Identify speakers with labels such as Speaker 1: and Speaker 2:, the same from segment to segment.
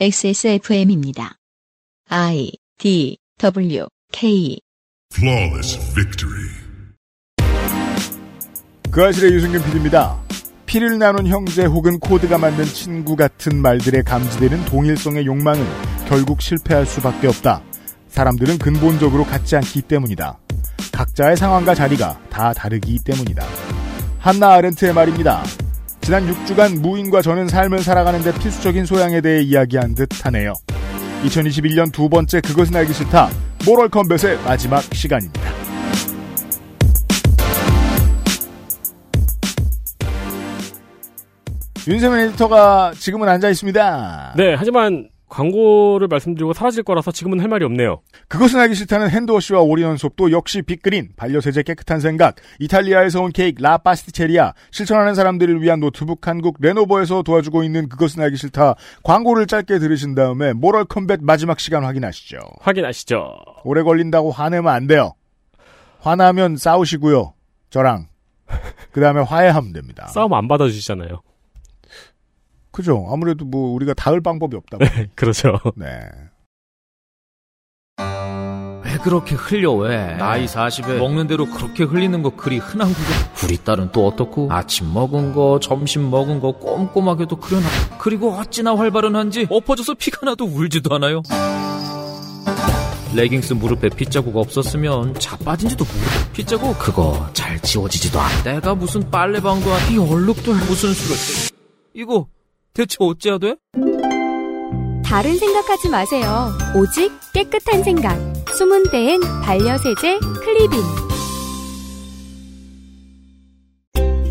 Speaker 1: XSFM입니다. I D W K
Speaker 2: Flawless victory.
Speaker 3: 그 아실의 유승균 PD입니다. 피를 나눈 형제 혹은 코드가 만든 친구 같은 말들에 감지되는 동일성의 욕망은 결국 실패할 수밖에 없다. 사람들은 근본적으로 같지 않기 때문이다. 각자의 상황과 자리가 다 다르기 때문이다. 한나 아렌트의 말입니다. 지난 6주간 무인과 저는 삶을 살아가는데 필수적인 소양에 대해 이야기한 듯 하네요. 2021년 두 번째 그것은 알기 싫다. Moral Combat의 마지막 시간입니다. 윤세민 에디터가 지금은 앉아 있습니다.
Speaker 4: 네, 하지만 광고를 말씀드리고 사라질 거라서 지금은 할 말이 없네요.
Speaker 3: 그것은 알기 싫다는 hand wash와 오리연속도 역시 빅그린, 반려세제 깨끗한 생각, 이탈리아에서 온 케이크 라 파스티체리아, 실천하는 사람들을 위한 노트북 한국 레노버에서 도와주고 있는 그것은 알기 싫다 광고를 짧게 들으신 다음에 모럴 컴뱃 마지막 시간 확인하시죠.
Speaker 4: 확인하시죠.
Speaker 3: 오래 걸린다고 화내면 안 돼요. 화나면 싸우시고요. 저랑. 그 다음에 화해하면 됩니다.
Speaker 4: 싸움 안 받아주시잖아요.
Speaker 3: 그죠. 아무래도 뭐 우리가 닿을 방법이 없다고.
Speaker 4: 그렇죠.
Speaker 3: 네.
Speaker 5: 왜 그렇게 흘려 왜 나이 40에 먹는 대로 그렇게 흘리는 거 그리 흔한 거고 우리 딸은 또 어떻고 아침 먹은 거 점심 먹은 거 꼼꼼하게도 그려놔 그리고 어찌나 활발한지 엎어져서 피가 나도 울지도 않아요 레깅스 무릎에 핏자국 없었으면 자빠진지도 모르고 핏자국 그거 잘 지워지지도 않아 내가 무슨 빨래방도 아니 얼룩도 무슨 수를 이거 대체 어찌해야 돼?
Speaker 6: 다른 생각하지 마세요. 오직 깨끗한 생각. 숨은 데엔 반려세제 클리빈.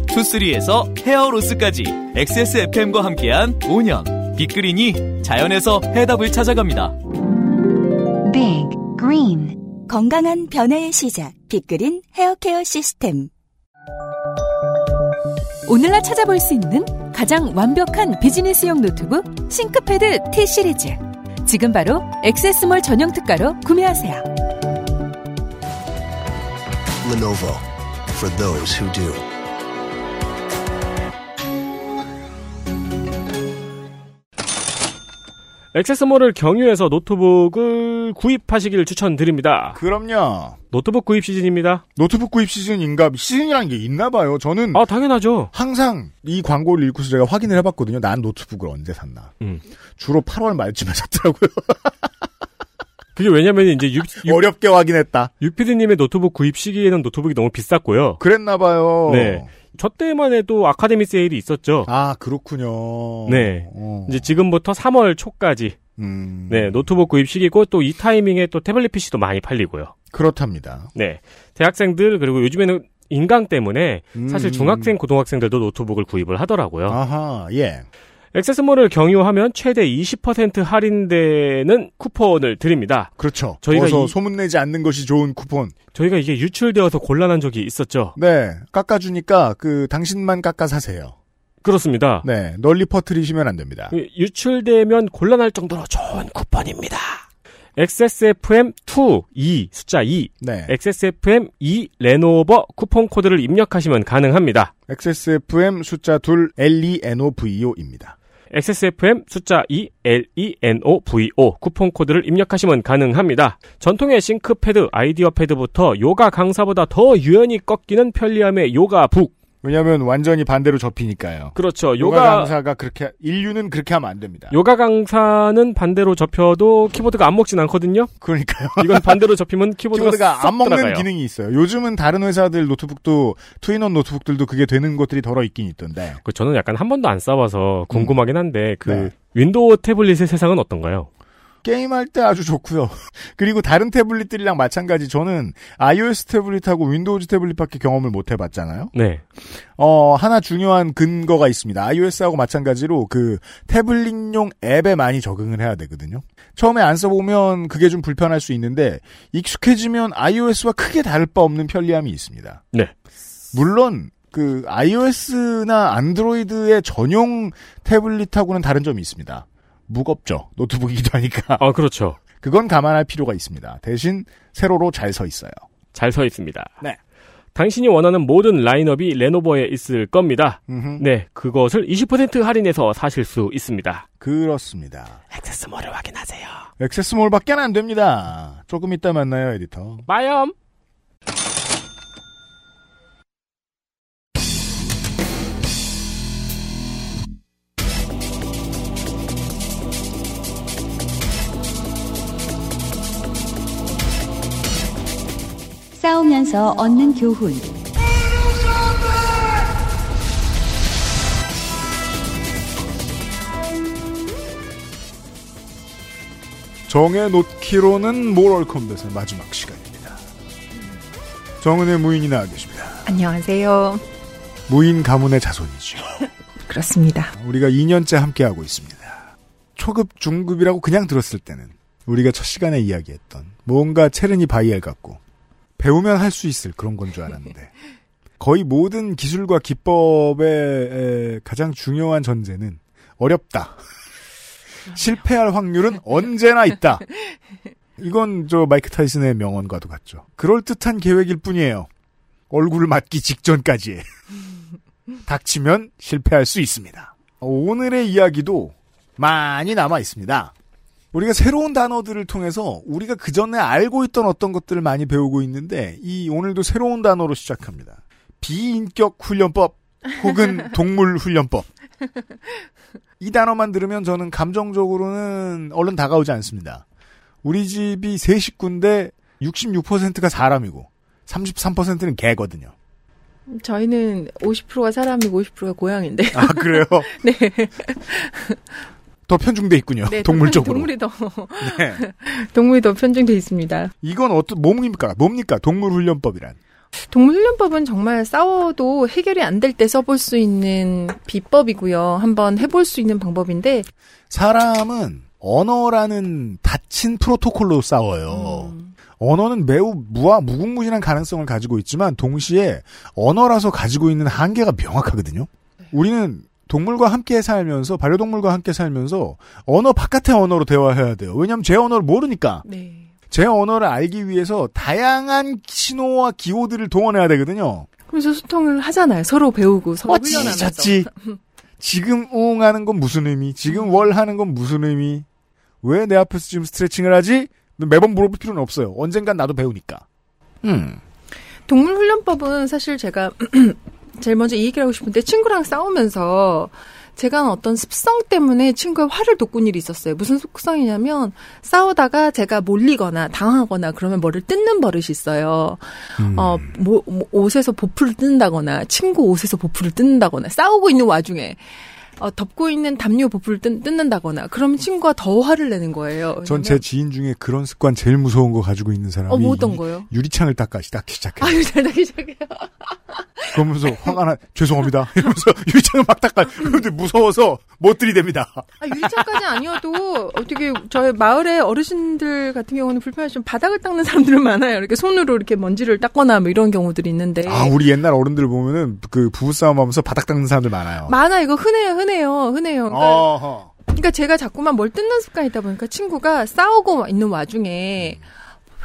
Speaker 7: 투쓰리에서 hair loss까지 XSFM과 함께한 5년 빅그린이 자연에서 해답을 찾아갑니다.
Speaker 8: Big Green 건강한 변화의 시작 빅그린 헤어케어 시스템
Speaker 9: 오늘날 찾아볼 수 있는 가장 완벽한 비즈니스용 노트북 싱크패드 T 시리즈. 지금 바로 액세스몰 전용 특가로 구매하세요.
Speaker 10: Lenovo for those who do.
Speaker 4: XS몰을 경유해서 노트북을 구입하시길 추천드립니다.
Speaker 3: 그럼요.
Speaker 4: 노트북 구입 시즌입니다.
Speaker 3: 노트북 구입 시즌인가? 시즌이라는 게 있나 봐요. 저는
Speaker 4: 아 당연하죠.
Speaker 3: 항상 이 광고를 읽고서 제가 확인을 해봤거든요. 난 노트북을 언제 샀나.
Speaker 4: 음.
Speaker 3: 주로 8월 말쯤에 샀더라고요.
Speaker 4: 그게 왜냐면 이제 유, 유,
Speaker 3: 어렵게 확인했다.
Speaker 4: 유피디님의 노트북 구입 시기에는 노트북이 너무 비쌌고요.
Speaker 3: 그랬나 봐요.
Speaker 4: 네. 저 때만 해도 아카데미 세일이 있었죠.
Speaker 3: 아 그렇군요.
Speaker 4: 네.
Speaker 3: 어.
Speaker 4: 이제 지금부터 3월 초까지
Speaker 3: 음,
Speaker 4: 네 노트북 구입 시기고 또 이 타이밍에 또 태블릿 PC도 많이 팔리고요.
Speaker 3: 그렇답니다.
Speaker 4: 네 대학생들 그리고 요즘에는 인강 때문에 사실
Speaker 3: 음.
Speaker 4: 중학생 고등학생들도 노트북을 구입을 하더라고요.
Speaker 3: 아하 예.
Speaker 4: 액세스몰을 경유하면 최대 20% 할인되는 쿠폰을 드립니다.
Speaker 3: 그렇죠.
Speaker 4: 저희가 이-
Speaker 3: 소문내지 않는 것이 좋은 쿠폰.
Speaker 4: 저희가 이게 유출되어서 곤란한 적이 있었죠.
Speaker 3: 네. 깎아주니까 그 당신만 깎아 사세요.
Speaker 4: 그렇습니다.
Speaker 3: 네. 널리 퍼뜨리시면 안 됩니다.
Speaker 4: 그 유출되면 곤란할 정도로 좋은 쿠폰입니다. XSFM2, 2, 숫자 2,
Speaker 3: 네.
Speaker 4: XSFM 2 레노버 쿠폰 코드를 입력하시면 가능합니다.
Speaker 3: XSFM 숫자 둘 LENOVO입니다.
Speaker 4: XSFM 숫자 2 LENOVO 쿠폰 코드를 입력하시면 가능합니다. 전통의 ThinkPad, IdeaPad부터 요가 강사보다 더 유연히 꺾이는 편리함의 Yoga Book.
Speaker 3: 왜냐하면 완전히 반대로 접히니까요.
Speaker 4: 그렇죠.
Speaker 3: 요가,
Speaker 4: 요가
Speaker 3: 강사가 그렇게 인류는 그렇게 하면 안 됩니다.
Speaker 4: 요가 강사는 반대로 접혀도 키보드가 안 먹진 않거든요.
Speaker 3: 그러니까요.
Speaker 4: 이건 반대로 접히면 키보드가,
Speaker 3: 키보드가 쏙안 먹는
Speaker 4: 들어가요.
Speaker 3: 기능이 있어요. 요즘은 다른 회사들 노트북도 two-in-one 노트북들도 그게 되는 것들이 덜어 있긴 있던데.
Speaker 4: 그 저는 약간 한 번도 안 써봐서 궁금하긴 한데 그
Speaker 3: 네.
Speaker 4: Windows 태블릿의 세상은 어떤가요?
Speaker 3: 게임할 때 아주 좋고요. 그리고 다른 태블릿들이랑 마찬가지 저는 iOS 태블릿하고 Windows 태블릿밖에 경험을 못 해봤잖아요.
Speaker 4: 네.
Speaker 3: 어, 하나 중요한 근거가 있습니다. iOS하고 마찬가지로 그 태블릿용 앱에 많이 적응을 해야 되거든요. 처음에 안 써보면 그게 좀 불편할 수 있는데 익숙해지면 iOS와 크게 다를 바 없는 편리함이 있습니다.
Speaker 4: 네.
Speaker 3: 물론 그 iOS나 안드로이드의 전용 태블릿하고는 다른 점이 있습니다. 무겁죠. 노트북이기도 하니까.
Speaker 4: 아 그렇죠.
Speaker 3: 그건 감안할 필요가 있습니다. 대신 세로로 잘 서 있어요.
Speaker 4: 잘 서 있습니다.
Speaker 3: 네.
Speaker 4: 당신이 원하는 모든 라인업이 레노버에 있을 겁니다.
Speaker 3: 음흠.
Speaker 4: 네, 그것을 20% 할인해서 사실 수 있습니다.
Speaker 3: 그렇습니다.
Speaker 4: 액세스몰을 확인하세요.
Speaker 3: 액세스몰밖에 안 됩니다. 조금 이따 만나요, 에디터.
Speaker 4: 빠염!
Speaker 8: 싸우면서 얻는 교훈.
Speaker 3: 정해놓기로는 Moral Combat의 마지막 시간입니다. 정은혜 무인이 나와 계십니다.
Speaker 11: 안녕하세요.
Speaker 3: 무인 가문의 자손이죠.
Speaker 11: 그렇습니다.
Speaker 3: 우리가 2년째 함께하고 있습니다. 초급, 중급이라고 그냥 들었을 때는 우리가 첫 시간에 이야기했던 뭔가 체르니 바이엘 같고 배우면 할 수 있을 그런 건 줄 알았는데 거의 모든 기술과 기법의 에, 가장 중요한 전제는 어렵다. 실패할 확률은 언제나 있다. 이건 저 마이크 타이슨의 명언과도 같죠. 그럴 듯한 계획일 뿐이에요. 얼굴을 맞기 직전까지. 닥치면 실패할 수 있습니다. 오늘의 이야기도 많이 남아 있습니다. 우리가 새로운 단어들을 통해서 우리가 그 전에 알고 있던 어떤 것들을 많이 배우고 있는데 이 오늘도 새로운 단어로 시작합니다. 비인격 훈련법 혹은 동물 훈련법. 이 단어만 들으면 저는 감정적으로는 얼른 다가오지 않습니다. 우리 집이 세 식구인데 66%가 사람이고 33%는 개거든요.
Speaker 11: 저희는 50%가 사람이고 50%가 고양인데.
Speaker 3: 아 그래요?
Speaker 11: 네.
Speaker 3: 더 편중돼 있군요.
Speaker 11: 네,
Speaker 3: 동물적으로.
Speaker 11: 동물이 더
Speaker 3: 네.
Speaker 11: 동물이 더 편중돼 있습니다.
Speaker 3: 이건 어떤 뭡니까? 뭡니까? 동물 훈련법이란.
Speaker 11: 동물 훈련법은 정말 싸워도 해결이 안 될 때 써볼 수 있는 비법이고요. 한번 해볼 수 있는 방법인데
Speaker 3: 사람은 언어라는 닫힌 프로토콜로 싸워요. 언어는 매우 무와 무궁무진한 가능성을 가지고 있지만 동시에 언어라서 가지고 있는 한계가 명확하거든요. 우리는 동물과 함께 살면서 반려동물과 함께 살면서 언어 바깥의 언어로 대화해야 돼요. 왜냐하면 제 언어를 모르니까.
Speaker 11: 네.
Speaker 3: 제 언어를 알기 위해서 다양한 신호와 기호들을 동원해야 되거든요.
Speaker 11: 그래서 소통을 하잖아요. 서로 배우고 서로
Speaker 3: 어찌
Speaker 11: 훈련하면서.
Speaker 3: 잤지. 지금 웅 하는 건 무슨 의미? 지금 월 하는 건 무슨 의미? 왜 내 앞에서 지금 스트레칭을 하지? 매번 물어볼 필요는 없어요. 언젠간 나도 배우니까. 음.
Speaker 11: 동물훈련법은 사실 제가 제일 먼저 이 얘기를 하고 싶은데 친구랑 싸우면서 제가 어떤 습성 때문에 친구의 화를 돋군 일이 있었어요. 무슨 습성이냐면 싸우다가 제가 몰리거나 당하거나 그러면 뭐를 뜯는 버릇이 있어요. 어, 뭐, 뭐 옷에서 보풀을 뜯는다거나 친구 옷에서 보풀을 뜯는다거나 싸우고 있는 와중에 어, 덮고 있는 담요 보풀을 뜯, 뜯는다거나 그러면 친구가 더 화를 내는 거예요.
Speaker 3: 전 제 지인 중에 그런 습관 제일 무서운 거 가지고 있는 사람이
Speaker 11: 어, 뭐 어떤 거요?
Speaker 3: 유리창을 닦아 닦기 시작해요.
Speaker 11: 아유, 잘 닦기 시작해요.
Speaker 3: 그러면서 화가 나 죄송합니다. 이러면서 유리창을 막 닦아. 그런데 무서워서 못 들이댑니다.
Speaker 11: 아, 유리창까지 아니어도 어떻게 저희 마을의 어르신들 같은 경우는 불편하시면 바닥을 닦는 사람들은 많아요. 이렇게 손으로 이렇게 먼지를 닦거나 뭐 이런 경우들이 있는데.
Speaker 3: 아 우리 옛날 어른들 보면은 그 부부싸움 하면서 바닥 닦는 사람들 많아요.
Speaker 11: 많아 이거 흔해요, 흔해요, 흔해요. 그러니까,
Speaker 3: 어허.
Speaker 11: 그러니까 제가 자꾸만 뭘 뜯는 습관이 있다 보니까 친구가 싸우고 있는 와중에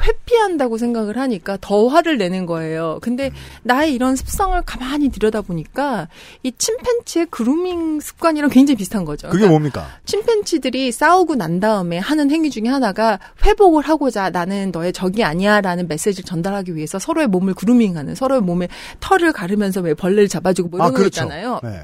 Speaker 11: 회피한다고 생각을 하니까 더 화를 내는 거예요. 근데 나의 이런 습성을 가만히 들여다보니까 이 침팬치의 그루밍 습관이랑 굉장히 비슷한 거죠.
Speaker 3: 그게
Speaker 11: 그러니까
Speaker 3: 뭡니까?
Speaker 11: 침팬치들이 싸우고 난 다음에 하는 행위 중에 하나가 회복을 하고자 나는 너의 적이 아니야 라는 메시지를 전달하기 위해서 서로의 몸을 그루밍하는 서로의 몸에 털을 가르면서 왜 벌레를 잡아주고 뭐 이런
Speaker 3: 아
Speaker 11: 거
Speaker 3: 그렇죠.
Speaker 11: 있잖아요.
Speaker 3: 네.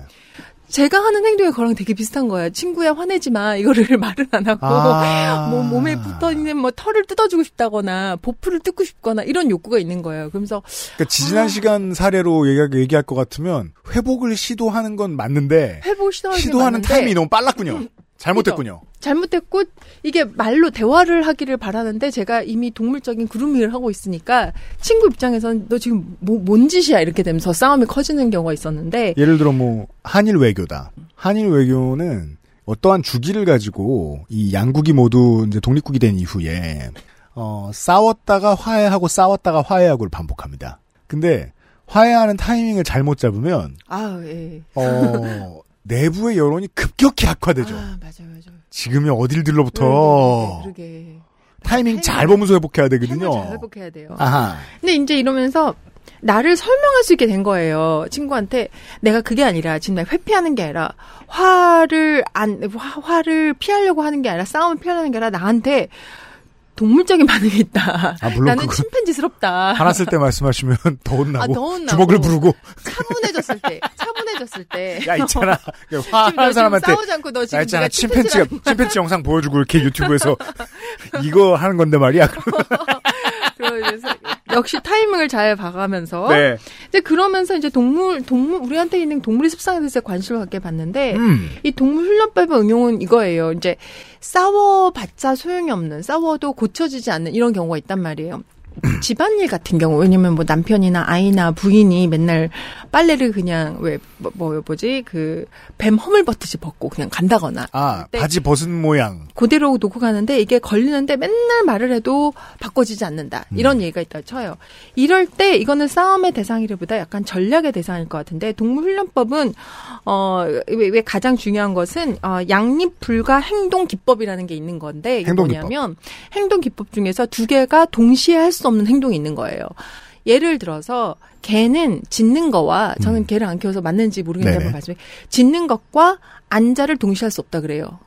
Speaker 11: 제가 하는 행동이 그랑 되게 비슷한 거예요. 친구야 화내지 마 이거를 말을 안 하고
Speaker 3: 아.
Speaker 11: 뭐 몸에 붙어 있는 뭐 털을 뜯어주고 싶다거나 보풀을 뜯고 싶거나 이런 욕구가 있는 거예요. 그러면서
Speaker 3: 그러니까 지지난 시간 사례로 얘기, 얘기 할 것 같으면 회복을 시도하는 건 맞는데
Speaker 11: 회복 시도하는
Speaker 3: 시도하는 타임이 너무 빨랐군요. 잘못됐군요.
Speaker 11: 잘못됐고 이게 말로 대화를 하기를 바라는데 제가 이미 동물적인 그루밍을 하고 있으니까 친구 입장에서는 너 지금 뭐, 뭔 짓이야 이렇게 되면서 싸움이 커지는 경우가 있었는데
Speaker 3: 예를 들어 뭐 한일 외교다. 한일 외교는 어떠한 주기를 가지고 이 양국이 모두 이제 독립국이 된 이후에 어, 싸웠다가 화해하고 싸웠다가 화해하고를 반복합니다. 근데 화해하는 타이밍을 잘못 잡으면
Speaker 11: 아 예.
Speaker 3: 어, 내부의 여론이 급격히 악화되죠.
Speaker 11: 아 맞아요 맞아요.
Speaker 3: 지금이 어딜
Speaker 11: 네,
Speaker 3: 들러부터
Speaker 11: 그러게
Speaker 3: 타이밍 잘 보면서 회복해야 되거든요.
Speaker 11: 잘 회복해야 돼요.
Speaker 3: 아하.
Speaker 11: 근데 이제 이러면서 나를 설명할 수 있게 된 거예요. 친구한테 내가 그게 아니라 지금 내가 회피하는 게 아니라 화를 안 화, 를 피하려고 하는 게 아니라 싸움을 피하려는 게 아니라 나한테 동물적인 반응이 있다.
Speaker 3: 아, 물론
Speaker 11: 나는 침팬지스럽다.
Speaker 3: 화났을 때 말씀하시면 더 혼나고,
Speaker 11: 아, 더 혼나고.
Speaker 3: 주먹을 부르고
Speaker 11: 차분해졌을 때, 차분해졌을 때.
Speaker 3: 야 있잖아 화난
Speaker 11: 너
Speaker 3: 사람한테
Speaker 11: 싸우지 않고 너 지금
Speaker 3: 야 있잖아 침팬지가 침팬지 영상 보여주고 이렇게 유튜브에서 이거 하는 건데 말이야.
Speaker 11: 그래서 역시 타이밍을 잘 봐가면서
Speaker 3: 네.
Speaker 11: 이제 그러면서 이제 동물 동물 우리한테 있는 동물의 습성에 대해서 관심을 갖게 봤는데
Speaker 3: 음.
Speaker 11: 이 동물 훈련법의 응용은 이거예요. 이제 싸워봤자 소용이 없는 싸워도 고쳐지지 않는 이런 경우가 있단 말이에요. 집안일 같은 경우 왜냐면 뭐 남편이나 아이나 부인이 맨날 빨래를 그냥 왜 뭐 뭐, 뭐지 그 뱀 허물 벗듯이 벗고 그냥 간다거나
Speaker 3: 아
Speaker 11: 네.
Speaker 3: 바지 벗은 모양.
Speaker 11: 그대로 놓고 가는데 이게 걸리는데 맨날 말을 해도 바꿔지지 않는다.
Speaker 3: 음.
Speaker 11: 이런 얘기가 있다 쳐요. 이럴 때 이거는 싸움의 대상이라보다 약간 전략의 대상일 것 같은데 동물훈련법은 어왜 왜 가장 중요한 것은 어 양립 불가 행동 기법이라는 게 있는 건데 이게
Speaker 3: 행동.
Speaker 11: 뭐냐면 행동 기법 중에서 두 개가 동시에 할 수 없는 행동이 있는 거예요. 예를 들어서 개는 짖는 거와 저는 개를 안 키워서 맞는지 모르겠는데
Speaker 3: 음.
Speaker 11: 한번 말씀해 짖는 것과 앉아를 동시에 할 수 없다 그래요.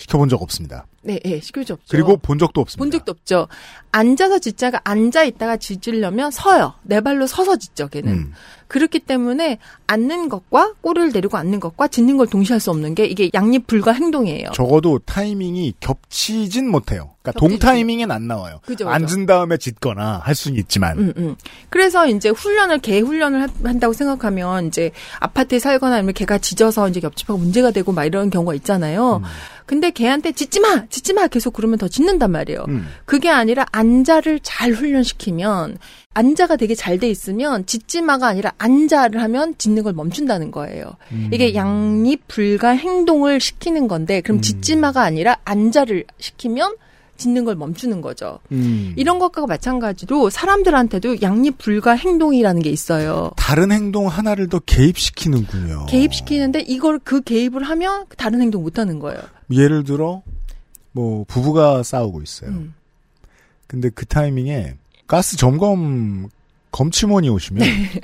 Speaker 3: 시켜본 적 없습니다.
Speaker 11: 네, 예, 시킬 수 없죠.
Speaker 3: 그리고 본 적도 없습니다.
Speaker 11: 본 적도 없죠. 앉아서 짖자가 앉아 있다가 짖으려면 서요. 내 발로 서서 짖죠, 걔는.
Speaker 3: 음.
Speaker 11: 그렇기 때문에 앉는 것과 꼬리를 내리고 앉는 것과 짖는 걸 동시에 할 수 없는 게 이게 양립 불가 행동이에요.
Speaker 3: 적어도 타이밍이 겹치진 못해요. 그러니까 동타이밍엔 안 나와요.
Speaker 11: 그죠, 그죠.
Speaker 3: 앉은 다음에 짖거나 할 수는 있지만
Speaker 11: 음, 음. 그래서 이제 훈련을 개 훈련을 하- 한다고 생각하면 이제 아파트에 살거나 아니면 개가 짖어서 이제 옆집하고 문제가 되고 막 이런 경우가 있잖아요. 근데 개한테 짖지 마, 짖지 마 계속 그러면 더 짖는단 말이에요.
Speaker 3: 음.
Speaker 11: 그게 아니라 앉아를 잘 훈련시키면 앉아가 되게 잘 돼 있으면 짖지 마가 아니라 앉아를 하면 짖는 걸 멈춘다는 거예요. 이게 양립 불가 행동을 시키는 건데 그럼 짖지 마가 아니라 앉아를 시키면 짖는 걸 멈추는 거죠.
Speaker 3: 음.
Speaker 11: 이런 것과 마찬가지로 사람들한테도 양립 불가 행동이라는 게 있어요.
Speaker 3: 다른 행동 하나를 더 개입시키는군요.
Speaker 11: 개입시키는데 이걸 그 개입을 하면 다른 행동 못 하는 거예요.
Speaker 3: 예를 들어 뭐 부부가 싸우고 있어요.
Speaker 11: 음.
Speaker 3: 근데 그 타이밍에 가스 점검 검침원이 오시면
Speaker 11: 네.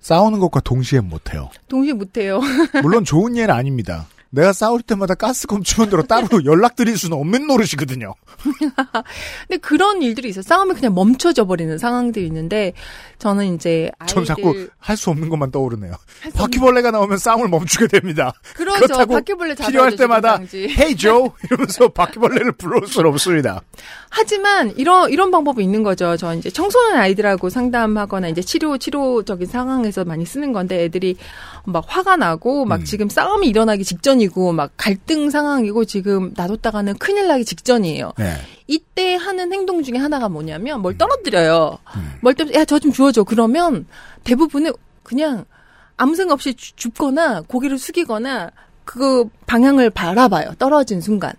Speaker 3: 싸우는 것과 동시에 못해요.
Speaker 11: 동시에 못 해요.
Speaker 3: 물론 좋은 예는 아닙니다. 내가 싸울 때마다 가스 검침원으로 따로 연락드릴 수는 없는 노릇이거든요.
Speaker 11: 근데 그런 일들이 있어요. 싸움이 그냥 멈춰져 버리는 상황들이 있는데 저는 이제
Speaker 3: 전 자꾸 할 수 없는 것만 떠오르네요. 바퀴벌레가 나오면 싸움을 멈추게 됩니다.
Speaker 11: 그렇죠.
Speaker 3: 그렇다고
Speaker 11: 바퀴벌레
Speaker 3: 필요할 때마다 헤이 조 이러면서 바퀴벌레를 불러올 수는 없습니다.
Speaker 11: 하지만 이런 이런 방법이 있는 거죠. 저 이제 청소년 아이들하고 상담하거나 이제 치료 치료적인 상황에서 많이 쓰는 건데 애들이 막 화가 나고
Speaker 3: 음.
Speaker 11: 막 지금 싸움이 일어나기 직전 이고 막 갈등 상황이고 지금 놔뒀다가는 큰일 나기 직전이에요.
Speaker 3: 네.
Speaker 11: 이때 하는 행동 중에 하나가 뭐냐면 뭘 떨어뜨려요. 뭘 떨어 야저 좀 주워줘. 그러면 대부분은 그냥 아무 생각 없이 주- 줍거나 고개를 숙이거나 그 방향을 바라봐요. 떨어진 순간.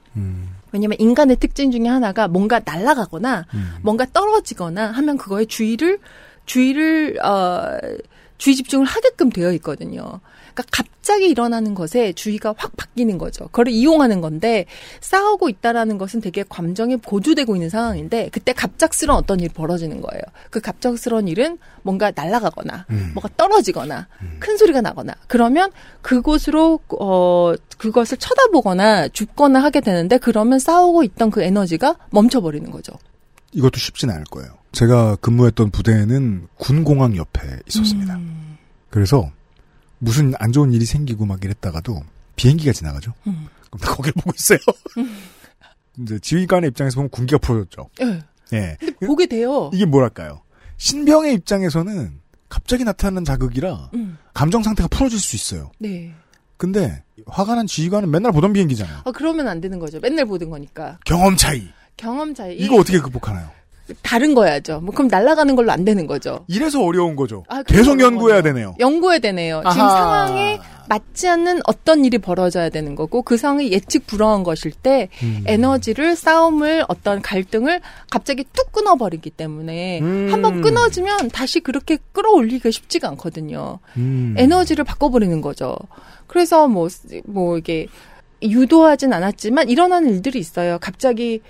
Speaker 11: 왜냐면 인간의 특징 중에 하나가 뭔가 날아가거나 뭔가 떨어지거나 하면 그거에 주의를 주의를 어 주의 집중을 하게끔 되어 있거든요. 그러니까 갑자기 일어나는 것에 주의가 확 바뀌는 거죠. 그걸 이용하는 건데 싸우고 있다라는 것은 되게 감정이 고조되고 있는 상황인데 그때 갑작스러운 어떤 일이 벌어지는 거예요. 그 갑작스러운 일은 뭔가 날아가거나 뭐가 떨어지거나 큰 소리가 나거나 그러면 그곳으로 어 그것을 쳐다보거나 죽거나 하게 되는데 그러면 싸우고 있던 그 에너지가 멈춰버리는 거죠.
Speaker 3: 이것도 쉽진 않을 거예요. 제가 근무했던 부대에는 군공항 옆에 있었습니다.
Speaker 11: 음.
Speaker 3: 그래서 무슨 안 좋은 일이 생기고 막 이랬다가도 비행기가 지나가죠.
Speaker 11: 음.
Speaker 3: 그럼 나 거길 보고 있어요. 이제 지휘관의 입장에서 보면 군기가 풀어졌죠.
Speaker 11: 예.
Speaker 3: 예.
Speaker 11: 보게 돼요.
Speaker 3: 이게 뭐랄까요. 신병의 입장에서는 갑자기 나타나는 자극이라
Speaker 11: 음.
Speaker 3: 감정 상태가 풀어질 수 있어요.
Speaker 11: 네.
Speaker 3: 근데 화가 난 지휘관은 맨날 보던 비행기잖아요.
Speaker 11: 아 그러면 안 되는 거죠. 맨날 보던 거니까.
Speaker 3: 경험 차이.
Speaker 11: 경험 차이.
Speaker 3: 이거 어떻게 극복하나요?
Speaker 11: 다른 거야죠. 뭐 그럼 날아가는 걸로 안 되는 거죠.
Speaker 3: 이래서 어려운 거죠.
Speaker 11: 아,
Speaker 3: 계속 연구해야. 되네요.
Speaker 11: 연구해야 되네요. 지금
Speaker 3: 아하.
Speaker 11: 상황에 맞지 않는 어떤 일이 벌어져야 되는 거고 그 상황이 예측 불허한 것일 때
Speaker 3: 음.
Speaker 11: 에너지를 싸움을 어떤 갈등을 갑자기 뚝 끊어버리기 때문에
Speaker 3: 음.
Speaker 11: 한번 끊어지면 다시 그렇게 끌어올리기가 쉽지가 않거든요.
Speaker 3: 음.
Speaker 11: 에너지를 바꿔버리는 거죠. 그래서 뭐, 뭐 이게 유도하진 않았지만 일어나는 일들이 있어요. 갑자기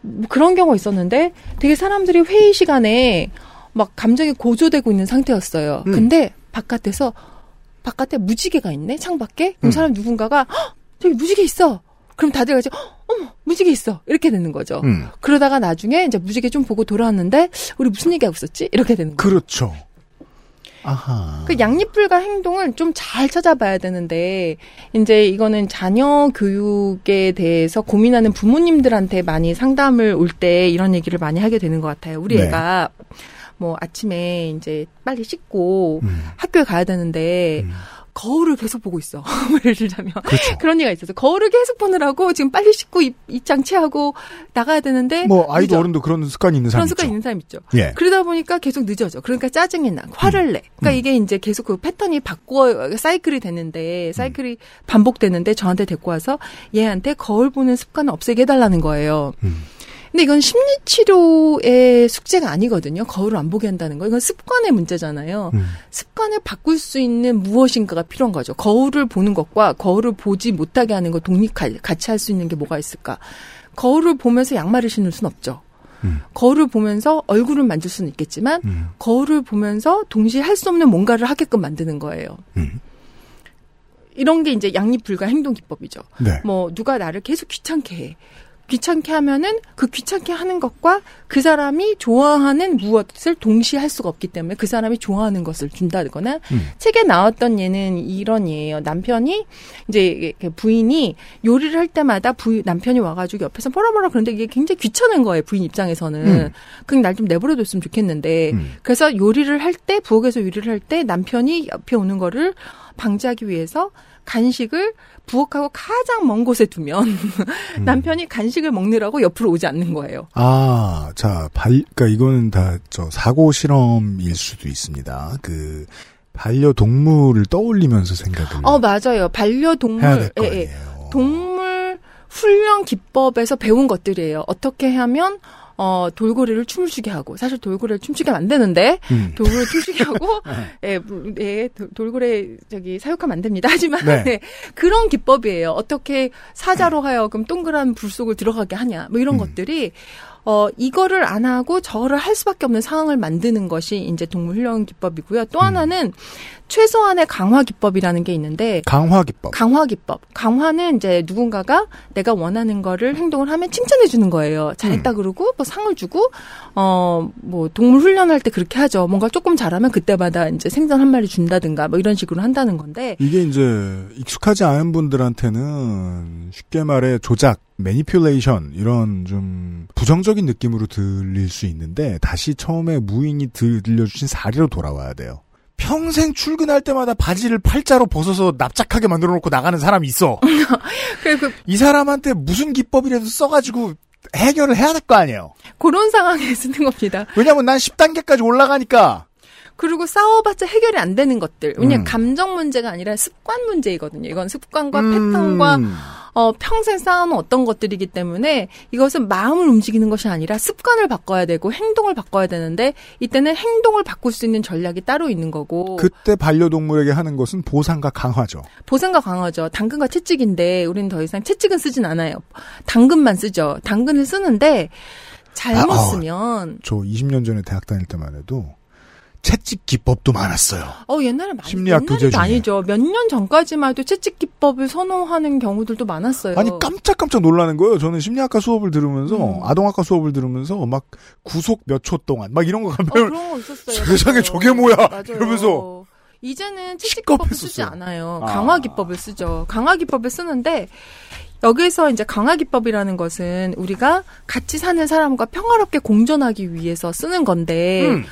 Speaker 11: 뭐 그런 경우 있었는데 되게 사람들이 회의 시간에 막 감정이 고조되고 있는 상태였어요.
Speaker 3: 음.
Speaker 11: 근데 바깥에서 바깥에 무지개가 있네 창밖에. 그럼
Speaker 3: 음.
Speaker 11: 사람 누군가가 "헉, 저기 무지개 있어. 그럼 다들 같이 "헉, 어머 무지개 있어 이렇게 되는 거죠.
Speaker 3: 음.
Speaker 11: 그러다가 나중에 이제 무지개 좀 보고 돌아왔는데 우리 무슨 얘기하고 있었지? 이렇게 되는 거예요.
Speaker 3: 그렇죠. 아하.
Speaker 11: 그 양립불가 행동을 좀 잘 찾아봐야 되는데 이제 이거는 자녀 교육에 대해서 고민하는 부모님들한테 많이 상담을 올 때 이런 얘기를 많이 하게 되는 것 같아요. 우리
Speaker 3: 네.
Speaker 11: 애가 뭐 아침에 이제 빨리 씻고
Speaker 3: 음.
Speaker 11: 학교에 가야 되는데
Speaker 3: 음.
Speaker 11: 거울을 계속 보고 있어. 예를 들자면
Speaker 3: 그렇죠.
Speaker 11: 그런 얘기가 있어서 거울을 계속 보느라고 지금 빨리 씻고 입, 입장 취하고 나가야 되는데
Speaker 3: 뭐 아이도
Speaker 11: 늦어.
Speaker 3: 어른도 그런 습관이 있는 사람
Speaker 11: 그런 습관
Speaker 3: 있죠.
Speaker 11: 있는 사람 있죠.
Speaker 3: 예.
Speaker 11: 그러다 보니까 계속 늦어져. 그러니까 짜증이 나. 화를 내. 그러니까
Speaker 3: 음.
Speaker 11: 이게 이제 계속 그 패턴이 바꿔 사이클이 되는데 사이클이 반복되는데 저한테 데리고 와서 얘한테 거울 보는 습관을 없애게 해달라는 거예요.
Speaker 3: 음.
Speaker 11: 근데 이건 심리 치료의 숙제가 아니거든요. 거울을 안 보게 한다는 거. 이건 습관의 문제잖아요.
Speaker 3: 음.
Speaker 11: 습관을 바꿀 수 있는 무엇인가가 필요한 거죠. 거울을 보는 것과 거울을 보지 못하게 하는 거 독립 같이 할 수 있는 게 뭐가 있을까? 거울을 보면서 양말을 신을 순 없죠.
Speaker 3: 음.
Speaker 11: 거울을 보면서 얼굴을 만질 수는 있겠지만
Speaker 3: 음.
Speaker 11: 거울을 보면서 동시에 할 수 없는 뭔가를 하게끔 만드는 거예요.
Speaker 3: 음.
Speaker 11: 이런 게 이제 양립 불가 행동 기법이죠.
Speaker 3: 네.
Speaker 11: 뭐 누가 나를 계속 귀찮게 해. 귀찮게 하면은 그 귀찮게 하는 것과 그 사람이 좋아하는 무엇을 동시에 할 수가 없기 때문에 그 사람이 좋아하는 것을 준다거나
Speaker 3: 음.
Speaker 11: 책에 나왔던 예는 이런 예예요. 남편이 이제 부인이 요리를 할 때마다 부인 남편이 와가지고 옆에서 뭐라 뭐라 그런데 이게 굉장히 귀찮은 거예요. 부인 입장에서는
Speaker 3: 음.
Speaker 11: 그냥 날 좀 내버려뒀으면 좋겠는데
Speaker 3: 음.
Speaker 11: 그래서 요리를 할 때 부엌에서 요리를 할 때 남편이 옆에 오는 거를 방지하기 위해서 간식을 부엌하고 가장 먼 곳에 두면
Speaker 3: 음.
Speaker 11: 남편이 간식을 먹느라고 옆으로 오지 않는 거예요.
Speaker 3: 아, 자, 발, 그니까 이거는 다, 저, 사고 실험일 수도 있습니다. 그, 반려동물을 떠올리면서 생각을.
Speaker 11: 어 맞아요. 반려동물
Speaker 3: 해야 될 거
Speaker 11: 예, 예. 동물 훈련 기법에서 배운 것들이에요. 어떻게 하면 어 돌고래를 춤을 추게 하고 사실 돌고래를 춤추게 하면 안 되는데
Speaker 3: 음.
Speaker 11: 돌고래 춤추게 하고 예, 물- 예, 도- 돌고래 저기 사육하면 안 됩니다. 하지만
Speaker 3: 네.
Speaker 11: 네, 그런 기법이에요. 어떻게 사자로 하여금 동그란 불 속을 들어가게 하냐. 뭐 이런
Speaker 3: 음.
Speaker 11: 것들이 어 이거를 안 하고 저를 할 수밖에 없는 상황을 만드는 것이 이제 동물 훈련 기법이고요.
Speaker 3: 음.
Speaker 11: 또 하나는 최소한의 강화 기법이라는 게 있는데
Speaker 3: 강화 기법.
Speaker 11: 강화 기법. 강화는 이제 누군가가 내가 원하는 거를 행동을 하면 칭찬해 주는 거예요. 잘했다 그러고 뭐 상을 주고 어 뭐 동물 훈련할 때 그렇게 하죠. 뭔가 조금 잘하면 그때마다 이제 생선 한 마리 준다든가 뭐 이런 식으로 한다는 건데
Speaker 3: 이게 이제 익숙하지 않은 분들한테는 쉽게 말해 조작, 매니퓰레이션 이런 좀 부정적인 느낌으로 들릴 수 있는데 다시 처음에 무인이 들려주신 사례로 돌아와야 돼요. 평생 출근할 때마다 바지를 팔자로 벗어서 납작하게 만들어 놓고 나가는 사람이 있어.
Speaker 11: 그리고
Speaker 3: 이 사람한테 무슨 기법이라도 써가지고 해결을 해야 될 거 아니에요.
Speaker 11: 그런 상황에 쓰는 겁니다.
Speaker 3: 왜냐면 난 10단계까지 올라가니까.
Speaker 11: 그리고 싸워봤자 해결이 안 되는 것들. 왜냐면
Speaker 3: 음.
Speaker 11: 감정 문제가 아니라 습관 문제이거든요. 이건 습관과
Speaker 3: 음.
Speaker 11: 패턴과 어, 평생 쌓아놓은 어떤 것들이기 때문에 이것은 마음을 움직이는 것이 아니라 습관을 바꿔야 되고 행동을 바꿔야 되는데 이때는 행동을 바꿀 수 있는 전략이 따로 있는 거고
Speaker 3: 그때 반려동물에게 하는 것은 보상과 강화죠.
Speaker 11: 보상과 강화죠. 당근과 채찍인데 우리는 더 이상 채찍은 쓰진 않아요. 당근만 쓰죠. 당근을 쓰는데 잘못
Speaker 3: 아, 아.
Speaker 11: 쓰면
Speaker 3: 저 20년 전에 대학 다닐 때만 해도 채찍 기법도 많았어요.
Speaker 11: 어 옛날에 많이
Speaker 3: 심리학 교재 중에.
Speaker 11: 아니죠. 몇 년 전까지만 해도 채찍 기법을 선호하는 경우들도 많았어요.
Speaker 3: 아니 깜짝깜짝 놀라는 거예요. 저는 심리학과 수업을 들으면서
Speaker 11: 음.
Speaker 3: 아동학과 수업을 들으면서 막 구속 몇 초 동안 막 이런 거
Speaker 11: 어,
Speaker 3: 가면
Speaker 11: 그런 거 있었어요.
Speaker 3: 세상에. 저게 뭐야?
Speaker 11: 맞아요.
Speaker 3: 이러면서
Speaker 11: 이제는 채찍 기법을 쓰지. 않아요.
Speaker 3: 아.
Speaker 11: 강화 기법을 쓰죠. 강화 기법을 쓰는데 여기서 이제 강화 기법이라는 것은 우리가 같이 사는 사람과 평화롭게 공존하기 위해서 쓰는 건데
Speaker 3: 음.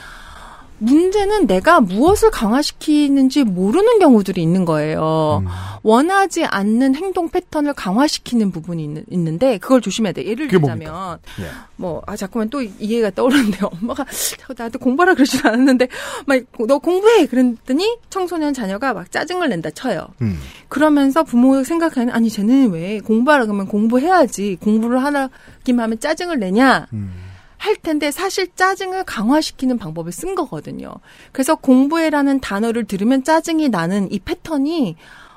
Speaker 11: 문제는 내가 무엇을 강화시키는지 모르는 경우들이 있는 거예요.
Speaker 3: 음.
Speaker 11: 원하지 않는 행동 패턴을 강화시키는 부분이 있, 는 데 그걸 조심해야 돼. 예를 들자면?
Speaker 3: 예.
Speaker 11: 뭐, 아, 자꾸만 또 이해가 떠오르는데, 엄마가 나한테 공부하라 그러진 않았는데, 막, 너 공부해! 그랬더니 청소년 자녀가 막 짜증을 낸다 쳐요.
Speaker 3: 음.
Speaker 11: 그러면서 부모 생각하는, 아니, 쟤는 왜 공부하라 그러면 공부해야지. 공부를 하기만 하면 짜증을 내냐?
Speaker 3: 음.
Speaker 11: 할 텐데 사실 짜증을 강화시키는 방법을 쓴 거거든요. 그래서 공부해라는 단어를 들으면 짜증이 나는 이 패턴이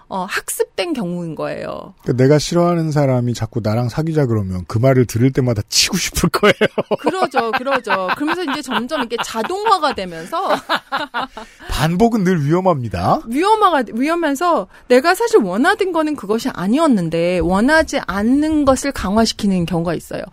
Speaker 11: 어, 학습된 경우인 거예요.
Speaker 3: 그러니까 내가 싫어하는 사람이 자꾸 나랑 사귀자 그러면 그 말을 들을 때마다 치고 싶을 거예요.
Speaker 11: 그러죠, 그러죠. 그러면서 이제 점점 이게 자동화가 되면서
Speaker 3: 반복은 늘 위험합니다.
Speaker 11: 위험화가 위험해서 내가 사실 원하던 거는 그것이 아니었는데 원하지 않는 것을 강화시키는 경우가 있어요.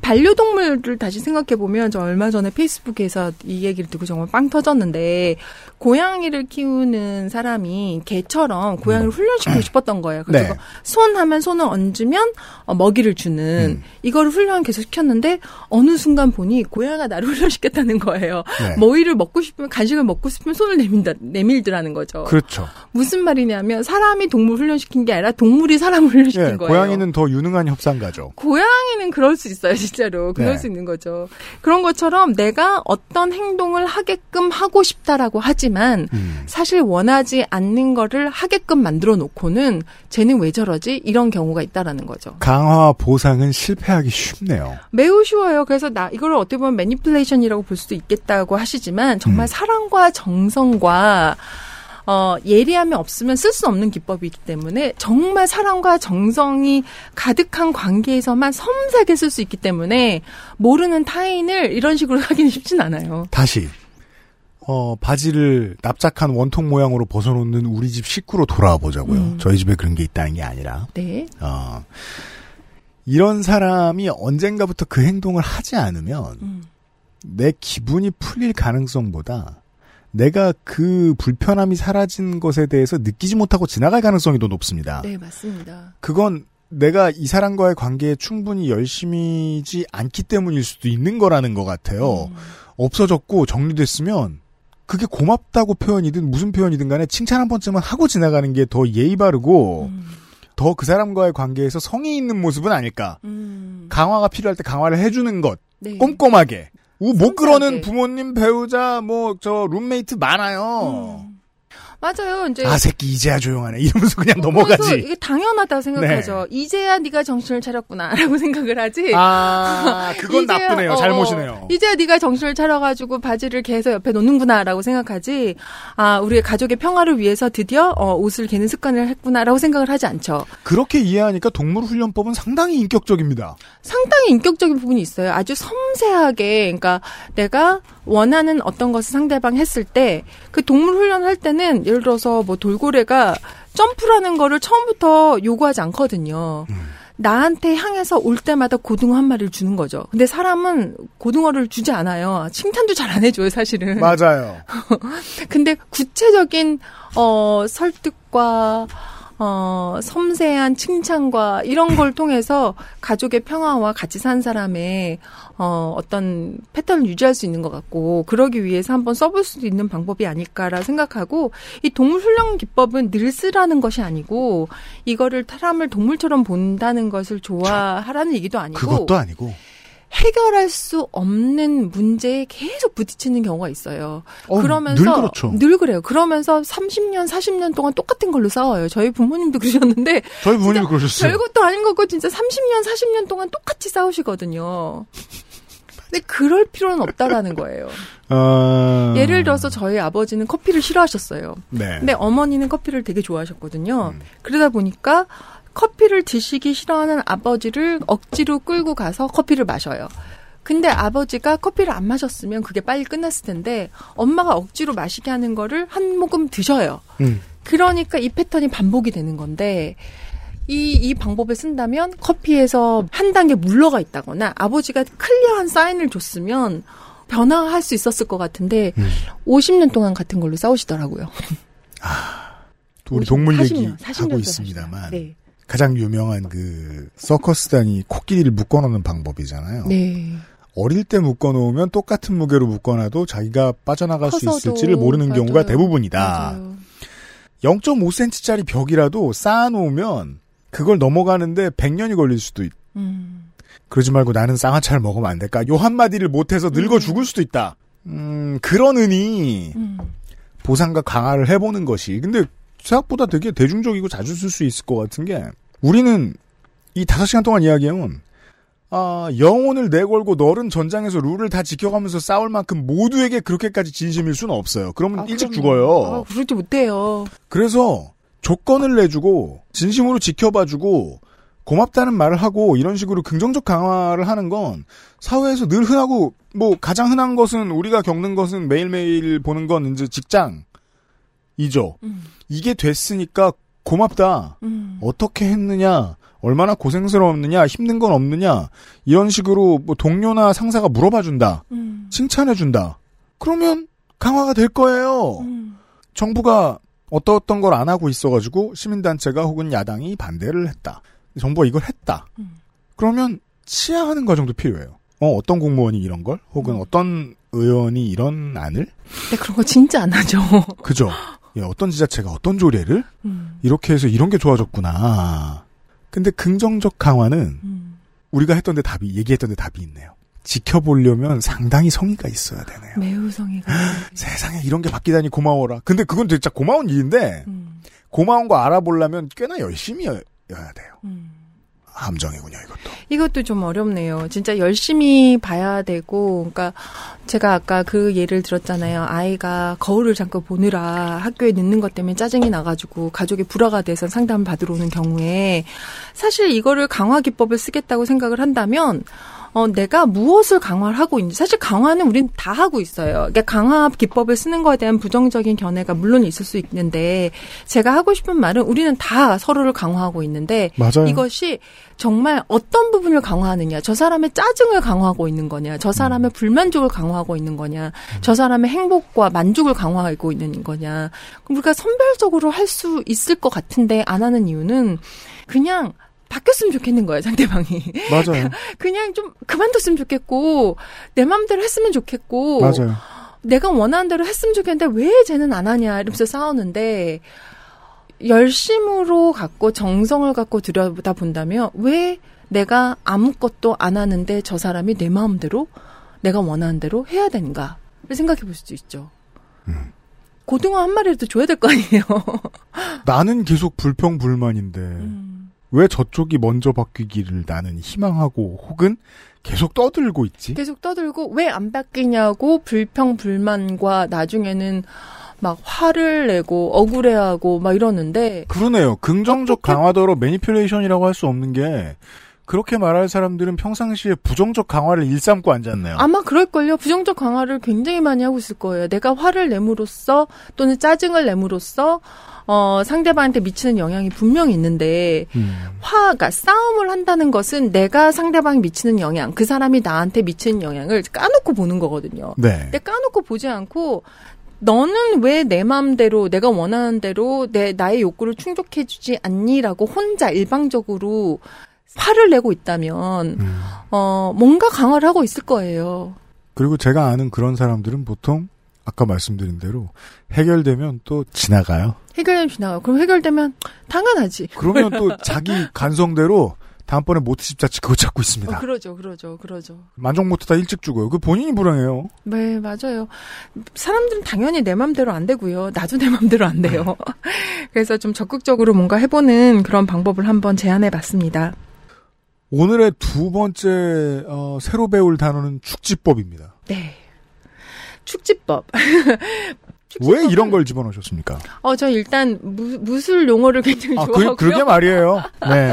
Speaker 11: 반려동물을 다시 생각해 보면 저 얼마 전에 페이스북에서 이 얘기를 듣고 정말 빵 터졌는데 고양이를 키우는 사람이 개처럼 고양이를 훈련시키고 싶었던 거예요. 그래서
Speaker 3: 네.
Speaker 11: 손 하면 손을 얹으면 어, 먹이를 주는 이거를 훈련 계속 시켰는데 어느 순간 보니 고양이가 나를 훈련시켰다는 거예요.
Speaker 3: 네.
Speaker 11: 먹이를 먹고 싶으면 간식을 먹고 싶으면 손을 내민다 내밀더라는 거죠.
Speaker 3: 그렇죠.
Speaker 11: 무슨 말이냐면 사람이 동물 훈련시킨 게 아니라 동물이 사람을 훈련시킨
Speaker 3: 예,
Speaker 11: 거예요.
Speaker 3: 고양이는 더 유능한 협상가죠.
Speaker 11: 고양이는 그럴 수 있어요, 진짜로. 그럴
Speaker 3: 네.
Speaker 11: 수 있는 거죠. 그런 것처럼 내가 어떤 행동을 하게끔 하고 싶다라고 하지 만
Speaker 3: 음.
Speaker 11: 사실 원하지 않는 거를 하게끔 만들어 놓고는 쟤는 왜 저러지? 이런 경우가 있다라는 거죠.
Speaker 3: 강화 보상은 실패하기 쉽네요.
Speaker 11: 매우 쉬워요. 그래서 나 이거를 어떻게 보면 매니플레이션이라고 볼 수도 있겠다고 하시지만 정말 사랑과 정성과 어, 예리함이 없으면 쓸 수 없는 기법이기 때문에 정말 사랑과 정성이 가득한 관계에서만 섬세하게 쓸 수 있기 때문에 모르는 타인을 이런 식으로 하기는 쉽진 않아요.
Speaker 3: 다시 어, 바지를 납작한 원통 모양으로 벗어놓는 우리 집 식구로 돌아와 보자고요.
Speaker 11: 음.
Speaker 3: 저희 집에 그런 게 있다는 게 아니라
Speaker 11: 네.
Speaker 3: 어, 이런 사람이 언젠가부터 그 행동을 하지 않으면
Speaker 11: 음.
Speaker 3: 내 기분이 풀릴 가능성보다 내가 그 불편함이 사라진 것에 대해서 느끼지 못하고 지나갈 가능성이 더 높습니다.
Speaker 11: 네, 맞습니다.
Speaker 3: 그건 내가 이 사람과의 관계에 충분히 열심히지 않기 때문일 수도 있는 거라는 것 같아요. 없어졌고 정리됐으면 그게 고맙다고 표현이든 무슨 표현이든 간에 칭찬 한 번쯤은 하고 지나가는 게 더 예의 바르고 더그 사람과의 관계에서 성의 있는 모습은 아닐까. 강화가 필요할 때 강화를 해주는 것.
Speaker 11: 네.
Speaker 3: 꼼꼼하게. 우, 못 그러는. 부모님, 배우자, 뭐, 저, 룸메이트 많아요.
Speaker 11: 맞아요. 이제
Speaker 3: 아, 새끼, 이제야 조용하네. 이러면서 그냥 넘어가지.
Speaker 11: 이게 당연하다 생각하죠. 이제야 네가 정신을 차렸구나라고 생각을 하지.
Speaker 3: 아, 그건
Speaker 11: 이제야,
Speaker 3: 나쁘네요.
Speaker 11: 어,
Speaker 3: 잘못이네요.
Speaker 11: 이제야 네가 정신을 차려가지고 바지를 개서 옆에 놓는구나라고 생각하지. 아, 우리의 가족의 평화를 위해서 드디어 어, 옷을 개는 습관을 했구나라고 생각을 하지 않죠.
Speaker 3: 그렇게 이해하니까 동물훈련법은 상당히 인격적입니다.
Speaker 11: 상당히 인격적인 부분이 있어요. 아주 섬세하게, 그러니까 내가 원하는 어떤 것을 상대방 했을 때 그 동물 훈련할 때는 예를 들어서 뭐 돌고래가 점프라는 거를 처음부터 요구하지 않거든요. 나한테 향해서 올 때마다 고등어 한 마리를 주는 거죠. 근데 사람은 고등어를 주지 않아요. 칭찬도 잘 안 해줘요, 사실은.
Speaker 3: 맞아요.
Speaker 11: 근데 구체적인 어 설득과 어 섬세한 칭찬과 이런 걸 통해서 가족의 평화와 같이 산 사람의 어 어떤 패턴을 유지할 수 있는 것 같고 그러기 위해서 한번 써볼 수도 있는 방법이 아닐까라 생각하고 이 동물 훈련 기법은 늘 쓰라는 것이 아니고 이거를 사람을 동물처럼 본다는 것을 좋아하라는 얘기도 아니고
Speaker 3: 그것도 아니고.
Speaker 11: 해결할 수 없는 문제에 계속 부딪히는 경우가 있어요.
Speaker 3: 어,
Speaker 11: 그러면서
Speaker 3: 늘 그렇죠.
Speaker 11: 늘 그래요. 그러면서 30년, 40년 동안 똑같은 걸로 싸워요. 저희 부모님도 그러셨는데
Speaker 3: 저희 부모님도 그러셨어요.
Speaker 11: 별것도 아닌 거고 진짜 30년, 40년 동안 똑같이 싸우시거든요. 근데 그럴 필요는 없다라는 거예요.
Speaker 3: 어...
Speaker 11: 예를 들어서 저희 아버지는 커피를 싫어하셨어요.
Speaker 3: 네.
Speaker 11: 근데 어머니는 커피를 되게 좋아하셨거든요.
Speaker 3: 음.
Speaker 11: 그러다 보니까 커피를 드시기 싫어하는 아버지를 억지로 끌고 가서 커피를 마셔요. 근데 아버지가 커피를 안 마셨으면 그게 빨리 끝났을 텐데 엄마가 억지로 마시게 하는 거를 한 모금 드셔요.
Speaker 3: 음.
Speaker 11: 그러니까 이 패턴이 반복이 되는 건데 이, 이 방법을 쓴다면 커피에서 한 단계 물러가 있다거나 아버지가 클리어한 사인을 줬으면 변화할 수 있었을 것 같은데
Speaker 3: 음.
Speaker 11: 50년 동안 같은 걸로 싸우시더라고요.
Speaker 3: 또 우리 동물
Speaker 11: 40년,
Speaker 3: 얘기
Speaker 11: 40년
Speaker 3: 하고 있습니다만
Speaker 11: 네.
Speaker 3: 가장 유명한 그 서커스단이 코끼리를 묶어놓는 방법이잖아요.
Speaker 11: 네.
Speaker 3: 어릴 때 묶어놓으면 똑같은 무게로 묶어놔도 자기가 빠져나갈 수 있을지를 모르는
Speaker 11: 맞아요.
Speaker 3: 경우가 대부분이다.
Speaker 11: 맞아요.
Speaker 3: 0.5cm짜리 벽이라도 쌓아놓으면 그걸 넘어가는데 100년이 걸릴 수도 있.
Speaker 11: 음.
Speaker 3: 그러지 말고 나는 쌍화차를 먹으면 안 될까? 요 한마디를 못해서 늙어 죽을 수도 있다. 음, 그러느니
Speaker 11: 음.
Speaker 3: 보상과 강화를 해보는 것이. 근데 생각보다 되게 대중적이고 자주 쓸 수 있을 것 같은 게 우리는 이 다섯 시간 동안 이야기해온 아, 영혼을 내걸고 너른 전장에서 룰을 다 지켜가면서 싸울 만큼 모두에게 그렇게까지 진심일 수는 없어요. 그러면 일찍
Speaker 11: 아,
Speaker 3: 죽어요.
Speaker 11: 그러지 못해요.
Speaker 3: 그래서 조건을 내주고 진심으로 지켜봐주고 고맙다는 말을 하고 이런 식으로 긍정적 강화를 하는 건 사회에서 늘 흔하고 뭐 가장 흔한 것은 우리가 겪는 것은 매일매일 보는 건 이제 직장 이죠. 이게 됐으니까 고맙다.
Speaker 11: 음.
Speaker 3: 어떻게 했느냐, 얼마나 고생스러웠느냐, 힘든 건 없느냐, 이런 식으로 뭐 동료나 상사가 물어봐 준다.
Speaker 11: 음.
Speaker 3: 칭찬해 준다. 그러면 강화가 될 거예요.
Speaker 11: 음.
Speaker 3: 정부가 어떤 어떤 걸 안 하고 있어가지고 시민단체가 혹은 야당이 반대를 했다. 정부가 이걸 했다.
Speaker 11: 음.
Speaker 3: 그러면 치하하는 과정도 필요해요. 어, 어떤 공무원이 이런 걸? 혹은
Speaker 11: 음.
Speaker 3: 어떤 의원이 이런 안을?
Speaker 11: 근데 그런 거 진짜 안 하죠.
Speaker 3: 그죠? 예, 어떤 지자체가 어떤 조례를?
Speaker 11: 음.
Speaker 3: 이렇게 해서 이런 게 좋아졌구나. 근데 긍정적 강화는
Speaker 11: 음.
Speaker 3: 우리가 했던 데 답이, 얘기했던 데 답이 있네요. 지켜보려면 상당히 성의가 있어야 되네요.
Speaker 11: 매우 성의가.
Speaker 3: 세상에 이런 게 바뀌다니 고마워라. 근데 그건 진짜 고마운 일인데,
Speaker 11: 음.
Speaker 3: 고마운 거 알아보려면 꽤나 열심히 여, 야 돼요.
Speaker 11: 음.
Speaker 3: 함정이군요, 이것도.
Speaker 11: 이것도 좀 어렵네요. 진짜 열심히 봐야 되고, 그러니까 제가 아까 그 예를 들었잖아요. 아이가 거울을 잠깐 보느라 학교에 늦는 것 때문에 짜증이 나가지고 가족이 불화가 돼서 상담 받으러 오는 경우에 사실 이거를 강화 기법을 쓰겠다고 생각을 한다면 어, 내가 무엇을 강화를 하고 있는지. 사실 강화는 우린 다 하고 있어요. 그러니까 강화 기법을 쓰는 거에 대한 부정적인 견해가 물론 있을 수 있는데, 제가 하고 싶은 말은 우리는 다 서로를 강화하고 있는데,
Speaker 3: 맞아요.
Speaker 11: 이것이 정말 어떤 부분을 강화하느냐, 저 사람의 짜증을 강화하고 있는 거냐, 저 사람의 불만족을 강화하고 있는 거냐, 저 사람의 행복과 만족을 강화하고 있는 거냐. 그럼 우리가 선별적으로 할 수 있을 것 같은데 안 하는 이유는 그냥 바뀌었으면 좋겠는 거예요, 상대방이.
Speaker 3: 맞아요.
Speaker 11: 그냥 좀 그만뒀으면 좋겠고, 내 맘대로 했으면 좋겠고,
Speaker 3: 맞아요.
Speaker 11: 내가 원하는 대로 했으면 좋겠는데 왜 쟤는 안 하냐 이러면서 싸우는데 열심으로 갖고 정성을 갖고 들여다 본다면 왜 내가 아무것도 안 하는데 저 사람이 내 마음대로 내가 원하는 대로 해야 되는가를 생각해 볼 수도 있죠.
Speaker 3: 음.
Speaker 11: 고등어 한 마리라도 줘야 될 거 아니에요.
Speaker 3: 나는 계속 불평불만인데,
Speaker 11: 음.
Speaker 3: 왜 저쪽이 먼저 바뀌기를 나는 희망하고, 혹은 계속 떠들고 있지?
Speaker 11: 계속 떠들고 왜 안 바뀌냐고 불평 불만과 나중에는 막 화를 내고 억울해하고 막 이러는데
Speaker 3: 그러네요. 긍정적 강화더러 매니플레이션이라고 할 수 없는 게, 그렇게 말할 사람들은 평상시에 부정적 강화를 일삼고 앉았네요.
Speaker 11: 아마 그럴걸요. 부정적 강화를 굉장히 많이 하고 있을 거예요. 내가 화를 내므로써 또는 짜증을 내므로써 어, 상대방한테 미치는 영향이 분명히 있는데
Speaker 3: 음.
Speaker 11: 화가 싸움을 한다는 것은 내가 상대방이 미치는 영향, 그 사람이 나한테 미치는 영향을 까놓고 보는 거거든요.
Speaker 3: 네.
Speaker 11: 근데 까놓고 보지 않고 너는 왜 내 마음대로 내가 원하는 대로 내 나의 욕구를 충족해 주지 않니라고 혼자 일방적으로 화를 내고 있다면
Speaker 3: 음.
Speaker 11: 어 뭔가 강화를 하고 있을 거예요.
Speaker 3: 그리고 제가 아는 그런 사람들은 보통, 아까 말씀드린 대로, 해결되면 또 지나가요.
Speaker 11: 해결되면 지나가. 그럼 해결되면 당연하지.
Speaker 3: 그러면 또 자기 간성대로, 다음번에 모트집 자치 그거 찾고 있습니다.
Speaker 11: 어, 그러죠, 그러죠, 그러죠.
Speaker 3: 만족 못하다 일찍 죽어요. 그 본인이 불행해요.
Speaker 11: 네, 맞아요. 사람들은 당연히 내 맘대로 안 되고요. 나도 내 맘대로 안 돼요. 그래서 좀 적극적으로 뭔가 해보는 그런 방법을 한번 제안해 봤습니다.
Speaker 3: 오늘의 두 번째 어, 새로 배울 단어는 축지법입니다.
Speaker 11: 네. 축지법.
Speaker 3: 왜 이런 걸 집어넣으셨습니까?
Speaker 11: 어, 저 일단 무, 무술 용어를 굉장히
Speaker 3: 아,
Speaker 11: 좋아하고요.
Speaker 3: 그, 그러게 말이에요. 네.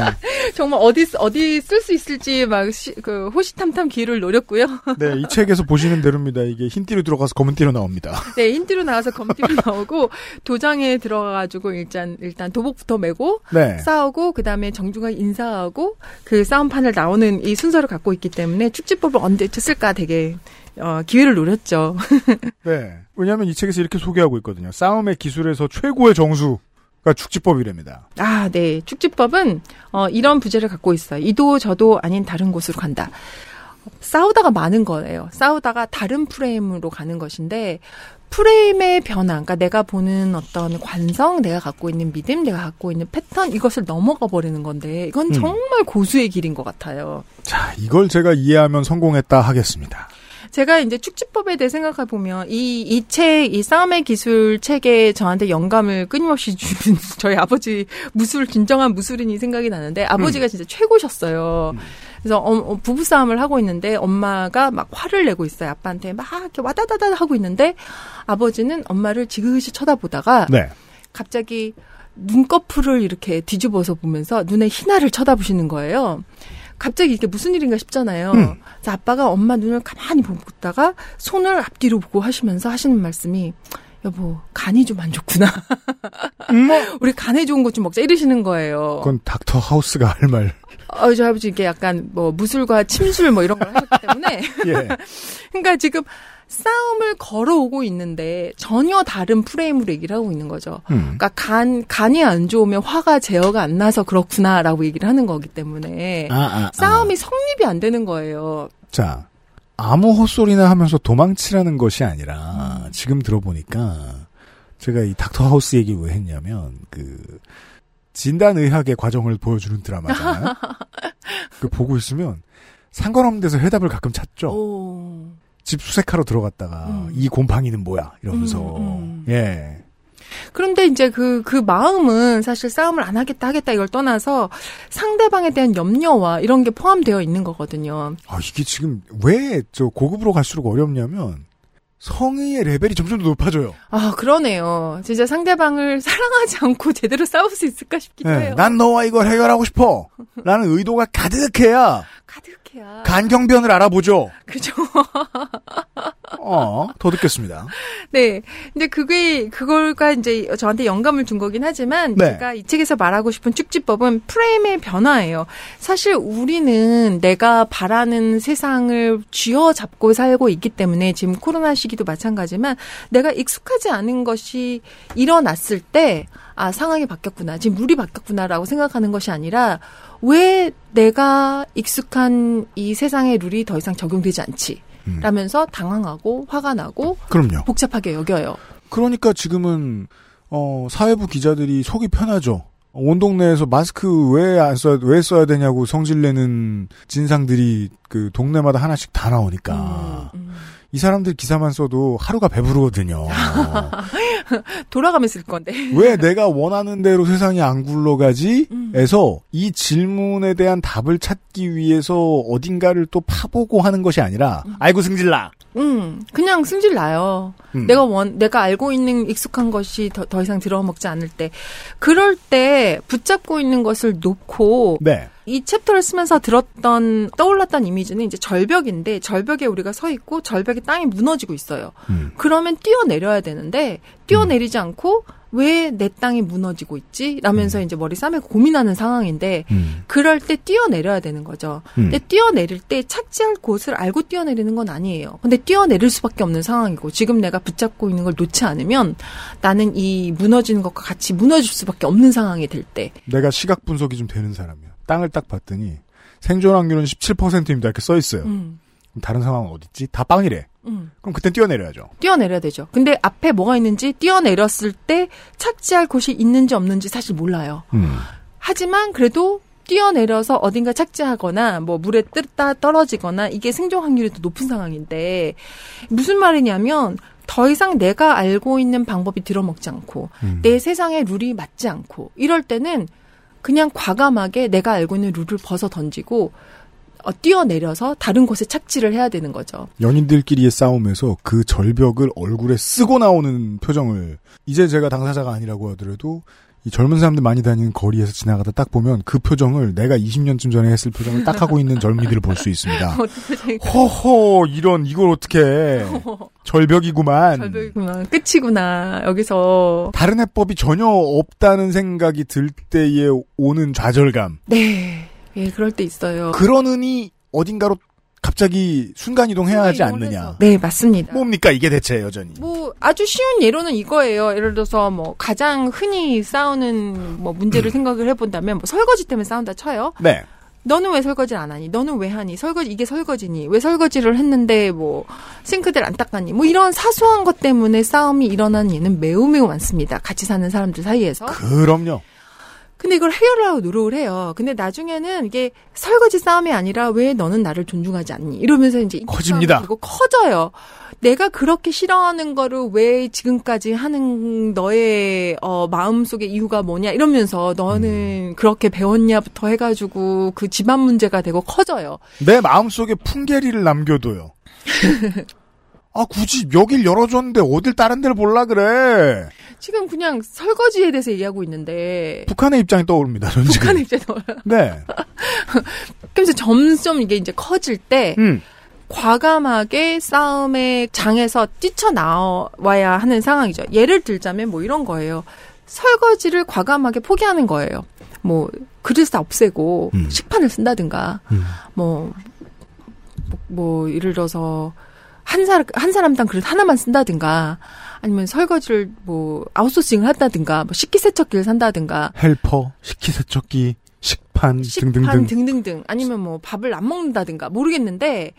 Speaker 11: 정말 어디 쓰- 어디 쓸 수 있을지 막 그 호시탐탐 기회를 노렸고요.
Speaker 3: 네, 이 책에서 보시는 대로입니다. 이게 흰띠로 들어가서 검은띠로 나옵니다.
Speaker 11: 네, 힌트로 나와서 검티로 나오고 도장에 들어가가지고 일단 일단 도복부터 메고
Speaker 3: 네.
Speaker 11: 싸우고 그 다음에 정중하게 인사하고 그 싸움판을 나오는 이 순서를 갖고 있기 때문에 축지법을 언제 쳤을까 되게 어, 기회를 노렸죠.
Speaker 3: 네. 왜냐하면 이 책에서 이렇게 소개하고 있거든요. 싸움의 기술에서 최고의 정수 가 축지법이랍니다.
Speaker 11: 아, 네. 축지법은 어, 이런 부제를 갖고 있어요. 이도 저도 아닌 다른 곳으로 간다. 싸우다가 많은 거예요. 싸우다가 다른 프레임으로 가는 것인데 프레임의 변화, 그러니까 내가 보는 어떤 관성, 내가 갖고 있는 믿음, 내가 갖고 있는 패턴 이것을 넘어가 버리는 건데 이건
Speaker 3: 음.
Speaker 11: 정말 고수의 길인 것 같아요.
Speaker 3: 자, 이걸 제가 이해하면 성공했다 하겠습니다.
Speaker 11: 제가 이제 축지법에 대해 생각해 보면 이 이 책, 이 싸움의 기술 책에 저한테 영감을 끊임없이 주는 저희 아버지 무술 진정한 무술인이 생각이 나는데 아버지가 진짜 최고셨어요. 그래서 어, 어, 부부 싸움을 하고 있는데 엄마가 막 화를 내고 있어요. 아빠한테 막 이렇게 와다다다 하고 있는데 아버지는 엄마를 지그시 쳐다보다가
Speaker 3: 네.
Speaker 11: 갑자기 눈꺼풀을 이렇게 뒤집어서 보면서 눈에 희나를 쳐다보시는 거예요. 갑자기 이게 무슨 일인가 싶잖아요.
Speaker 3: 음.
Speaker 11: 그래서 아빠가 엄마 눈을 가만히 보다가 손을 앞뒤로 보고 하시면서 하시는 말씀이 여보 간이 좀 안 좋구나. 우리 간에 좋은 것 좀 먹자 이러시는 거예요.
Speaker 3: 그건 닥터 하우스가 할 말.
Speaker 11: 어, 저 아버지 이게 약간 뭐 무술과 침술 뭐 이런 걸 하셨기 때문에.
Speaker 3: 예.
Speaker 11: 그러니까 지금 싸움을 걸어오고 있는데 전혀 다른 프레임으로 얘기를 하고 있는 거죠.
Speaker 3: 음.
Speaker 11: 그러니까 간 간이 안 좋으면 화가 제어가 안 나서 그렇구나라고 얘기를 하는 거기 때문에
Speaker 3: 아, 아, 아.
Speaker 11: 싸움이 성립이 안 되는 거예요.
Speaker 3: 자, 아무 헛소리나 하면서 도망치라는 것이 아니라 지금 들어보니까 제가 이 닥터 하우스 얘기 왜 했냐면 그 진단의학의 과정을 보여주는 드라마잖아요. 그 보고 있으면 상관없는 데서 해답을 가끔 찾죠.
Speaker 11: 오.
Speaker 3: 집 수색하러 들어갔다가 이 곰팡이는 뭐야 이러면서
Speaker 11: 음,
Speaker 3: 예.
Speaker 11: 그런데 이제 그, 그 마음은 사실 싸움을 안 하겠다 하겠다 이걸 떠나서 상대방에 대한 염려와 이런 게 포함되어 있는 거거든요.
Speaker 3: 아 이게 지금 왜 저 고급으로 갈수록 어렵냐면 성의의 레벨이 점점 더 높아져요.
Speaker 11: 아, 그러네요. 진짜 상대방을 사랑하지 않고 제대로 싸울 수 있을까 싶기도
Speaker 3: 예,
Speaker 11: 해요.
Speaker 3: 난 너와 이걸 해결하고 싶어. 라는 의도가 가득해야
Speaker 11: 가득해야.
Speaker 3: 간경변을 알아보죠.
Speaker 11: 그죠.
Speaker 3: 어, 더 듣겠습니다.
Speaker 11: 네. 근데 그게, 그걸가 이제 저한테 영감을 준 거긴 하지만,
Speaker 3: 네.
Speaker 11: 제가 이 책에서 말하고 싶은 축지법은 프레임의 변화예요. 사실 우리는 내가 바라는 세상을 쥐어 잡고 살고 있기 때문에 지금 코로나 시기도 마찬가지지만, 내가 익숙하지 않은 것이 일어났을 때, 아, 상황이 바뀌었구나. 지금 룰이 바뀌었구나라고 생각하는 것이 아니라, 왜 내가 익숙한 이 세상의 룰이 더 이상 적용되지 않지? 라면서 당황하고 화가 나고
Speaker 3: 그럼요.
Speaker 11: 복잡하게 여겨요.
Speaker 3: 그러니까 지금은 어, 사회부 기자들이 속이 편하죠. 온 동네에서 마스크 왜 안 써야 왜 써야 되냐고 성질내는 진상들이 그 동네마다 하나씩 다 나오니까 이 사람들 기사만 써도 하루가 배부르거든요.
Speaker 11: 돌아가면 쓸 건데.
Speaker 3: 왜 내가 원하는 대로 세상이 안 굴러가지? 에서 이 질문에 대한 답을 찾기 위해서 어딘가를 또 파보고 하는 것이 아니라 아이고 승질나.
Speaker 11: 음, 그냥 승질 나요.
Speaker 3: 음.
Speaker 11: 내가 원, 내가 알고 있는 익숙한 것이 더, 더 이상 들어먹지 않을 때. 그럴 때 붙잡고 있는 것을 놓고.
Speaker 3: 네.
Speaker 11: 이 챕터를 쓰면서 들었던, 떠올랐던 이미지는 이제 절벽인데, 절벽에 우리가 서 있고, 절벽에 땅이 무너지고 있어요.
Speaker 3: 음.
Speaker 11: 그러면 뛰어내려야 되는데, 뛰어내리지 않고, 왜 내 땅이 무너지고 있지? 라면서 이제 머리 싸매고 고민하는 상황인데,
Speaker 3: 음.
Speaker 11: 그럴 때 뛰어내려야 되는 거죠.
Speaker 3: 음.
Speaker 11: 근데 뛰어내릴 때 착지할 곳을 알고 뛰어내리는 건 아니에요. 근데 뛰어내릴 수밖에 없는 상황이고 지금 내가 붙잡고 있는 걸 놓지 않으면 나는 이 무너지는 것과 같이 무너질 수밖에 없는 상황이 될 때.
Speaker 3: 내가 시각 분석이 좀 되는 사람이야. 땅을 딱 봤더니 생존 확률은 17%입니다. 이렇게 써 있어요.
Speaker 11: 음.
Speaker 3: 그럼 다른 상황은 어디 있지? 다 빵이래.
Speaker 11: 음.
Speaker 3: 그럼 그땐 뛰어내려야죠.
Speaker 11: 뛰어내려야 되죠. 근데 앞에 뭐가 있는지 뛰어내렸을 때 착지할 곳이 있는지 없는지 사실 몰라요.
Speaker 3: 음.
Speaker 11: 하지만 그래도 뛰어내려서 어딘가 착지하거나 뭐 물에 뜨다 떨어지거나 이게 생존 확률이 더 높은 상황인데 무슨 말이냐면 더 이상 내가 알고 있는 방법이 들어먹지 않고
Speaker 3: 음.
Speaker 11: 내 세상의 룰이 맞지 않고 이럴 때는 그냥 과감하게 내가 알고 있는 룰을 벗어 던지고 어, 뛰어내려서 다른 곳에 착지를 해야 되는 거죠.
Speaker 3: 연인들끼리의 싸움에서 그 절벽을 얼굴에 쓰고 나오는 표정을 이제 제가 당사자가 아니라고 하더라도 이 젊은 사람들 많이 다니는 거리에서 지나가다 딱 보면 그 표정을 내가 20년쯤 전에 했을 표정을 딱 하고 있는 젊은이들을 볼 수 있습니다. 허허 이런 이걸 어떻게 해. 절벽이구만.
Speaker 11: 절벽이구나. 끝이구나. 여기서
Speaker 3: 다른 해법이 전혀 없다는 생각이 들 때에 오는 좌절감.
Speaker 11: 네. 예, 그럴 때 있어요.
Speaker 3: 그러느니 어딘가로 갑자기 순간 이동해야 하지 않느냐.
Speaker 11: 네, 맞습니다.
Speaker 3: 뭡니까 이게 대체 여전히.
Speaker 11: 뭐 아주 쉬운 예로는 이거예요. 예를 들어서 뭐 가장 흔히 싸우는 뭐 문제를 생각을 해본다면 뭐 설거지 때문에 싸운다 쳐요.
Speaker 3: 네.
Speaker 11: 너는 왜 설거지를 안 하니? 너는 왜 하니? 설거지 이게 설거지니? 왜 설거지를 했는데 뭐 싱크대를 안 닦았니? 뭐 이런 사소한 것 때문에 싸움이 일어나는 예는 매우 매우 많습니다. 같이 사는 사람들 사이에서.
Speaker 3: 그럼요.
Speaker 11: 근데 이걸 해결하려고 노력을 해요. 근데 나중에는 이게 설거지 싸움이 아니라 왜 너는 나를 존중하지 않니? 이러면서 이제
Speaker 3: 커집니다.
Speaker 11: 되고 커져요. 내가 그렇게 싫어하는 거를 왜 지금까지 하는 너의 어 마음속의 이유가 뭐냐 이러면서 너는 그렇게 배웠냐부터 해가지고 그 집안 문제가 되고 커져요.
Speaker 3: 내 마음속에 풍계리를 남겨둬요. 아 굳이 여길 열어줬는데 어딜 다른 데를 볼라 그래.
Speaker 11: 지금 그냥 설거지에 대해서 얘기하고 있는데
Speaker 3: 북한의 입장이 떠오릅니다. 전 지금.
Speaker 11: 북한의 입장이 떠올라요.
Speaker 3: 네.
Speaker 11: 그래서 점점 이게 이제 커질 때
Speaker 3: 음.
Speaker 11: 과감하게 싸움의 장에서 뛰쳐나와야 하는 상황이죠. 예를 들자면 뭐 이런 거예요. 설거지를 과감하게 포기하는 거예요. 뭐 그릇을 다 없애고
Speaker 3: 음.
Speaker 11: 식판을 쓴다든가
Speaker 3: 음.
Speaker 11: 뭐, 뭐, 뭐 예를 들어서 한 사람 한 사람당 그릇 하나만 쓴다든가 아니면 설거지를 뭐 아웃소싱을 한다든가 뭐 식기세척기를 산다든가.
Speaker 3: helper, 식기세척기, 식판,
Speaker 11: 식판
Speaker 3: 등등등.
Speaker 11: 등등등. 아니면 뭐 밥을 안 먹는다든가. 모르겠는데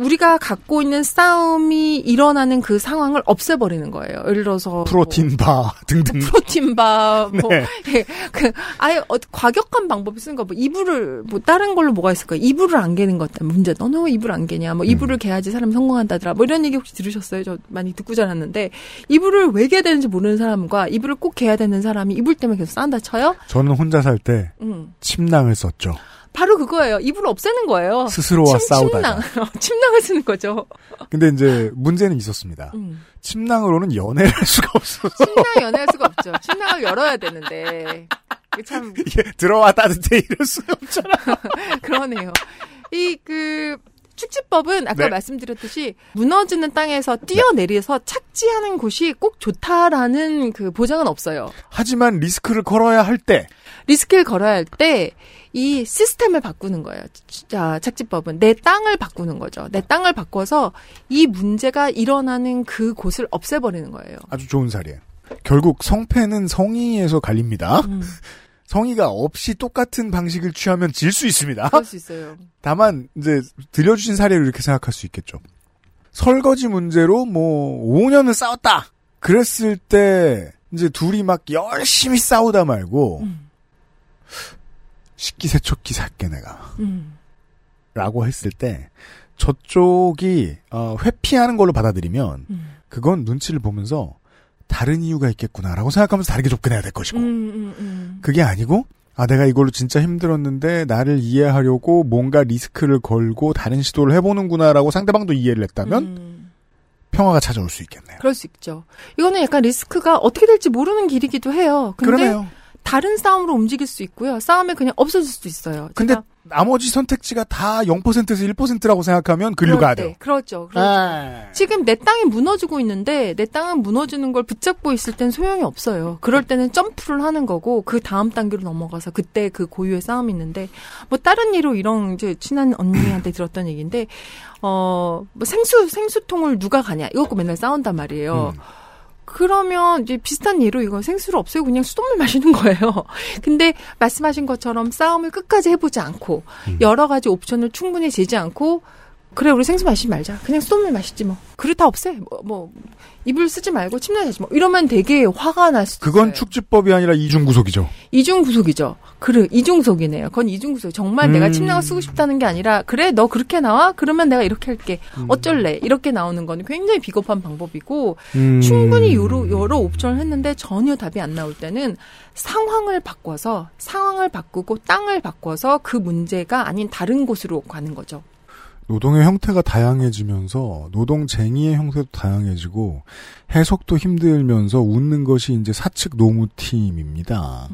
Speaker 11: 우리가 갖고 있는 싸움이 일어나는 그 상황을 없애버리는 거예요. 예를 들어서
Speaker 3: protein bar 등등.
Speaker 11: 뭐 protein bar 뭐
Speaker 3: 네.
Speaker 11: 예, 그 아예 어, 과격한 방법이 쓰는 거 뭐 이불을 뭐 다른 걸로 뭐가 있을까? 이불을 안 개는 것 때문에 문제. 너는 왜 이불 안 개냐? 뭐
Speaker 3: 음.
Speaker 11: 이불을 개야지 사람이 성공한다더라. 뭐 이런 얘기 혹시 들으셨어요? 저 많이 듣고 자랐는데 이불을 왜 개야 되는지 모르는 사람과 이불을 꼭 개야 되는 사람이 이불 때문에 계속 싸운다 쳐요?
Speaker 3: 저는 혼자 살때
Speaker 11: 음.
Speaker 3: 침낭을 썼죠.
Speaker 11: 바로 그거예요. 이불을 없애는 거예요.
Speaker 3: 스스로와 싸우다가.
Speaker 11: 침낭. 침낭을 쓰는 거죠.
Speaker 3: 근데 이제 문제는 있었습니다.
Speaker 11: 음.
Speaker 3: 침낭으로는 연애를 할 수가 없어서
Speaker 11: 침낭 연애할 수가 없죠. 침낭을 열어야 되는데. 참
Speaker 3: 이게 들어와 따뜻해 이럴 수가 없잖아.
Speaker 11: 그러네요. 이 그 축지법은 아까
Speaker 3: 네.
Speaker 11: 말씀드렸듯이 무너지는 땅에서 뛰어내려서 착지하는 곳이 꼭 좋다라는 그 보장은 없어요.
Speaker 3: 하지만 리스크를 걸어야 할 때
Speaker 11: 리스크를 걸어야 할 때 이 시스템을 바꾸는 거예요. 자, 착지법은 내 땅을 바꾸는 거죠. 내 땅을 바꿔서 이 문제가 일어나는 그 곳을 없애버리는 거예요.
Speaker 3: 아주 좋은 사례. 결국 성패는 성의에서 갈립니다.
Speaker 11: 음,
Speaker 3: 성의가 없이 똑같은 방식을 취하면 질 수 있습니다.
Speaker 11: 그럴 수 있어요.
Speaker 3: 다만 이제 들려주신 사례를 이렇게 생각할 수 있겠죠. 설거지 문제로 뭐 5년을 싸웠다. 그랬을 때 이제 둘이 막 열심히 싸우다 말고
Speaker 11: 음.
Speaker 3: 식기세척기 살게 내가
Speaker 11: 음,
Speaker 3: 라고 했을 때 저쪽이 어, 회피하는 걸로 받아들이면
Speaker 11: 음.
Speaker 3: 그건 눈치를 보면서 다른 이유가 있겠구나라고 생각하면서 다르게 접근해야 될 것이고
Speaker 11: 음, 음, 음.
Speaker 3: 그게 아니고 아 내가 이걸로 진짜 힘들었는데 나를 이해하려고 뭔가 리스크를 걸고 다른 시도를 해보는구나라고 상대방도 이해를 했다면
Speaker 11: 음.
Speaker 3: 평화가 찾아올 수 있겠네요.
Speaker 11: 그럴 수 있죠. 이거는 약간 리스크가 어떻게 될지 모르는 길이기도 해요. 근데
Speaker 3: 그러네요.
Speaker 11: 다른 싸움으로 움직일 수 있고요. 싸움에 그냥 없어질 수도 있어요.
Speaker 3: 근데 나머지 선택지가 다 0%에서 1%라고 생각하면
Speaker 11: 때,
Speaker 3: 돼요.
Speaker 11: 그렇죠. 그렇죠.
Speaker 3: 아.
Speaker 11: 지금 내 땅이 무너지고 있는데 내 땅은 무너지는 걸 붙잡고 있을 땐 소용이 없어요. 그럴 때는 점프를 하는 거고 그 다음 단계로 넘어가서 그때 그 고유의 싸움이 있는데 뭐 다른 예로 이런 이제 친한 언니한테 들었던 얘기인데 어뭐 생수 생수통을 누가 가냐 이거 갖고 맨날 싸운단 말이에요.
Speaker 3: 음.
Speaker 11: 그러면 이제 비슷한 예로 이거 생수를 없애고 그냥 수돗물 마시는 거예요. 근데 말씀하신 것처럼 싸움을 끝까지 해보지 않고
Speaker 3: 음.
Speaker 11: 여러 가지 옵션을 충분히 재지 않고 그래 우리 생수 마시지 말자. 그냥 수돗물 마시지 뭐. 그릇 다 없애. 뭐, 뭐 이불 쓰지 말고 침대 자지 뭐. 이러면 되게 화가 날 수도
Speaker 3: 그건
Speaker 11: 있어요.
Speaker 3: 축지법이 아니라 이중구속이죠.
Speaker 11: 이중구속이죠. 그래 이중구속이네요. 그건 이중구속. 정말 내가
Speaker 3: 음.
Speaker 11: 침낭을 쓰고 싶다는 게 아니라 그래 너 그렇게 나와? 그러면 내가 이렇게 할게.
Speaker 3: 음.
Speaker 11: 어쩔래? 이렇게 나오는 건 굉장히 비겁한 방법이고
Speaker 3: 음.
Speaker 11: 충분히 여러, 여러 옵션을 했는데 전혀 답이 안 나올 때는 상황을 바꿔서 상황을 바꾸고 땅을 바꿔서 그 문제가 아닌 다른 곳으로 가는 거죠.
Speaker 3: 노동의 형태가 다양해지면서 노동쟁의의 형태도 다양해지고 해석도 힘들면서 웃는 것이 이제 사측 노무팀입니다.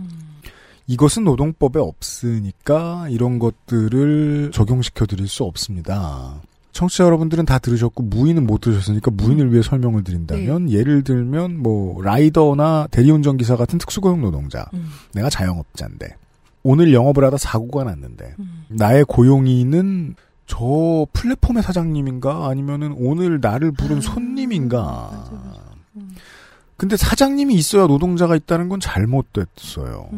Speaker 3: 이것은 노동법에 없으니까 이런 것들을 적용시켜 드릴 수 없습니다. 청취자 여러분들은 다 들으셨고 무인은 못 들으셨으니까 무인을 위해 설명을 드린다면 예를 들면 뭐 라이더나 대리운전 기사 같은 특수고용 노동자
Speaker 11: 음.
Speaker 3: 내가 자영업자인데 오늘 영업을 하다 사고가 났는데 나의 고용인은 저 플랫폼의 사장님인가 아니면은 오늘 나를 부른 손님인가. 근데 사장님이 있어야 노동자가 있다는 건 잘못됐어요.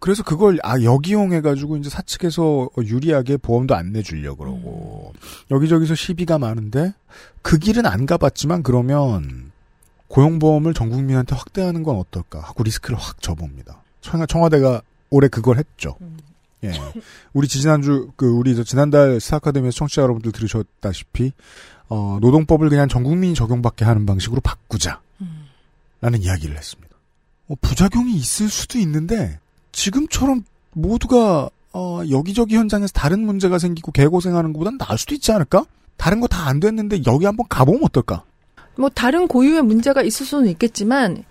Speaker 3: 그래서 그걸 아 역이용해가지고 이제 사측에서 유리하게 보험도 안 내주려 그러고 여기저기서 시비가 많은데 그 길은 안 가봤지만 그러면 고용보험을 전 국민한테 확대하는 건 어떨까 하고 리스크를 확 접어봅니다. 청와- 청와대가 올해 그걸 했죠. 예. 우리 지난주, 그, 우리 저 지난달 스타카데미에서 청취자 여러분들 들으셨다시피, 어, 노동법을 그냥 전 국민이 적용받게 하는 방식으로 바꾸자. 라는 이야기를 했습니다. 어, 부작용이 있을 수도 있는데, 지금처럼 모두가, 어, 여기저기 현장에서 다른 문제가 생기고 개고생하는 것보단 나을 수도 있지 않을까? 다른 거 다 안 됐는데 여기 한번 가보면 어떨까?
Speaker 11: 뭐 다른 고유의 문제가 있을 수는 있겠지만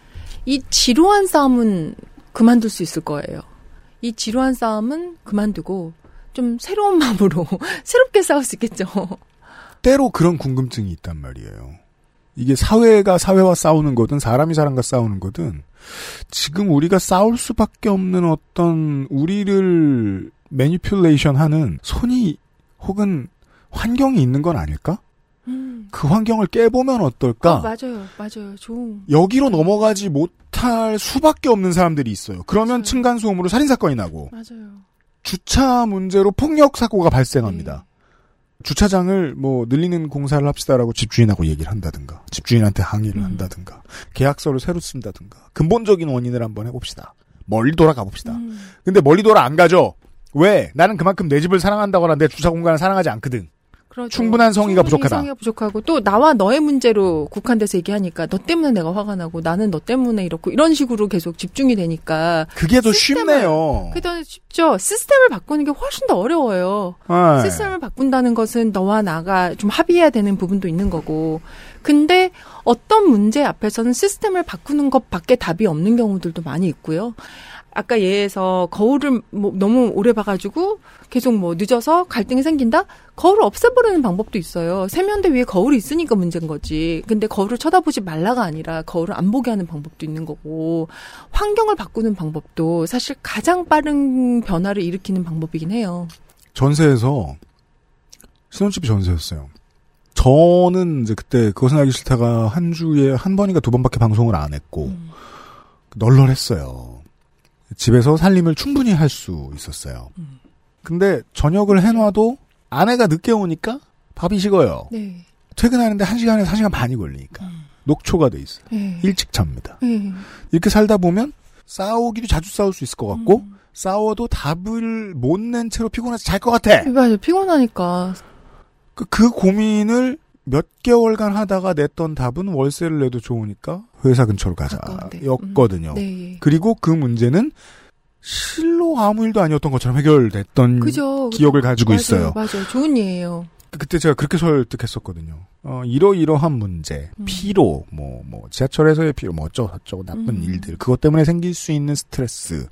Speaker 11: 이 지루한 싸움은 그만둘 수 있을 거예요. 이 지루한 싸움은 그만두고 좀 새로운 마음으로 새롭게 싸울 수 있겠죠.
Speaker 3: 때로 그런 궁금증이 있단 말이에요. 이게 사회가 사회와 싸우는 거든 사람이 사람과 싸우는 거든 지금 우리가 싸울 수밖에 없는 어떤 우리를 매니플레이션 하는 손이 혹은 환경이 있는 건 아닐까?
Speaker 11: 음.
Speaker 3: 그 환경을 깨보면 어떨까?
Speaker 11: 어, 맞아요, 맞아요. 좋은.
Speaker 3: 여기로 넘어가지 못할 수밖에 없는 사람들이 있어요. 그러면
Speaker 11: 맞아요.
Speaker 3: 층간소음으로 살인사건이 나고
Speaker 11: 맞아요.
Speaker 3: 주차 문제로 폭력사고가 발생합니다. 주차장을 뭐 늘리는 공사를 합시다라고 집주인하고 얘기를 한다든가 집주인한테 항의를
Speaker 11: 음.
Speaker 3: 한다든가 계약서를 새로 쓴다든가 근본적인 원인을 한번 해봅시다. 멀리 돌아가 봅시다.
Speaker 11: 음.
Speaker 3: 근데 멀리 돌아 안 가죠. 왜? 나는 그만큼 내 집을 사랑한다거나 내 주차 공간을 사랑하지 않거든.
Speaker 11: 그렇죠.
Speaker 3: 충분한 성의가
Speaker 11: 충분히
Speaker 3: 부족하다.
Speaker 11: 성의가 부족하고 또 나와 너의 문제로 국한돼서 얘기하니까 너 때문에 내가 화가 나고 나는 너 때문에 이렇고 이런 식으로 계속 집중이 되니까
Speaker 3: 그게 더
Speaker 11: 시스템을-
Speaker 3: 쉽네요.
Speaker 11: 그게 더 쉽죠. 시스템을 바꾸는 게 훨씬 더 어려워요.
Speaker 3: 네.
Speaker 11: 시스템을 바꾼다는 것은 너와 나가 좀 합의해야 되는 부분도 있는 거고. 근데 어떤 문제 앞에서는 시스템을 바꾸는 것밖에 답이 없는 경우들도 많이 있고요. 아까 예에서 거울을 뭐 너무 오래 봐가지고 계속 뭐 늦어서 갈등이 생긴다? 거울을 없애버리는 방법도 있어요. 세면대 위에 거울이 있으니까 문제인 거지. 근데 거울을 쳐다보지 말라가 아니라 거울을 안 보게 하는 방법도 있는 거고, 환경을 바꾸는 방법도 사실 가장 빠른 변화를 일으키는 방법이긴 해요.
Speaker 3: 전세에서 신혼집이 전세였어요. 저는 이제 그때 그것은 알기 싫다가 한 주에 한 번인가 두 번밖에 방송을 안 했고 널널했어요. 집에서 살림을 충분히 할 수 있었어요. 근데 저녁을 해놔도 아내가 늦게 오니까 밥이 식어요.
Speaker 11: 네.
Speaker 3: 퇴근하는데 한 시간에서 한 시간 반이 걸리니까 녹초가 돼 있어요.
Speaker 11: 네.
Speaker 3: 일찍 잡니다.
Speaker 11: 네.
Speaker 3: 이렇게 살다 보면 싸우기도 자주 싸울 수 있을 것 같고 싸워도 답을 못 낸 채로 피곤해서 잘 것 같아.
Speaker 11: 맞아요. 피곤하니까.
Speaker 3: 그, 그 고민을 몇 개월간 하다가 냈던 답은 월세를 내도 좋으니까 회사 근처로 가자. 였거든요.
Speaker 11: 네.
Speaker 3: 그리고 그 문제는 실로 아무 일도 아니었던 것처럼 해결됐던
Speaker 11: 그죠.
Speaker 3: 기억을 가지고
Speaker 11: 맞아요.
Speaker 3: 있어요.
Speaker 11: 맞아요. 좋은 예예요.
Speaker 3: 그때 제가 그렇게 설득했었거든요. 어, 이러이러한 문제, 피로, 뭐, 뭐, 지하철에서의 피로, 뭐, 어쩌고저쩌고 나쁜
Speaker 11: 음.
Speaker 3: 일들, 그것 때문에 생길 수 있는 스트레스,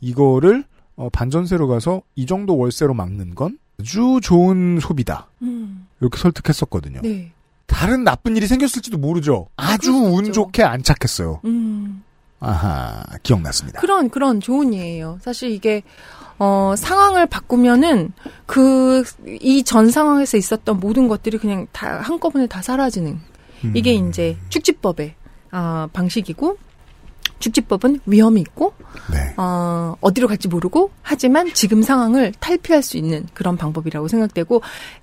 Speaker 3: 이거를, 어, 반전세로 가서 이 정도 월세로 막는 건 아주 좋은 소비다.
Speaker 11: 음.
Speaker 3: 이렇게 설득했었거든요.
Speaker 11: 네.
Speaker 3: 다른 나쁜 일이 생겼을지도 모르죠. 아주 운 좋게 안착했어요.
Speaker 11: 음.
Speaker 3: 아하, 기억났습니다.
Speaker 11: 그런 그런 좋은 예예요. 사실 이게 어 상황을 바꾸면은 그 이 전 상황에서 있었던 모든 것들이 그냥 다 한꺼번에 다 사라지는 이게 이제 축지법의 아 방식이고 축지법은 위험이 있고
Speaker 3: 네.
Speaker 11: 어, 어디로 갈지 모르고 하지만 지금 상황을 탈피할 수 있는 그런 방법이라고 생각되고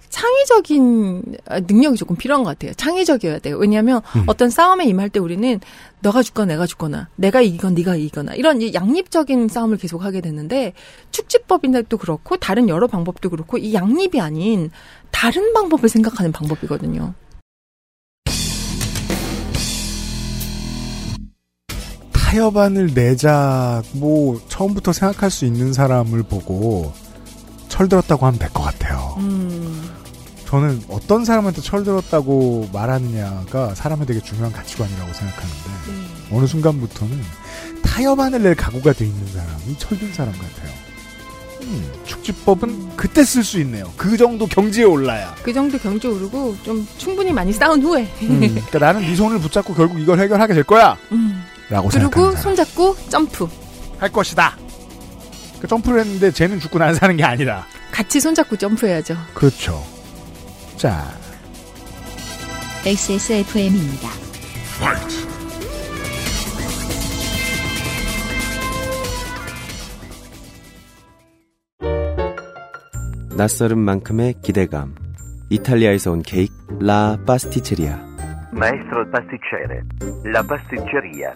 Speaker 11: 창의적인 아, 능력이 조금 필요한 것 같아요. 창의적이어야 돼요. 왜냐하면
Speaker 12: 음.
Speaker 11: 어떤 싸움에 임할 때 우리는 너가 죽거나 내가 죽거나 내가 이기건 네가 이기거나 이런 이 양립적인 싸움을 계속 하게 되는데 축지법인데도 그렇고 다른 여러 방법도 그렇고 이 양립이 아닌 다른 방법을 생각하는 방법이거든요.
Speaker 3: 타협안을 내자, 뭐, 처음부터 생각할 수 있는 사람을 보고 철들었다고 하면 될 것 같아요.
Speaker 11: 음.
Speaker 3: 저는 어떤 사람한테 철들었다고 말하느냐가 사람의 되게 중요한 가치관이라고 생각하는데, 어느 순간부터는 타협안을 낼 각오가 돼 있는 사람이 철든 사람 같아요. 음, 축지법은 그때 쓸 수 있네요. 그 정도 경지에 올라야.
Speaker 11: 그 정도 경제 오르고 좀 충분히 많이 싸운 후에
Speaker 3: 음, 그러니까 나는 네 손을 붙잡고 결국 이걸 해결하게 될 거야.
Speaker 11: 음.
Speaker 3: 라고
Speaker 11: 그리고. 손잡고 점프.
Speaker 3: 할 것이다. 그 점프를 했는데 쟤는 죽고 난 사는 게 아니라.
Speaker 11: 같이 손잡고 점프해야죠.
Speaker 3: 그렇죠. 자,
Speaker 1: XSFM입니다.
Speaker 13: 낯설은 만큼의 기대감. 이탈리아에서 온 케이크 라 파스티체리아.
Speaker 14: Maestro il pasticcere, la pasticceria.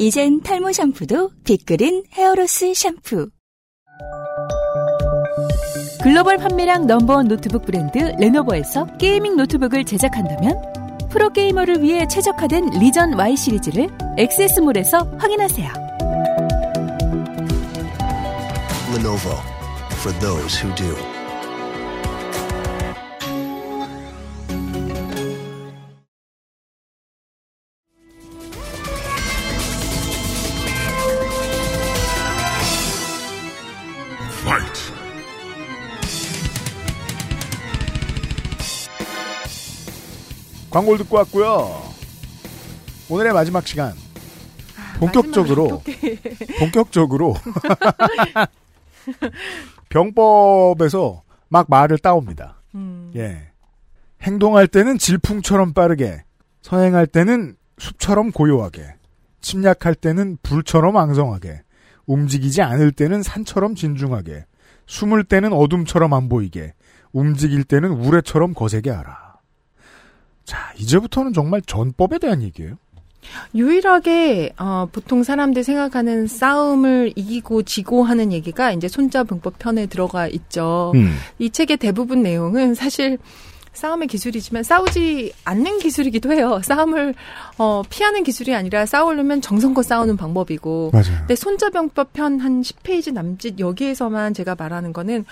Speaker 8: 이젠 탈모 샴푸도 Big Green hair loss 샴푸
Speaker 9: 글로벌 판매량 number one 노트북 브랜드 Lenovo에서 gaming 노트북을 제작한다면 프로게이머를 위해 최적화된 Legion Y 시리즈를 XS몰에서 확인하세요.
Speaker 10: Lenovo for those who do.
Speaker 3: 광고를 듣고 왔고요. 오늘의 마지막 시간. 본격적으로 본격적으로 병법에서 막 말을 따옵니다. 예. 행동할 때는 질풍처럼 빠르게, 서행할 때는 숲처럼 고요하게, 침략할 때는 불처럼 앙성하게, 움직이지 않을 때는 산처럼 진중하게, 숨을 때는 어둠처럼 안 보이게, 움직일 때는 우레처럼 거세게 하라. 자, 이제부터는 정말 전법에 대한 얘기예요.
Speaker 11: 유일하게 어, 보통 사람들 생각하는 싸움을 이기고 지고 하는 얘기가 이제 손자병법 편에 들어가 있죠.
Speaker 3: 음.
Speaker 11: 이 책의 대부분 내용은 사실 싸움의 기술이지만 싸우지 않는 기술이기도 해요. 싸움을 어, 피하는 기술이 아니라 싸우려면 정성껏 싸우는 방법이고.
Speaker 3: 맞아요.
Speaker 11: 근데 손자병법 편 한 10페이지 남짓 여기에서만 제가 말하는 거는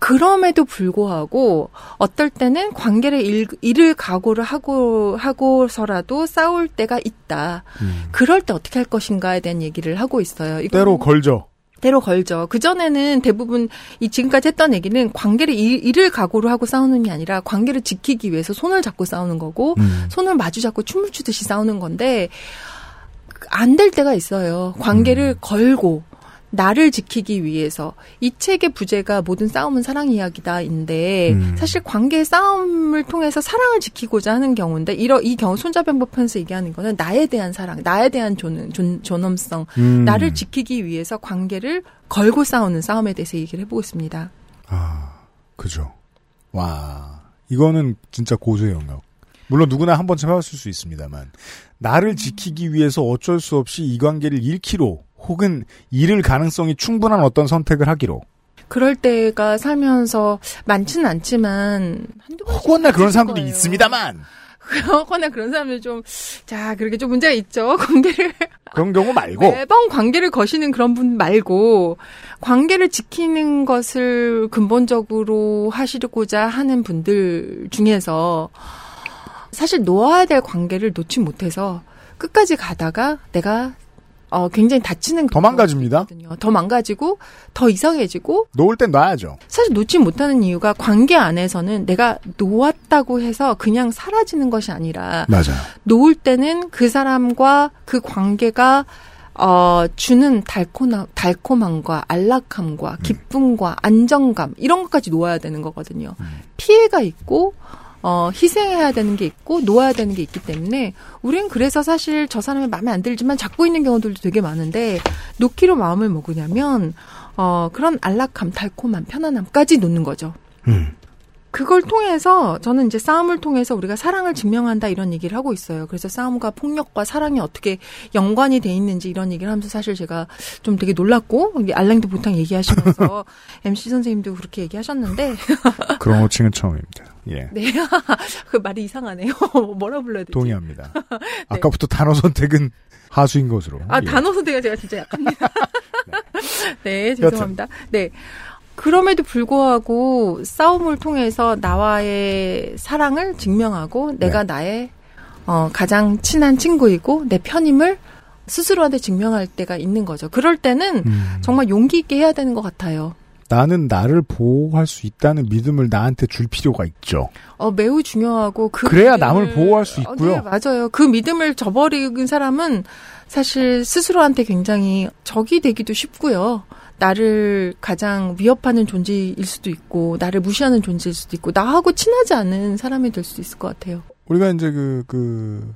Speaker 11: 그럼에도 불구하고 어떨 때는 관계를 잃, 잃을 각오를 하고 하고서라도 싸울 때가 있다. 그럴 때 어떻게 할 것인가에 대한 얘기를 하고 있어요.
Speaker 3: 때로 걸죠.
Speaker 11: 때로 걸죠. 그 전에는 대부분 이 지금까지 했던 얘기는 관계를 잃, 잃을 각오로 하고 싸우는 게 아니라 관계를 지키기 위해서 손을 잡고 싸우는 거고
Speaker 3: 음.
Speaker 11: 손을 마주 잡고 춤을 추듯이 싸우는 건데 안 될 때가 있어요. 관계를 걸고 나를 지키기 위해서 이 책의 부제가 모든 싸움은 사랑 이야기다인데
Speaker 12: 음.
Speaker 11: 사실 관계의 싸움을 통해서 사랑을 지키고자 하는 경우인데 이러 이 경우 손자병법 편에서 얘기하는 거는 나에 대한 사랑, 나에 대한 존, 존, 존엄성,
Speaker 3: 음.
Speaker 11: 나를 지키기 위해서 관계를 걸고 싸우는 싸움에 대해서 얘기를 해보고 있습니다.
Speaker 3: 그죠. 와, 이거는 진짜 고수의 영역. 물론 누구나 한 번쯤 해봤을 수 있습니다만, 나를 지키기 위해서 어쩔 수 없이 이 관계를 잃기로, 혹은 잃을 가능성이 충분한 어떤 선택을 하기로.
Speaker 11: 그럴 때가 살면서 많지는 않지만 한두 번
Speaker 3: 혹은 그런 사람들도 있습니다만,
Speaker 11: 그러거나 그런 사람들 좀, 자, 그렇게 좀 문제가 있죠. 관계를.
Speaker 3: 그런 경우 말고.
Speaker 11: 매번 관계를 거시는 그런 분 말고, 관계를 지키는 것을 근본적으로 하시고자 하는 분들 중에서, 사실 놓아야 될 관계를 놓지 못해서, 끝까지 가다가 내가, 어, 굉장히 다치는.
Speaker 3: 더 망가집니다.
Speaker 11: 더 망가지고, 더 이상해지고,
Speaker 3: 놓을 땐 놔야죠.
Speaker 11: 사실 놓지 못하는 이유가 관계 안에서는 내가 놓았다고 해서 그냥 사라지는 것이 아니라
Speaker 3: 맞아요.
Speaker 11: 놓을 때는 그 사람과 그 관계가 어, 주는 달콤함, 달콤함과 안락함과 기쁨과 안정감 이런 것까지 놓아야 되는 거거든요. 피해가 있고 어, 희생해야 되는 게 있고 놓아야 되는 게 있기 때문에 우린 그래서 사실 저 사람이 마음에 안 들지만 잡고 있는 경우들도 되게 많은데 놓기로 마음을 먹으냐면 어, 그런 안락함, 달콤함, 편안함까지 놓는 거죠. 그걸 통해서 저는 이제 싸움을 통해서 우리가 사랑을 증명한다 이런 얘기를 하고 있어요. 그래서 싸움과 폭력과 사랑이 어떻게 연관이 돼 있는지 이런 얘기를 하면서 사실 제가 좀 되게 놀랐고 알랭도 보통 얘기하시면서 MC 선생님도 그렇게 얘기하셨는데
Speaker 3: 그런 호칭은 처음입니다. 예.
Speaker 11: 네. 그 말이 이상하네요. 뭐라 불러야 되지?
Speaker 3: 동의합니다. 아까부터 단어 선택은 하수인 것으로.
Speaker 11: 아,
Speaker 3: 예.
Speaker 11: 단어 선택가 제가 진짜 약합니다. 네, 죄송합니다. 네. 그럼에도 불구하고 싸움을 통해서 나와의 사랑을 증명하고 내가 나의 어, 가장 친한 친구이고 내 편임을 스스로한테 증명할 때가 있는 거죠. 그럴 때는 정말 용기 있게 해야 되는 것 같아요.
Speaker 3: 나는 나를 보호할 수 있다는 믿음을 나한테 줄 필요가 있죠.
Speaker 11: 어, 매우 중요하고 그
Speaker 3: 그래야
Speaker 11: 믿음을-
Speaker 3: 남을 보호할 수
Speaker 11: 어,
Speaker 3: 있고요.
Speaker 11: 네, 맞아요. 그 믿음을 저버린 사람은 사실 스스로한테 굉장히 적이 되기도 쉽고요. 나를 가장 위협하는 존재일 수도 있고, 나를 무시하는 존재일 수도 있고, 나하고 친하지 않은 사람이 될 수도 있을 것 같아요.
Speaker 3: 우리가 이제 그, 그,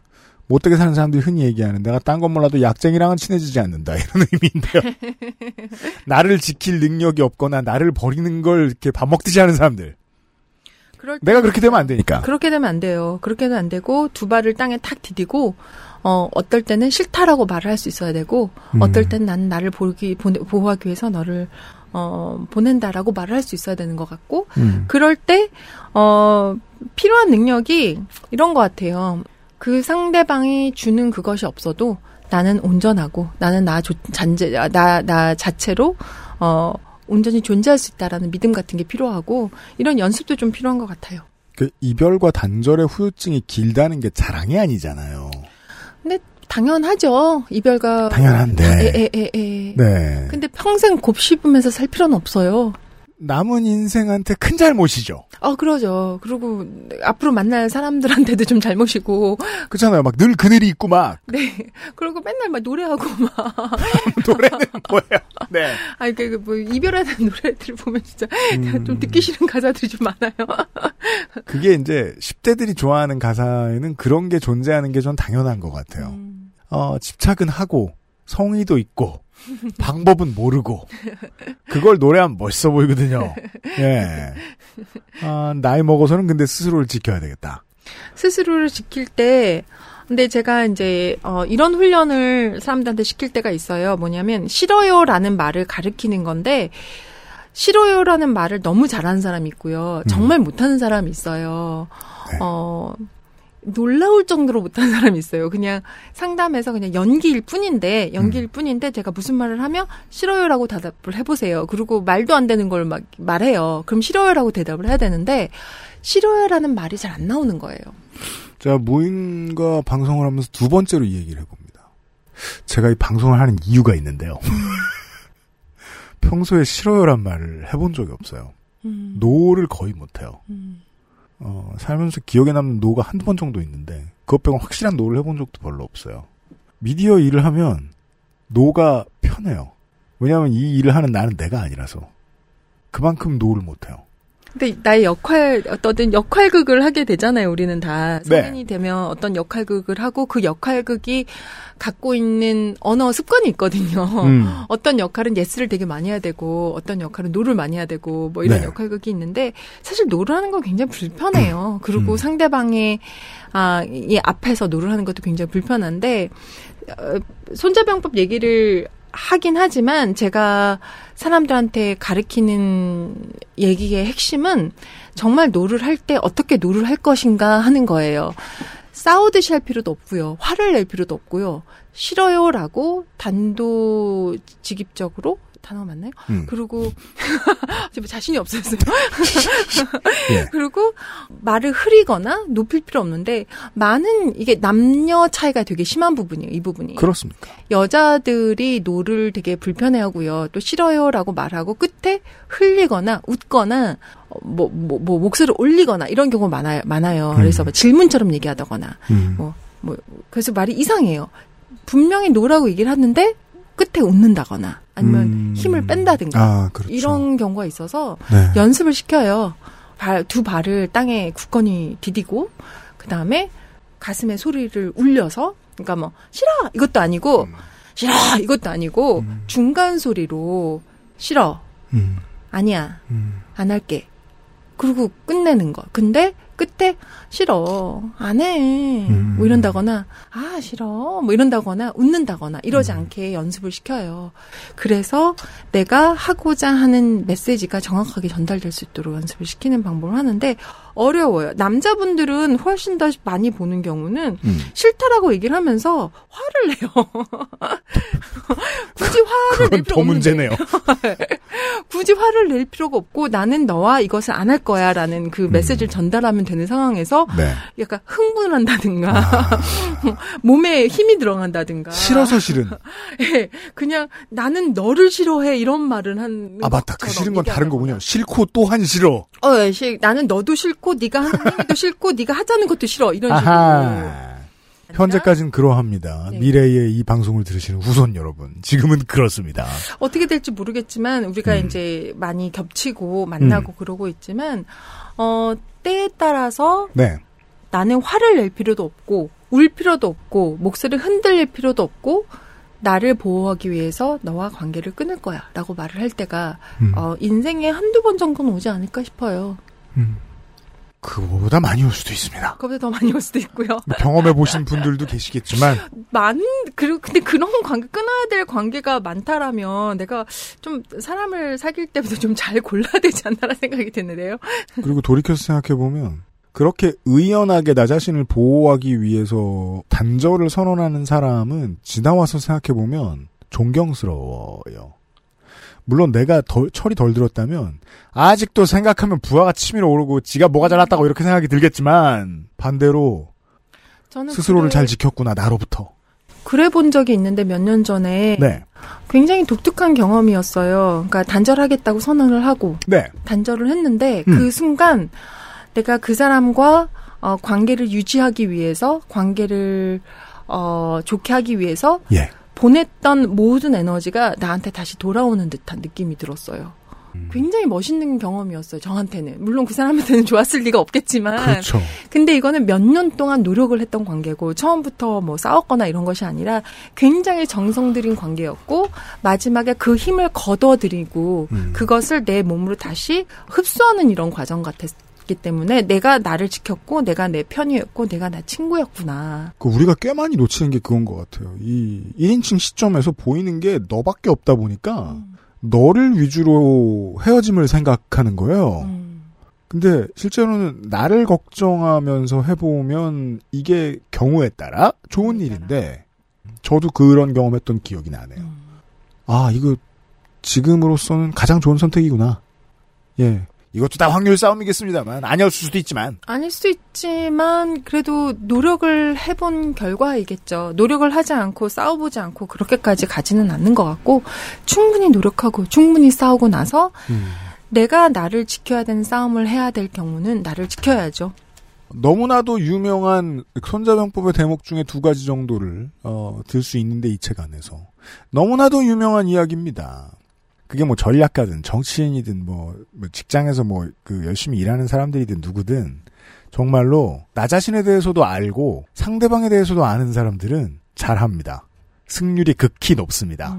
Speaker 3: 못되게 사는 사람들이 흔히 얘기하는 내가 딴 건 몰라도 약쟁이랑은 친해지지 않는다 이런 의미인데요. 나를 지킬 능력이 없거나 나를 버리는 걸 이렇게 밥 먹듯이 하는 사람들. 내가 그렇게 되면 안 되니까.
Speaker 11: 그렇게 되면 안 돼요. 그렇게 되면 안 되고 두 발을 땅에 탁 디디고 어 어떨 때는 싫다라고 말을 할 수 있어야 되고
Speaker 3: 음.
Speaker 11: 어떨 땐 나는 나를 보기 보내, 보호하기 위해서 너를 어 보낸다라고 말을 할 수 있어야 되는 것 같고
Speaker 3: 음.
Speaker 11: 그럴 때 어 필요한 능력이 이런 것 같아요. 그 상대방이 주는 그것이 없어도 나는 온전하고 나는 나 조, 잔재 나 나 자체로 어 온전히 존재할 수 있다라는 믿음 같은 게 필요하고 이런 연습도 좀 필요한 것 같아요.
Speaker 3: 그 이별과 단절의 후유증이 길다는 게 자랑이 아니잖아요.
Speaker 11: 근데 당연하죠. 이별가
Speaker 3: 당연한데.
Speaker 11: 에, 에, 에, 에.
Speaker 3: 네.
Speaker 11: 근데 평생 곱씹으면서 살 필요는 없어요.
Speaker 3: 남은 인생한테 큰 잘못이죠.
Speaker 11: 아, 그러죠. 그리고 앞으로 만날 사람들한테도 좀 잘못이고.
Speaker 3: 그렇잖아요. 막 늘 그늘이 있고 막.
Speaker 11: 네. 그리고 맨날 막 노래하고 막.
Speaker 3: 노래는 뭐예요? 네.
Speaker 11: 아니, 그, 뭐, 이별하는 노래들을 보면 진짜
Speaker 3: 음.
Speaker 11: 좀 듣기 싫은 가사들이 좀 많아요.
Speaker 3: 그게 이제 10대들이 좋아하는 가사에는 그런 게 존재하는 게 전 당연한 것 같아요.
Speaker 11: 음.
Speaker 3: 어, 집착은 하고, 성의도 있고, 방법은 모르고, 그걸 노래하면 멋있어 보이거든요. 예. 아, 나이 먹어서는 근데 스스로를 지켜야 되겠다.
Speaker 11: 스스로를 지킬 때, 근데 제가 이제, 어, 이런 훈련을 사람들한테 시킬 때가 있어요. 뭐냐면, 싫어요라는 말을 가르키는 건데, 싫어요라는 말을 너무 잘하는 사람이 있고요. 정말 못하는 사람이 있어요. 어, 놀라울 정도로 못하는 사람이 있어요. 그냥 상담에서 그냥 연기일 뿐인데, 연기일 뿐인데, 제가 무슨 말을 하면, 싫어요라고 대답을 해보세요. 그리고 말도 안 되는 걸 막 말해요. 그럼 싫어요라고 대답을 해야 되는데, 싫어요라는 말이 잘 안 나오는 거예요.
Speaker 3: 제가 모임과 방송을 하면서 두 번째로 이 얘기를 해봅니다. 제가 이 방송을 하는 이유가 있는데요. 평소에 싫어요란 말을 해본 적이 없어요.
Speaker 11: 음.
Speaker 3: no를 거의 못해요. 어, 살면서 기억에 남는 no가 한두 번 정도 있는데, 그것 빼고 확실한 no를 해본 적도 별로 없어요. 미디어 일을 하면, no가 편해요. 왜냐하면 이 일을 하는 나는 내가 아니라서. 그만큼 no를 못해요.
Speaker 11: 근데 나의 역할 어떤 역할극을 하게 되잖아요. 우리는 다
Speaker 3: 네.
Speaker 11: 성인이 되면 어떤 역할극을 하고 그 역할극이 갖고 있는 언어 습관이 있거든요.
Speaker 3: 음.
Speaker 11: 어떤 역할은 yes를 되게 많이 해야 되고 어떤 역할은 no를 많이 해야 되고 뭐 이런
Speaker 3: 네.
Speaker 11: 역할극이 있는데 사실 no를 하는 건 굉장히 불편해요. 그리고
Speaker 3: 음.
Speaker 11: 상대방의 아, 이 앞에서 no를 하는 것도 굉장히 불편한데 어, 손자병법 얘기를 하긴 하지만 제가 사람들한테 가르치는 얘기의 핵심은 정말 no를 할 때 어떻게 no를 할 것인가 하는 거예요. 싸우듯이 할 필요도 없고요. 화를 낼 필요도 없고요. 싫어요라고 단도직입적으로 단어 맞나요?
Speaker 3: 음.
Speaker 11: 그리고 자신이 없었어요.
Speaker 3: 예.
Speaker 11: 그리고 말을 흐리거나 높일 필요 없는데 많은 이게 남녀 차이가 되게 심한 부분이에요. 이 부분이.
Speaker 3: 그렇습니까?
Speaker 11: 여자들이 no를 되게 불편해하고요. 또 싫어요라고 말하고 끝에 흘리거나 웃거나 어, 뭐, 뭐, 뭐 목소리를 올리거나 이런 경우 많아요. 많아요. 그래서 뭐 질문처럼 얘기하다거나
Speaker 3: 음.
Speaker 11: 뭐, 뭐 그래서 말이 이상해요. 분명히 노라고 얘기를 하는데 끝에 웃는다거나 아니면
Speaker 3: 음.
Speaker 11: 힘을 뺀다든가
Speaker 3: 아, 그렇죠.
Speaker 11: 이런 경우가 있어서
Speaker 3: 네.
Speaker 11: 연습을 시켜요. 발, 두 발을 땅에 굳건히 디디고 그 다음에 가슴에 소리를 울려서 그러니까 뭐 싫어 이것도 아니고
Speaker 3: 음.
Speaker 11: 싫어 이것도 아니고 중간 소리로 싫어
Speaker 3: 음.
Speaker 11: 아니야 안 할게 그리고 끝내는 거 근데 끝에 싫어 안해
Speaker 3: 음.
Speaker 11: 뭐 이런다거나 아 싫어 뭐 이런다거나 웃는다거나 이러지
Speaker 3: 음.
Speaker 11: 않게 연습을 시켜요 그래서 내가 하고자 하는 메시지가 정확하게 전달될 수 있도록 연습을 시키는 방법을 하는데 어려워요 남자분들은 훨씬 더 많이 보는 경우는
Speaker 3: 음.
Speaker 11: 싫다라고 얘기를 하면서 화를 내요 굳이 화를 낼
Speaker 3: 그건
Speaker 11: 필요
Speaker 3: 더
Speaker 11: 없는데
Speaker 3: 문제네요.
Speaker 11: 굳이 화를 낼 필요가 없고 나는 너와 이것을 안 할 거야라는 그 메시지를 전달하면 되는 상황에서
Speaker 3: 음. 네.
Speaker 11: 약간 흥분한다든가 몸에 힘이 들어간다든가
Speaker 3: 싫어서 싫은.
Speaker 11: 예, 그냥 나는 너를 싫어해 이런 말은 한
Speaker 3: 아, 맞다. 그 싫은 건 다른 거군요. 싫고 또한 싫어.
Speaker 11: 어, 예, 시- 나는 너도 싫고 네가 하는 행위도 싫고 네가 하자는 것도 싫어 이런 식으로
Speaker 3: 아하. 현재까지는 그러합니다.
Speaker 11: 네.
Speaker 3: 미래의 이 방송을 들으시는 후손 여러분. 지금은 그렇습니다.
Speaker 11: 어떻게 될지 모르겠지만 우리가
Speaker 3: 음.
Speaker 11: 이제 많이 겹치고 만나고 그러고 있지만 어 때에 따라서
Speaker 3: 네.
Speaker 11: 나는 화를 낼 필요도 없고 울 필요도 없고 목소리 흔들릴 필요도 없고 나를 보호하기 위해서 너와 관계를 끊을 거야 라고 말을 할 때가
Speaker 3: 음.
Speaker 11: 어, 인생에 한두 번 정도는 오지 않을까 싶어요.
Speaker 3: 그거보다 많이 올 수도 있습니다.
Speaker 11: 그보다 더 많이 올 수도 있고요.
Speaker 3: 뭐 경험해 보신 분들도 계시겠지만
Speaker 11: 많 그리고 근데 그런 관계 끊어야 될 관계가 많다라면 내가 좀 사람을 사귈 때부터 좀 잘 골라야 되지 않나라는 생각이 드는데요.
Speaker 3: 그리고 돌이켜서 생각해 보면 그렇게 의연하게 나 자신을 보호하기 위해서 단절을 선언하는 사람은 지나와서 생각해 보면 존경스러워요. 물론 내가 덜, 철이 덜 들었다면 아직도 생각하면 부하가 치밀어 오르고 지가 뭐가 잘났다고 이렇게 생각이 들겠지만 반대로
Speaker 11: 저는
Speaker 3: 스스로를
Speaker 11: 그래-
Speaker 3: 잘 지켰구나 나로부터.
Speaker 11: 그래 본 적이 있는데 몇 년 전에
Speaker 3: 네.
Speaker 11: 굉장히 독특한 경험이었어요. 그러니까 단절하겠다고 선언을 하고
Speaker 3: 네.
Speaker 11: 단절을 했는데
Speaker 3: 음.
Speaker 11: 그 순간 내가 그 사람과 어, 관계를 유지하기 위해서 관계를 어, 좋게 하기 위해서
Speaker 3: 예.
Speaker 11: 보냈던 모든 에너지가 나한테 다시 돌아오는 듯한 느낌이 들었어요.
Speaker 3: 음.
Speaker 11: 굉장히 멋있는 경험이었어요. 저한테는 물론 그 사람한테는 좋았을 리가 없겠지만
Speaker 3: 그렇죠.
Speaker 11: 근데 이거는 몇 년 동안 노력을 했던 관계고 처음부터 뭐 싸웠거나 이런 것이 아니라 굉장히 정성 들인 관계였고 마지막에 그 힘을 거둬들이고
Speaker 3: 음.
Speaker 11: 그것을 내 몸으로 다시 흡수하는 이런 과정 같았 기 때문에 내가 나를 지켰고 내가 내 편이었고 내가 나 친구였구나.
Speaker 3: 그 우리가 꽤 많이 놓치는 게 그건 것 같아요. 이 1인칭 시점에서 보이는 게 너밖에 없다 보니까 너를 위주로 헤어짐을 생각하는 거예요. 근데 실제로는 나를 걱정하면서 해보면 이게 경우에 따라 좋은 일인데 저도 그런 경험했던 기억이 나네요. 아 이거 지금으로서는 가장 좋은 선택이구나. 예. 이것도 다 확률 싸움이겠습니다만 아니었을 수도 있지만
Speaker 11: 아닐 수도 있지만 그래도 노력을 해본 결과이겠죠. 노력을 하지 않고 싸워보지 않고 그렇게까지 가지는 않는 것 같고 충분히 노력하고 충분히 싸우고 나서 내가 나를 지켜야 되는 싸움을 해야 될 경우는 나를 지켜야죠.
Speaker 3: 너무나도 유명한 손자병법의 대목 중에 두 가지 정도를 어, 들 수 있는데 이 책 안에서 너무나도 유명한 이야기입니다. 그게 뭐 전략가든 정치인이든 뭐, 뭐 직장에서 뭐 그 열심히 일하는 사람들이든 누구든 정말로 나 자신에 대해서도 알고 상대방에 대해서도 아는 사람들은 잘합니다. 승률이 극히 높습니다.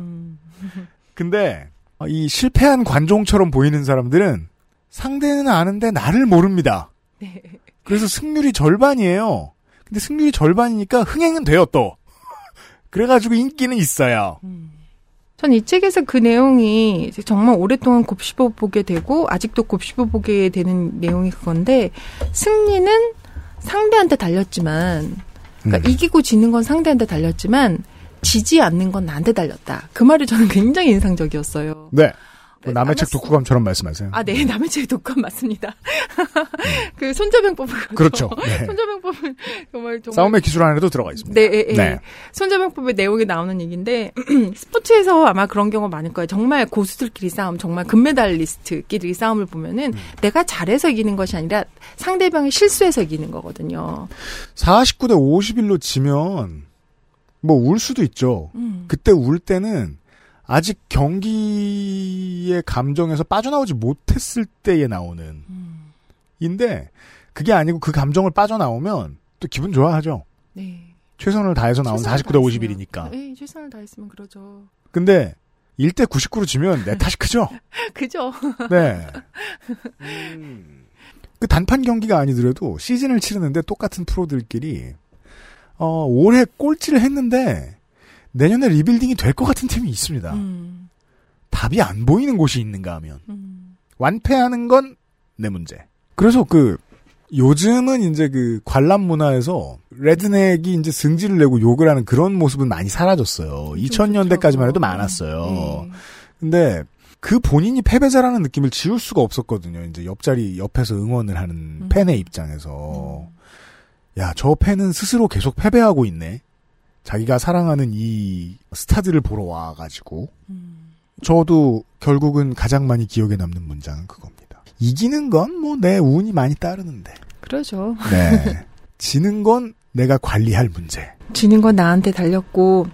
Speaker 3: 근데 이 실패한 관종처럼 보이는 사람들은 상대는 아는데 나를 모릅니다. 그래서 승률이 절반이에요. 근데 승률이 절반이니까 흥행은 돼요 또. 그래가지고 인기는 있어요.
Speaker 11: 전 이 책에서 그 내용이 정말 오랫동안 곱씹어 보게 되고 아직도 곱씹어 보게 되는 내용이 그건데 승리는 상대한테 달렸지만 그러니까 이기고 지는 건 상대한테 달렸지만 지지 않는 건 나한테 달렸다. 그 말이 저는 굉장히 인상적이었어요.
Speaker 3: 네. 뭐 남의 책 독후감처럼 말씀하세요.
Speaker 11: 아, 네, 남의 책 독감 맞습니다. 그 손자병법을
Speaker 3: 그렇죠. 네.
Speaker 11: 손자병법은 정말 정말
Speaker 3: 싸움의 기술 안에도 들어가 있습니다.
Speaker 11: 네, 예, 예.
Speaker 3: 네.
Speaker 11: 손자병법의 내용이 나오는 얘기인데 스포츠에서 아마 그런 경우 많을 거예요. 정말 고수들끼리 싸움, 정말 금메달리스트끼리 싸움을 보면은
Speaker 3: 음.
Speaker 11: 내가 잘해서 이기는 것이 아니라 상대방이 실수해서 이기는 거거든요.
Speaker 3: 49대 51로 지면 뭐 울 수도 있죠.
Speaker 11: 음.
Speaker 3: 그때 울 때는 아직 경기의 감정에서 빠져나오지 못했을 때에 나오는 인데 그게 아니고 그 감정을 빠져나오면 또 기분 좋아하죠.
Speaker 11: 네.
Speaker 3: 최선을 다해서 나온
Speaker 11: 최선을
Speaker 3: 49대
Speaker 11: 다했으면.
Speaker 3: 51이니까.
Speaker 11: 네, 최선을 다했으면 그러죠.
Speaker 3: 근데 1대 99로 지면 내 탓이 크죠.
Speaker 11: 그죠?
Speaker 3: 네. 그 단판 경기가 아니더라도 시즌을 치르는데 똑같은 프로들끼리 어, 올해 꼴찌를 했는데 내년에 리빌딩이 될 것 같은 팀이 있습니다.
Speaker 11: 음.
Speaker 3: 답이 안 보이는 곳이 있는가 하면 완패하는 건 내 문제. 그래서 그 요즘은 이제 그 관람 문화에서 레드넥이 이제 승질을 내고 욕을 하는 그런 모습은 많이 사라졌어요. 2000년대까지만 해도 많았어요. 근데 그 본인이 패배자라는 느낌을 지울 수가 없었거든요. 이제 옆자리 옆에서 응원을 하는 팬의 입장에서 야, 저 팬은 스스로 계속 패배하고 있네. 자기가 사랑하는 이 스타들을 보러 와가지고 저도 결국은 가장 많이 기억에 남는 문장은 그겁니다. 이기는 건 뭐 내 운이 많이 따르는데.
Speaker 11: 그러죠.
Speaker 3: 네. 지는 건 내가 관리할 문제.
Speaker 11: 지는 건 나한테 달렸고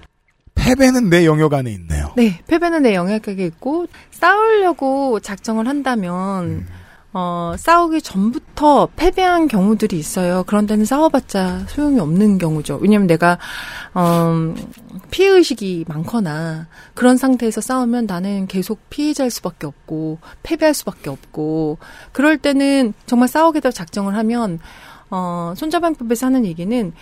Speaker 3: 패배는 내 영역 안에 있네요.
Speaker 11: 네, 패배는 내 영역에 있고 싸우려고 작정을 한다면
Speaker 3: 음.
Speaker 11: 어, 싸우기 전부터 패배한 경우들이 있어요. 그런 데는 싸워봤자 소용이 없는 경우죠. 왜냐면 내가, 어, 피해의식이 많거나 그런 상태에서 싸우면 나는 계속 피해자일 수밖에 없고, 패배할 수밖에 없고, 그럴 때는 정말 싸우겠다고 작정을 하면, 어, 손자방법에서 하는 얘기는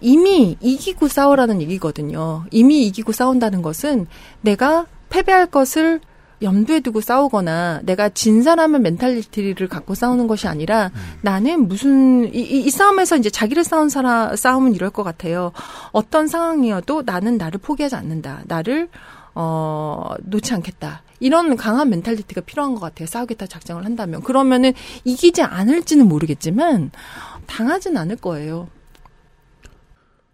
Speaker 11: 이미 이기고 싸우라는 얘기거든요. 이미 이기고 싸운다는 것은 내가 패배할 것을 염두에 두고 싸우거나 내가 진 사람의 mentality를 갖고 싸우는 것이 아니라 음. 나는 무슨 이, 이, 이, 싸움에서 이제 자기를 싸운 사람 싸움은 이럴 것 같아요. 어떤 상황이어도 나는 나를 포기하지 않는다. 나를 어 놓지 않겠다. 이런 강한 mentality가 필요한 것 같아요. 싸우겠다 작정을 한다면 그러면은 이기지 않을지는 모르겠지만 당하진 않을 거예요.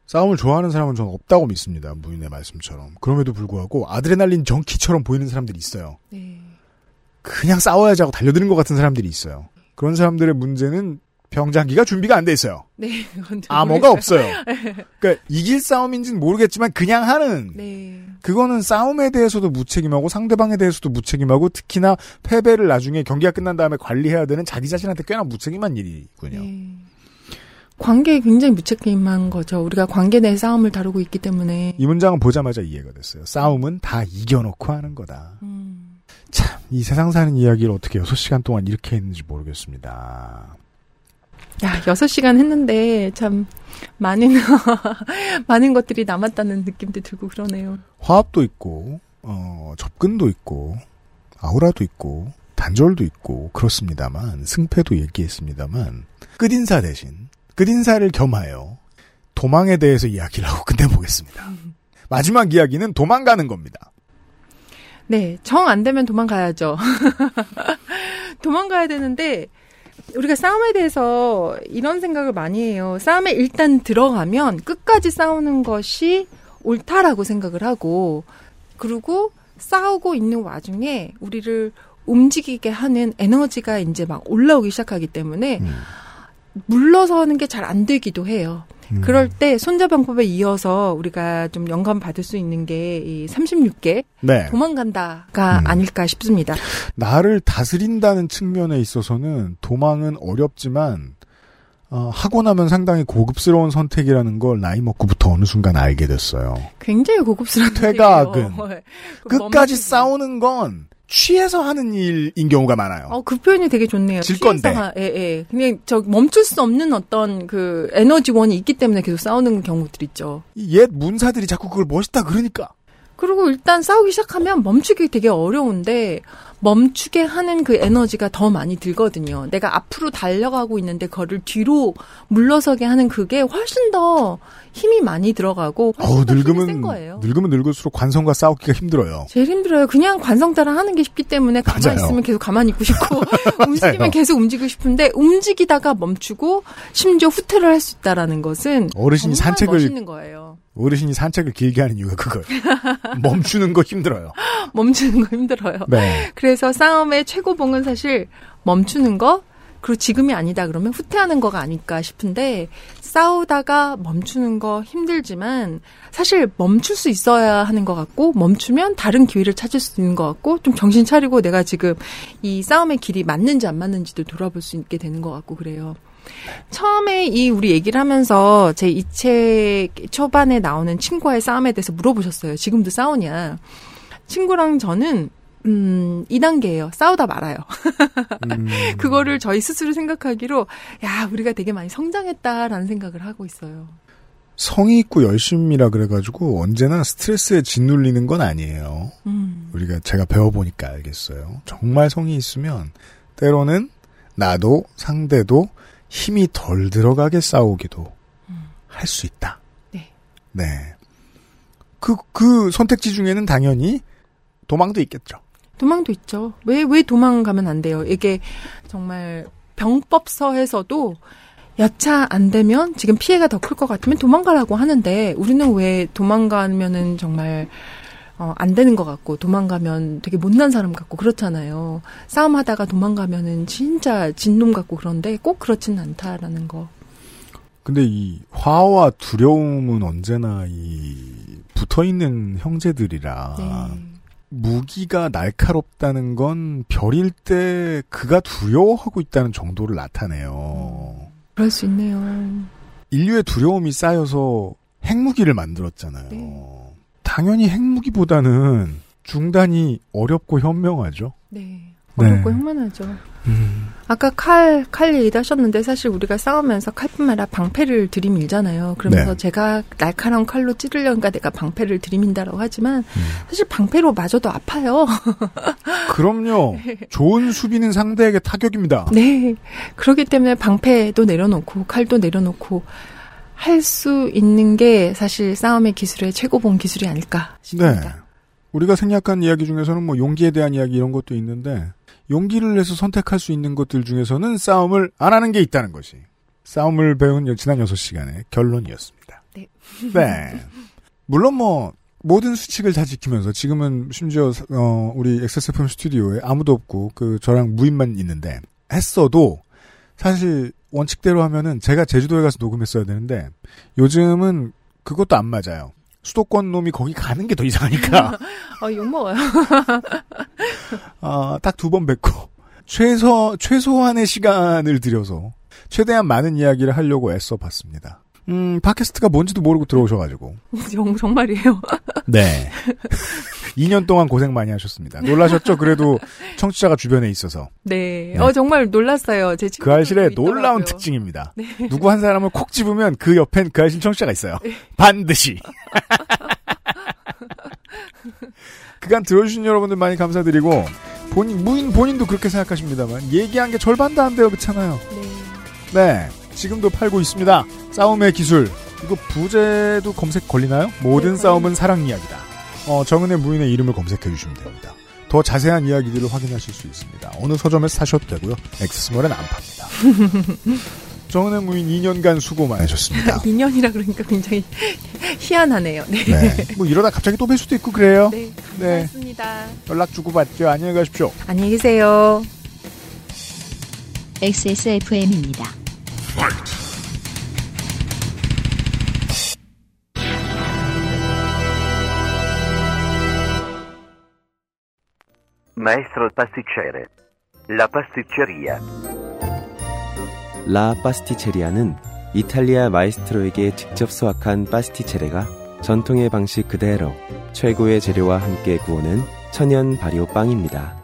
Speaker 3: 싸움을 좋아하는 사람은 저는 없다고 믿습니다. 무인의 말씀처럼. 그럼에도 불구하고 아드레날린 정키처럼 보이는 사람들이 있어요. 네. 그냥 싸워야지 하고 달려드는 것 같은 사람들이 있어요. 그런 사람들의 문제는 병장기가 준비가 안 돼 있어요.
Speaker 11: 네,
Speaker 3: 암호가 없어요. 그러니까 이길 싸움인지는 모르겠지만 그냥 하는.
Speaker 11: 네.
Speaker 3: 그거는 싸움에 대해서도 무책임하고 상대방에 대해서도 무책임하고 특히나 패배를 나중에 경기가 끝난 다음에 관리해야 되는 자기 자신한테 꽤나 무책임한 일이군요. 네.
Speaker 11: 관계에 굉장히 무책임한 거죠. 우리가 관계 내 싸움을 다루고 있기 때문에.
Speaker 3: 이 문장은 보자마자 이해가 됐어요. 싸움은 다 이겨놓고 하는 거다. 음. 참, 이 세상 사는 이야기를 어떻게 6시간 동안 이렇게 했는지 모르겠습니다.
Speaker 11: 야, 6시간 했는데 참 많은 많은 것들이 남았다는 느낌도 들고 그러네요.
Speaker 3: 화합도 있고 어, 접근도 있고 아우라도 있고 단절도 있고 그렇습니다만 승패도 얘기했습니다만 끝인사 대신 끝인사를 겸하여 도망에 대해서 이야기를 하고 끝내보겠습니다. 마지막 이야기는 도망가는 겁니다.
Speaker 11: 네, 정 안 되면 도망가야죠. 도망가야 되는데 우리가 싸움에 대해서 이런 생각을 많이 해요. 싸움에 일단 들어가면 끝까지 싸우는 것이 옳다라고 생각을 하고 그리고 싸우고 있는 와중에 우리를 움직이게 하는 에너지가 이제 막 올라오기 시작하기 때문에 음. 물러서는 게 잘 안 되기도 해요. 음. 그럴 때 손자병법에 이어서 우리가 좀 영감 받을 수 있는 게 이 36개 네. 도망간다가 음. 아닐까 싶습니다.
Speaker 3: 나를 다스린다는 측면에 있어서는 도망은 어렵지만 어, 하고 나면 상당히 고급스러운 선택이라는 걸 나이 먹고부터 어느 순간 알게 됐어요.
Speaker 11: 굉장히 고급스러운
Speaker 3: 퇴각은 끝까지 싸우는 건 취해서 하는 일인 경우가 많아요.
Speaker 11: 어, 그 표현이 되게 좋네요.
Speaker 3: 질 건데.
Speaker 11: 예, 예. 그냥 저 멈출 수 없는 어떤 그 에너지원이 있기 때문에 계속 싸우는 경우들 있죠.
Speaker 3: 옛 문사들이 자꾸 그걸 멋있다 그러니까.
Speaker 11: 그리고 일단 싸우기 시작하면 멈추기 되게 어려운데 멈추게 하는 그 에너지가 더 많이 들거든요. 내가 앞으로 달려가고 있는데 그거를 뒤로 물러서게 하는 그게 훨씬 더 힘이 많이 들어가고 어우, 늙으면
Speaker 3: 늙으면 늙을수록 관성과 싸우기가 힘들어요.
Speaker 11: 제일 힘들어요. 그냥 관성 따라 하는 게 쉽기 때문에 가만히 맞아요. 있으면 계속 가만히 있고 싶고 움직이면 계속 움직이고 싶은데 움직이다가 멈추고 심지어 후퇴를 할 수 있다라는 것은
Speaker 3: 어르신이 산책을
Speaker 11: 멋있는 거예요.
Speaker 3: 어르신이 산책을 길게 하는 이유가 그거예요. 멈추는 거 힘들어요.
Speaker 11: 멈추는 거 힘들어요.
Speaker 3: 네.
Speaker 11: 그래서 싸움의 최고봉은 사실 멈추는 거, 그리고 지금이 아니다 그러면 후퇴하는 거가 아닐까 싶은데 싸우다가 멈추는 거 힘들지만 사실 멈출 수 있어야 하는 것 같고 멈추면 다른 기회를 찾을 수 있는 것 같고 좀 정신 차리고 내가 지금 이 싸움의 길이 맞는지 안 맞는지도 돌아볼 수 있게 되는 것 같고 그래요. 처음에 이 우리 얘기를 하면서 제 이 책 초반에 나오는 친구와의 싸움에 대해서 물어보셨어요. 지금도 싸우냐? 친구랑 저는 음, 2단계예요. 싸우다 말아요. 음. 그거를 저희 스스로 생각하기로 야, 우리가 되게 많이 성장했다라는 생각을 하고 있어요.
Speaker 3: 성의 있고 열심이라 그래가지고 언제나 스트레스에 짓눌리는 건 아니에요. 음. 우리가 제가 배워보니까 알겠어요. 정말 성이 있으면 때로는 나도 상대도 힘이 덜 들어가게 싸우기도 음. 할수 있다.
Speaker 11: 네.
Speaker 3: 네. 그, 그 선택지 중에는 당연히 도망도 있겠죠.
Speaker 11: 도망도 있죠. 왜, 왜 도망가면 안 돼요? 이게 정말 병법서에서도 여차 안 되면 지금 피해가 더 클 것 같으면 도망가라고 하는데 우리는 왜 도망가면은 정말 어, 안 되는 것 같고 도망가면 되게 못난 사람 같고 그렇잖아요. 싸움하다가 도망가면은 진짜 진놈 같고 그런데 꼭 그렇지는 않다라는 거.
Speaker 3: 근데 이 화와 두려움은 언제나 이 붙어 있는 형제들이라 네. 무기가 날카롭다는 건 별일 때 그가 두려워하고 있다는 정도를 나타내요.
Speaker 11: 그럴 수 있네요.
Speaker 3: 인류의 두려움이 쌓여서 핵무기를 만들었잖아요. 당연히 핵무기보다는 중단이 어렵고 현명하죠.
Speaker 11: 네. 어렵고
Speaker 3: 네.
Speaker 11: 현만하죠. 아까 칼, 칼 얘기도 하셨는데 사실 우리가 싸우면서 칼뿐만 아니라 방패를 들이밀잖아요. 그러면서
Speaker 3: 네.
Speaker 11: 제가 날카로운 칼로 찌르려니까 내가 방패를 들이민다라고 하지만 사실 방패로 맞아도 아파요.
Speaker 3: 그럼요. 좋은 수비는 상대에게 타격입니다.
Speaker 11: 네. 그렇기 때문에 방패도 내려놓고 칼도 내려놓고 할 수 있는 게 사실 싸움의 기술의 최고봉 기술이 아닐까.
Speaker 3: 네. 우리가 생략한 이야기 중에서는 뭐 용기에 대한 이야기 이런 것도 있는데 용기를 내서 선택할 수 있는 것들 중에서는 싸움을 안 하는 게 있다는 것이 싸움을 배운 지난 6시간의 결론이었습니다.
Speaker 11: 네.
Speaker 3: 네. 물론 뭐 모든 수칙을 다 지키면서 지금은 심지어 어 우리 XSFM 스튜디오에 아무도 없고 그 저랑 무인만 있는데 했어도 사실 원칙대로 하면은 제가 제주도에 가서 녹음했어야 되는데 요즘은 그것도 안 맞아요. 수도권 놈이 거기 가는 게 더 이상하니까
Speaker 11: 어, 욕먹어요.
Speaker 3: 아, 딱두 번 뵙고 최소 최소한의 시간을 들여서 최대한 많은 이야기를 하려고 애써 봤습니다. 음, 팟캐스트가 뭔지도 모르고 들어오셔가지고
Speaker 11: 정, 정말이에요.
Speaker 3: 네. 2년 동안 고생 많이 하셨습니다. 놀라셨죠? 그래도 청취자가 주변에 있어서.
Speaker 11: 네. 어, 정말 놀랐어요.
Speaker 3: 제그 알실의
Speaker 11: 친구들도
Speaker 3: 놀라운. 특징입니다.
Speaker 11: 네.
Speaker 3: 누구 한 사람을 콕 집으면 그 옆엔 그 알실 청취자가 있어요. 반드시. 그간 들어주신 여러분들 많이 감사드리고 본인 무인 본인도 그렇게 생각하십니다만 얘기한 게 절반도 안 돼요 그렇잖아요. 네. 지금도 팔고 있습니다. 싸움의 기술. 이거 부제도 검색 걸리나요? 모든 싸움은 사랑 이야기다. 어, 정은의 무인의 이름을 검색해 주시면 됩니다. 더 자세한 이야기들을 확인하실 수 있습니다. 어느 서점에서 사셔도 되고요. 엑스스몰에는 안 팝니다. 정은의 무인 2년간 수고 많으셨습니다.
Speaker 11: 2년이라 그러니까 굉장히 희한하네요. 네.
Speaker 3: 네. 뭐 이러다 갑자기 또 뵐 수도 있고 그래요.
Speaker 11: 네.
Speaker 3: 네.
Speaker 11: 고맙습니다.
Speaker 3: 연락 주고받죠. 안녕히 가십시오.
Speaker 11: 안녕히 계세요.
Speaker 1: XSFM입니다.
Speaker 14: Maestro il pasticcere. La pasticceria.
Speaker 13: 라 파스티체리아는 이탈리아 마에스트로에게 직접 수학한 pasticcere가 전통의 방식 그대로 최고의 재료와 함께 구워낸 천연 발효 빵입니다.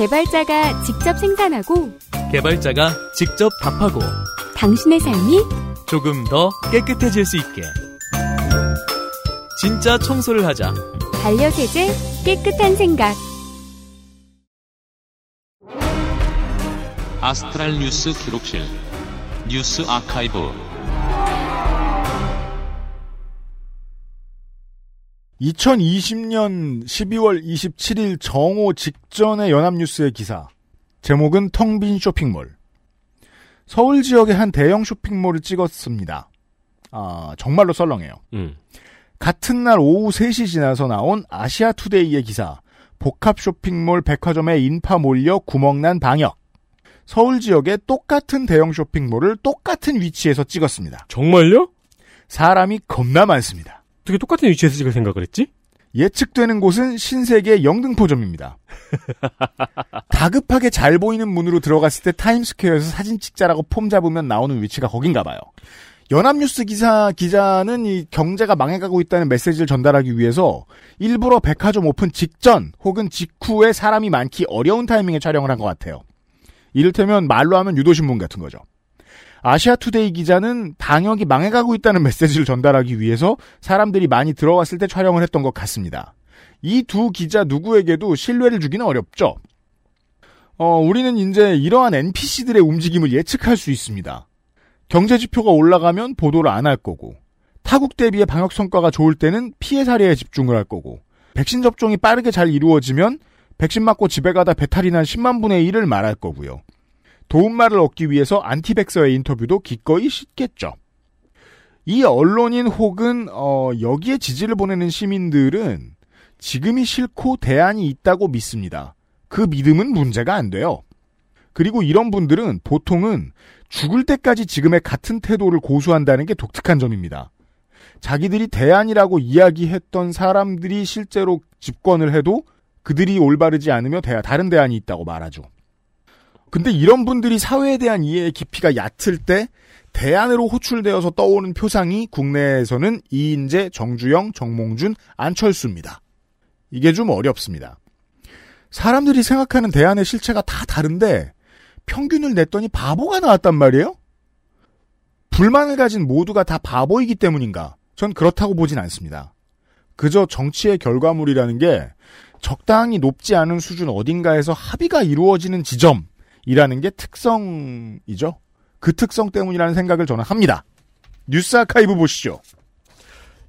Speaker 6: 개발자가 직접 생산하고
Speaker 7: 개발자가 직접 답하고
Speaker 6: 당신의 삶이
Speaker 7: 조금 더 깨끗해질 수 있게. 진짜 청소를 하자.
Speaker 6: 반려세제 깨끗한 생각.
Speaker 12: 아스트랄 뉴스 기록실 뉴스 아카이브
Speaker 3: 2020년 12월 27일 정오 직전의 연합뉴스의 기사. 제목은 텅 빈 쇼핑몰. 서울 지역의 한 대형 쇼핑몰을 찍었습니다. 아, 정말로 썰렁해요.
Speaker 4: 음.
Speaker 3: 같은 날 오후 3시 지나서 나온 아시아 투데이의 기사. 복합 쇼핑몰 백화점에 인파 몰려 구멍난 방역. 서울 지역의 똑같은 대형 쇼핑몰을 똑같은 위치에서 찍었습니다.
Speaker 4: 정말요?
Speaker 3: 사람이 겁나 많습니다.
Speaker 4: 어떻게 똑같은 위치에서 찍을 생각을 했지?
Speaker 3: 예측되는 곳은 신세계 영등포점입니다. 다급하게 잘 보이는 문으로 들어갔을 때 타임스퀘어에서 사진 찍자라고 폼 잡으면 나오는 위치가 거긴가 봐요. 연합뉴스 기사 기자는 이 경제가 망해가고 있다는 메시지를 전달하기 위해서 일부러 백화점 오픈 직전 혹은 직후에 사람이 많기 어려운 타이밍에 촬영을 한 것 같아요. 이를테면 말로 하면 유도신문 같은 거죠. 아시아투데이 기자는 방역이 망해가고 있다는 메시지를 전달하기 위해서 사람들이 많이 들어왔을 때 촬영을 했던 것 같습니다. 이 두 기자 누구에게도 신뢰를 주기는 어렵죠. 어, 우리는 이제 이러한 NPC들의 움직임을 예측할 수 있습니다. 경제 지표가 올라가면 보도를 안 할 거고, 타국 대비의 방역 성과가 좋을 때는 피해 사례에 집중을 할 거고, 백신 접종이 빠르게 잘 이루어지면 백신 맞고 집에 가다 배탈이 난 10만 분의 1을 말할 거고요. 도움말을 얻기 위해서 안티백서의 인터뷰도 기꺼이 싣겠죠. 이 언론인 혹은 어, 여기에 지지를 보내는 시민들은 지금이 싫고 대안이 있다고 믿습니다. 그 믿음은 문제가 안 돼요. 그리고 이런 분들은 보통은 죽을 때까지 지금의 같은 태도를 고수한다는 게 독특한 점입니다. 자기들이 대안이라고 이야기했던 사람들이 실제로 집권을 해도 그들이 올바르지 않으며 대, 다른 대안이 있다고 말하죠. 근데 이런 분들이 사회에 대한 이해의 깊이가 얕을 때 대안으로 호출되어서 떠오르는 표상이 국내에서는 이인재, 정주영, 정몽준, 안철수입니다. 이게 좀 어렵습니다. 사람들이 생각하는 대안의 실체가 다 다른데 평균을 냈더니 바보가 나왔단 말이에요? 불만을 가진 모두가 다 바보이기 때문인가? 전 그렇다고 보진 않습니다. 그저 정치의 결과물이라는 게 적당히 높지 않은 수준 어딘가에서 합의가 이루어지는 지점 이라는 게 특성이죠. 그 특성 때문이라는 생각을 저는 합니다. 뉴스 아카이브 보시죠.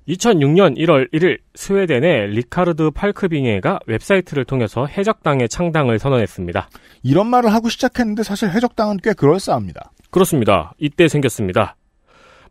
Speaker 4: 2006년 1월 1일 스웨덴의 리카르드 팔크빙에가 웹사이트를 통해서 해적당의 창당을 선언했습니다.
Speaker 3: 이런 말을 하고 시작했는데 사실 해적당은 꽤 그럴싸합니다.
Speaker 4: 그렇습니다. 이때 생겼습니다.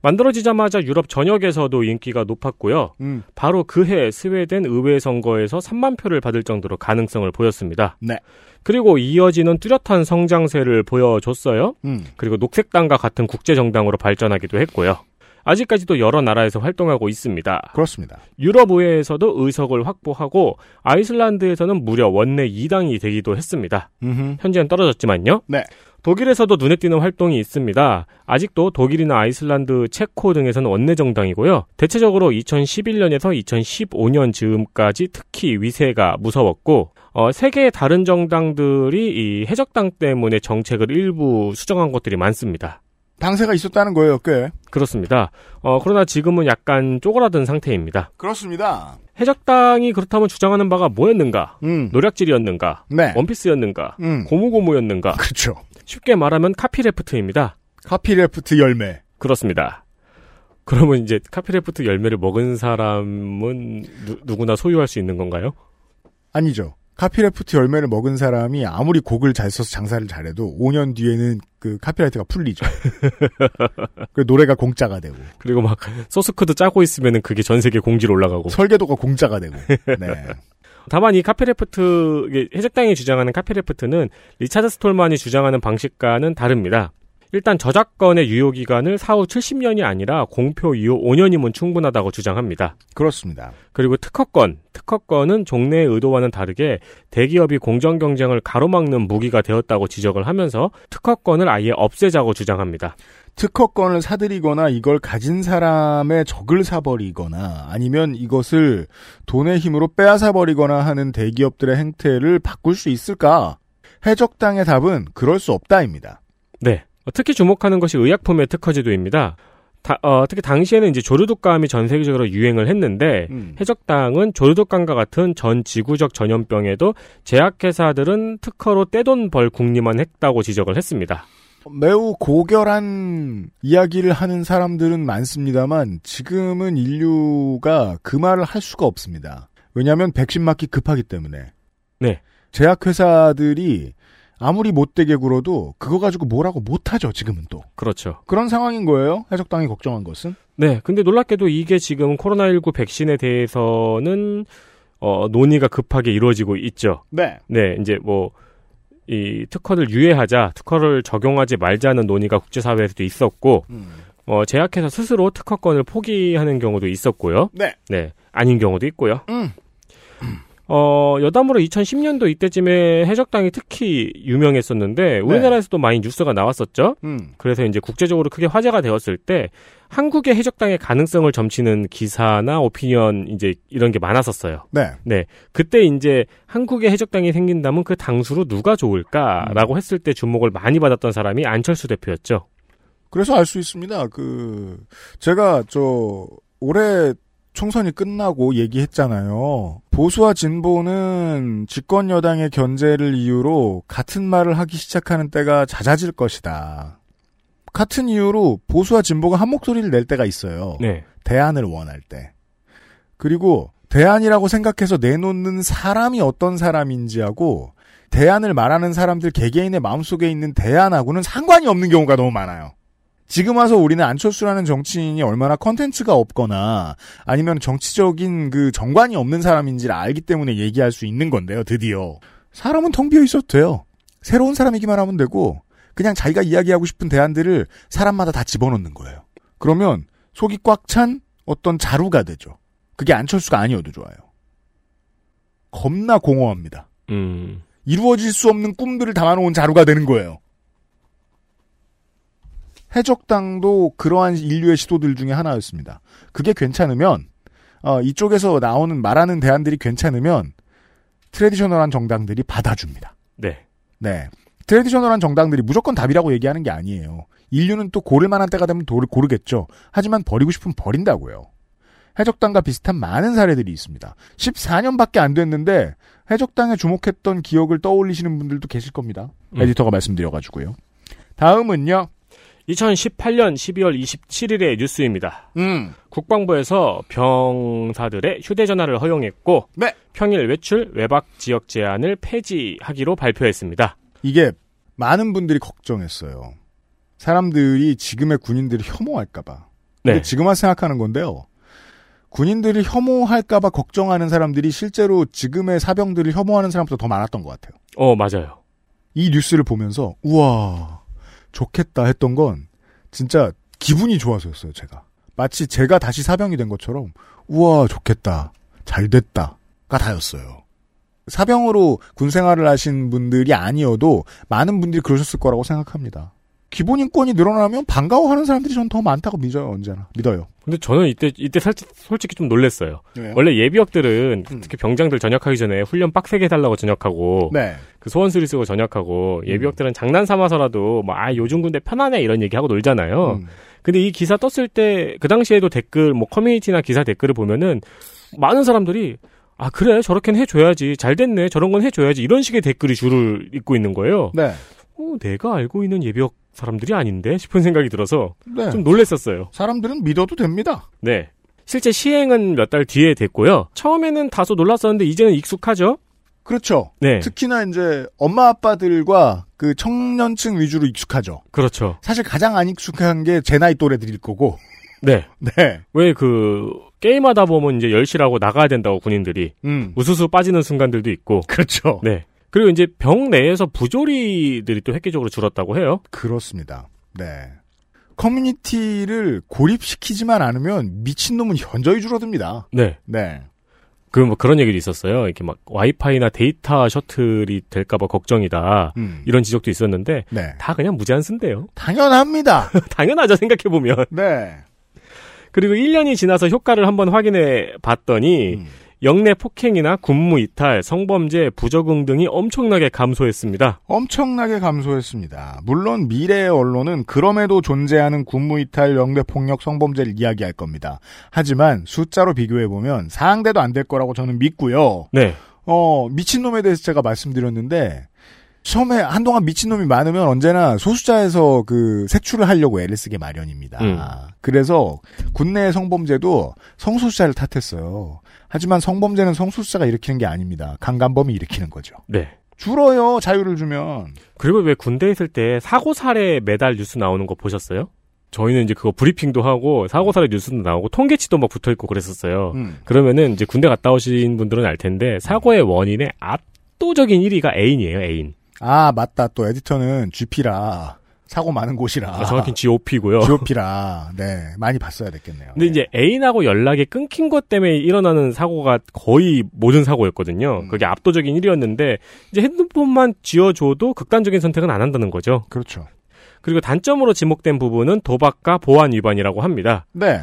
Speaker 4: 만들어지자마자 유럽 전역에서도 인기가 높았고요.
Speaker 3: 음.
Speaker 4: 바로 그해 스웨덴 의회 선거에서 3만 표를 받을 정도로 가능성을 보였습니다.
Speaker 3: 네.
Speaker 4: 그리고 이어지는 뚜렷한 성장세를 보여줬어요.
Speaker 3: 음.
Speaker 4: 그리고 녹색당과 같은 국제정당으로 발전하기도 했고요. 아직까지도 여러 나라에서 활동하고 있습니다.
Speaker 3: 그렇습니다.
Speaker 4: 유럽 의회에서도 의석을 확보하고 아이슬란드에서는 무려 원내 2당이 되기도 했습니다.
Speaker 3: 음흠.
Speaker 4: 현재는 떨어졌지만요.
Speaker 3: 네.
Speaker 4: 독일에서도 눈에 띄는 활동이 있습니다. 아직도 독일이나 아이슬란드, 체코 등에서는 원내 정당이고요. 대체적으로 2011년에서 2015년 즈음까지 특히 위세가 무서웠고 어, 세계의 다른 정당들이 이 해적당 때문에 정책을 일부 수정한 것들이 많습니다.
Speaker 3: 당세가 있었다는 거예요, 꽤.
Speaker 4: 그렇습니다. 어, 그러나 지금은 약간 쪼그라든 상태입니다.
Speaker 3: 그렇습니다.
Speaker 4: 해적당이 그렇다면 주장하는 바가 뭐였는가?
Speaker 3: 음.
Speaker 4: 노략질이었는가?
Speaker 3: 네.
Speaker 4: 원피스였는가?
Speaker 3: 음.
Speaker 4: 고무고무였는가?
Speaker 3: 그렇죠.
Speaker 4: 쉽게 말하면 카피레프트입니다.
Speaker 3: 카피레프트 열매.
Speaker 4: 그렇습니다. 그러면 이제 카피레프트 열매를 먹은 사람은 누, 구나 소유할 수 있는 건가요?
Speaker 3: 아니죠. 카피레프트 열매를 먹은 사람이 아무리 곡을 잘 써서 장사를 잘해도 5년 뒤에는 그 카피라이트가 풀리죠. 그 노래가 공짜가 되고.
Speaker 4: 그리고 막 소스 코드 짜고 있으면은 그게 전 세계 공지로 올라가고.
Speaker 3: 설계도가 공짜가 되고. 네.
Speaker 4: 다만 이 copyleft 이게 해적당이 주장하는 copyleft는 리차드 스톨만이 주장하는 방식과는 다릅니다. 일단 저작권의 유효 기간을 사후 70년이 아니라 공표 이후 5년이면 충분하다고 주장합니다.
Speaker 3: 그렇습니다.
Speaker 4: 그리고 특허권, 특허권은 종래의 의도와는 다르게 대기업이 공정 경쟁을 가로막는 무기가 되었다고 지적을 하면서 특허권을 아예 없애자고 주장합니다.
Speaker 3: 특허권을 사들이거나 이걸 가진 사람의 적을 사버리거나 아니면 이것을 돈의 힘으로 빼앗아버리거나 하는 대기업들의 행태를 바꿀 수 있을까? 해적당의 답은 그럴 수 없다입니다.
Speaker 4: 네. 특히 주목하는 것이 의약품의 특허제도입니다. 다, 어, 특히 당시에는 이제 조류독감이 전 세계적으로 유행을 했는데
Speaker 3: 음.
Speaker 4: 해적당은 조류독감과 같은 전 지구적 전염병에도 제약회사들은 특허로 떼돈 벌 궁리만 했다고 지적을 했습니다.
Speaker 3: 매우 고결한 이야기를 하는 사람들은 많습니다만 지금은 인류가 그 말을 할 수가 없습니다. 왜냐하면 백신 맞기 급하기 때문에.
Speaker 4: 네.
Speaker 3: 제약회사들이 아무리 못되게 굴어도 그거 가지고 뭐라고 못하죠 지금은 또.
Speaker 4: 그렇죠.
Speaker 3: 그런 상황인 거예요. 해적당이 걱정한 것은.
Speaker 4: 네. 근데 놀랍게도 이게 지금 코로나19 백신에 대해서는 어, 논의가 급하게 이루어지고 있죠.
Speaker 3: 네.
Speaker 4: 네. 이제 뭐 이 특허를 유예하자, 특허를 적용하지 말자는 논의가 국제사회에서도 있었고,
Speaker 3: 음.
Speaker 4: 어, 제약회사 스스로 특허권을 포기하는 경우도 있었고요.
Speaker 3: 네.
Speaker 4: 네. 아닌 경우도 있고요.
Speaker 3: 음.
Speaker 4: 어, 여담으로 2010년도 이때쯤에 해적당이 특히 유명했었는데, 우리나라에서도 많이 뉴스가 나왔었죠?
Speaker 3: 음.
Speaker 4: 그래서 이제 국제적으로 크게 화제가 되었을 때, 한국의 해적당의 가능성을 점치는 기사나 오피니언 이제 이런 게 많았었어요.
Speaker 3: 네.
Speaker 4: 네. 그때 이제 한국의 해적당이 생긴다면 그 당수로 누가 좋을까라고 했을 때 주목을 많이 받았던 사람이 안철수 대표였죠.
Speaker 3: 그래서 알 수 있습니다. 그 제가 저 올해 총선이 끝나고 얘기했잖아요. 보수와 진보는 집권 여당의 견제를 이유로 같은 말을 하기 시작하는 때가 잦아질 것이다. 같은 이유로 보수와 진보가 한 목소리를 낼 때가 있어요.
Speaker 4: 네.
Speaker 3: 대안을 원할 때. 그리고 대안이라고 생각해서 내놓는 사람이 어떤 사람인지하고 대안을 말하는 사람들 개개인의 마음속에 있는 대안하고는 상관이 없는 경우가 너무 많아요. 지금 와서 우리는 안철수라는 정치인이 얼마나 컨텐츠가 없거나 아니면 정치적인 그 정관이 없는 사람인지를 알기 때문에 얘기할 수 있는 건데요, 드디어. 사람은 텅 비어 있어도 돼요. 새로운 사람이기만 하면 되고, 그냥 자기가 이야기하고 싶은 대안들을 사람마다 다 집어넣는 거예요. 그러면 속이 꽉 찬 어떤 자루가 되죠. 그게 안철수가 아니어도 좋아요. 겁나 공허합니다.
Speaker 4: 음.
Speaker 3: 이루어질 수 없는 꿈들을 담아놓은 자루가 되는 거예요. 해적당도 그러한 인류의 시도들 중에 하나였습니다. 그게 괜찮으면 어, 이쪽에서 나오는 말하는 대안들이 괜찮으면 트레디셔널한 정당들이 받아줍니다.
Speaker 4: 네.
Speaker 3: 네. 트레디셔널한 정당들이 무조건 답이라고 얘기하는 게 아니에요. 인류는 또 고를 만한 때가 되면 도를 고르겠죠. 하지만 버리고 싶으면 버린다고요. 해적당과 비슷한 많은 사례들이 있습니다. 14년밖에 안 됐는데 해적당에 주목했던 기억을 떠올리시는 분들도 계실 겁니다.
Speaker 4: 음.
Speaker 3: 에디터가 말씀드려가지고요. 다음은요.
Speaker 4: 2018년 12월 27일의 뉴스입니다.
Speaker 3: 음.
Speaker 4: 국방부에서 병사들의 휴대전화를 허용했고
Speaker 3: 네.
Speaker 4: 평일 외출 외박 지역 제한을 폐지하기로 발표했습니다.
Speaker 3: 이게 많은 분들이 걱정했어요. 사람들이 지금의 군인들을 혐오할까봐.
Speaker 4: 네.
Speaker 3: 지금 와서 생각하는 건데요. 군인들을 혐오할까봐 걱정하는 사람들이 실제로 지금의 사병들을 혐오하는 사람보다 더 많았던 것 같아요.
Speaker 4: 어 맞아요.
Speaker 3: 이 뉴스를 보면서 우와 좋겠다 했던 건 진짜 기분이 좋아서였어요. 제가 마치 제가 다시 사병이 된 것처럼 우와 좋겠다 잘 됐다가 다였어요. 사병으로 군 생활을 하신 분들이 아니어도 많은 분들이 그러셨을 거라고 생각합니다. 기본 인권이 늘어나면 반가워하는 사람들이 전 더 많다고 믿어요 언제나 믿어요.
Speaker 4: 근데 저는 이때 이때 살짝 솔직히 좀 놀랬어요.
Speaker 3: 왜요?
Speaker 4: 원래 예비역들은 특히 병장들 전역하기 전에 훈련 빡세게 해달라고 전역하고
Speaker 3: 네.
Speaker 4: 그 소원수리 쓰고 전역하고 예비역들은 장난 삼아서라도 뭐아 요즘 군대 편하네 이런 얘기하고 놀잖아요.
Speaker 3: 음.
Speaker 4: 근데 이 기사 떴을 때 그 당시에도 댓글 뭐 커뮤니티나 기사 댓글을 보면은 많은 사람들이 아 그래 저렇게는 해줘야지 잘 됐네 저런 건 해줘야지 이런 식의 댓글이 줄을 잇고 있는 거예요.
Speaker 3: 네.
Speaker 4: 어, 내가 알고 있는 예비역 사람들이 아닌데 싶은 생각이 들어서
Speaker 3: 네.
Speaker 4: 좀 놀랬었어요.
Speaker 3: 사람들은 믿어도 됩니다.
Speaker 4: 네. 실제 시행은 몇 달 뒤에 됐고요. 처음에는 다소 놀랐었는데 이제는 익숙하죠.
Speaker 3: 그렇죠.
Speaker 4: 네.
Speaker 3: 특히나 이제 엄마 아빠들과 그 청년층 위주로 익숙하죠.
Speaker 4: 그렇죠.
Speaker 3: 사실 가장 안 익숙한 게 제 나이 또래들일 거고.
Speaker 4: 네.
Speaker 3: 네.
Speaker 4: 왜 그 게임하다 보면 이제 열시라고 나가야 된다고 군인들이
Speaker 3: 음.
Speaker 4: 우수수 빠지는 순간들도 있고.
Speaker 3: 그렇죠.
Speaker 4: 네. 그리고 이제 병 내에서 부조리들이 또 획기적으로 줄었다고 해요.
Speaker 3: 그렇습니다. 네. 커뮤니티를 고립시키지만 않으면 미친놈은 현저히 줄어듭니다.
Speaker 4: 네.
Speaker 3: 네.
Speaker 4: 그 뭐 그런 얘기도 있었어요. 이렇게 막 와이파이나 데이터 셔틀이 될까봐 걱정이다.
Speaker 3: 음.
Speaker 4: 이런 지적도 있었는데
Speaker 3: 네.
Speaker 4: 다 그냥 무제한 쓴대요.
Speaker 3: 당연합니다.
Speaker 4: 당연하죠 생각해 보면.
Speaker 3: 네.
Speaker 4: 그리고 1년이 지나서 효과를 한번 확인해 봤더니
Speaker 3: 음.
Speaker 4: 영내 폭행이나 군무 이탈, 성범죄, 부적응 등이 엄청나게 감소했습니다.
Speaker 3: 엄청나게 감소했습니다. 물론 미래의 언론은 그럼에도 존재하는 군무 이탈, 영대폭력, 성범죄를 이야기할 겁니다. 하지만 숫자로 비교해보면 상대도 안 될 거라고 저는 믿고요.
Speaker 4: 네.
Speaker 3: 어, 미친놈에 대해서 제가 말씀드렸는데, 처음에 한동안 미친놈이 많으면 언제나 소수자에서 그 색출을 하려고 애를 쓰게 마련입니다.
Speaker 4: 음.
Speaker 3: 그래서 군내 성범죄도 성소수자를 탓했어요. 하지만 성범죄는 성소수자가 일으키는 게 아닙니다. 강간범이 일으키는 거죠.
Speaker 4: 네.
Speaker 3: 줄어요, 자유를 주면.
Speaker 4: 그리고 왜 군대 있을 때 사고 사례 매달 뉴스 나오는 거 보셨어요? 저희는 이제 그거 브리핑도 하고 사고 사례 뉴스도 나오고 통계치도 막 붙어 있고 그랬었어요.
Speaker 3: 음.
Speaker 4: 그러면은 이제 군대 갔다 오신 분들은 알 텐데 사고의 원인의 압도적인 1위가 애인이에요, 애인.
Speaker 3: 아, 맞다. 또 에디터는 GP라. 사고 많은 곳이라.
Speaker 4: 아, 정확히 GOP고요.
Speaker 3: GOP라. 네. 많이 봤어야 됐겠네요.
Speaker 4: 근데 이제 애인하고 연락이 끊긴 것 때문에 일어나는 사고가 거의 모든 사고였거든요. 그게 압도적인 일이었는데 이제 핸드폰만 쥐어줘도 극단적인 선택은 안 한다는 거죠.
Speaker 3: 그렇죠.
Speaker 4: 그리고 단점으로 지목된 부분은 도박과 보안 위반이라고 합니다.
Speaker 3: 네.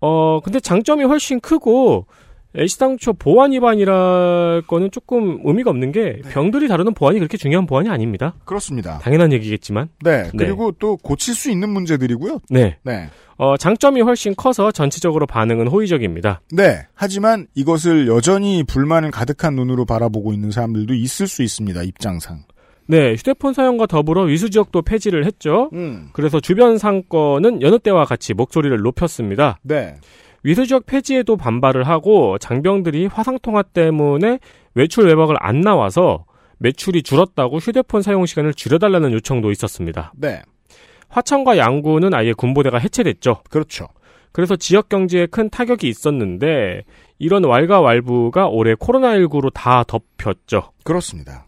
Speaker 4: 어, 근데 장점이 훨씬 크고 애시당초 보안 위반이랄 거는 조금 의미가 없는 게 병들이 다루는 보안이 그렇게 중요한 보안이 아닙니다.
Speaker 3: 그렇습니다.
Speaker 4: 당연한 얘기겠지만.
Speaker 3: 네. 그리고 또 고칠 수 있는 문제들이고요.
Speaker 4: 네.
Speaker 3: 네.
Speaker 4: 어, 장점이 훨씬 커서 전체적으로 반응은 호의적입니다.
Speaker 3: 네. 하지만 이것을 여전히 불만을 가득한 눈으로 바라보고 있는 사람들도 있을 수 있습니다. 입장상.
Speaker 4: 네, 휴대폰 사용과 더불어 위수 지역도 폐지를 했죠.
Speaker 3: 음.
Speaker 4: 그래서 주변 상권은 여느 때와 같이 목소리를 높였습니다.
Speaker 3: 네.
Speaker 4: 위수지역 폐지에도 반발을 하고 장병들이 화상 통화 때문에 외출 외박을 안 나와서 매출이 줄었다고 휴대폰 사용 시간을 줄여달라는 요청도 있었습니다.
Speaker 3: 네.
Speaker 4: 화천과 양구는 아예 군부대가 해체됐죠.
Speaker 3: 그렇죠.
Speaker 4: 그래서 지역 경제에 큰 타격이 있었는데 이런 왈가왈부가 올해 코로나19로 다 덮였죠.
Speaker 3: 그렇습니다.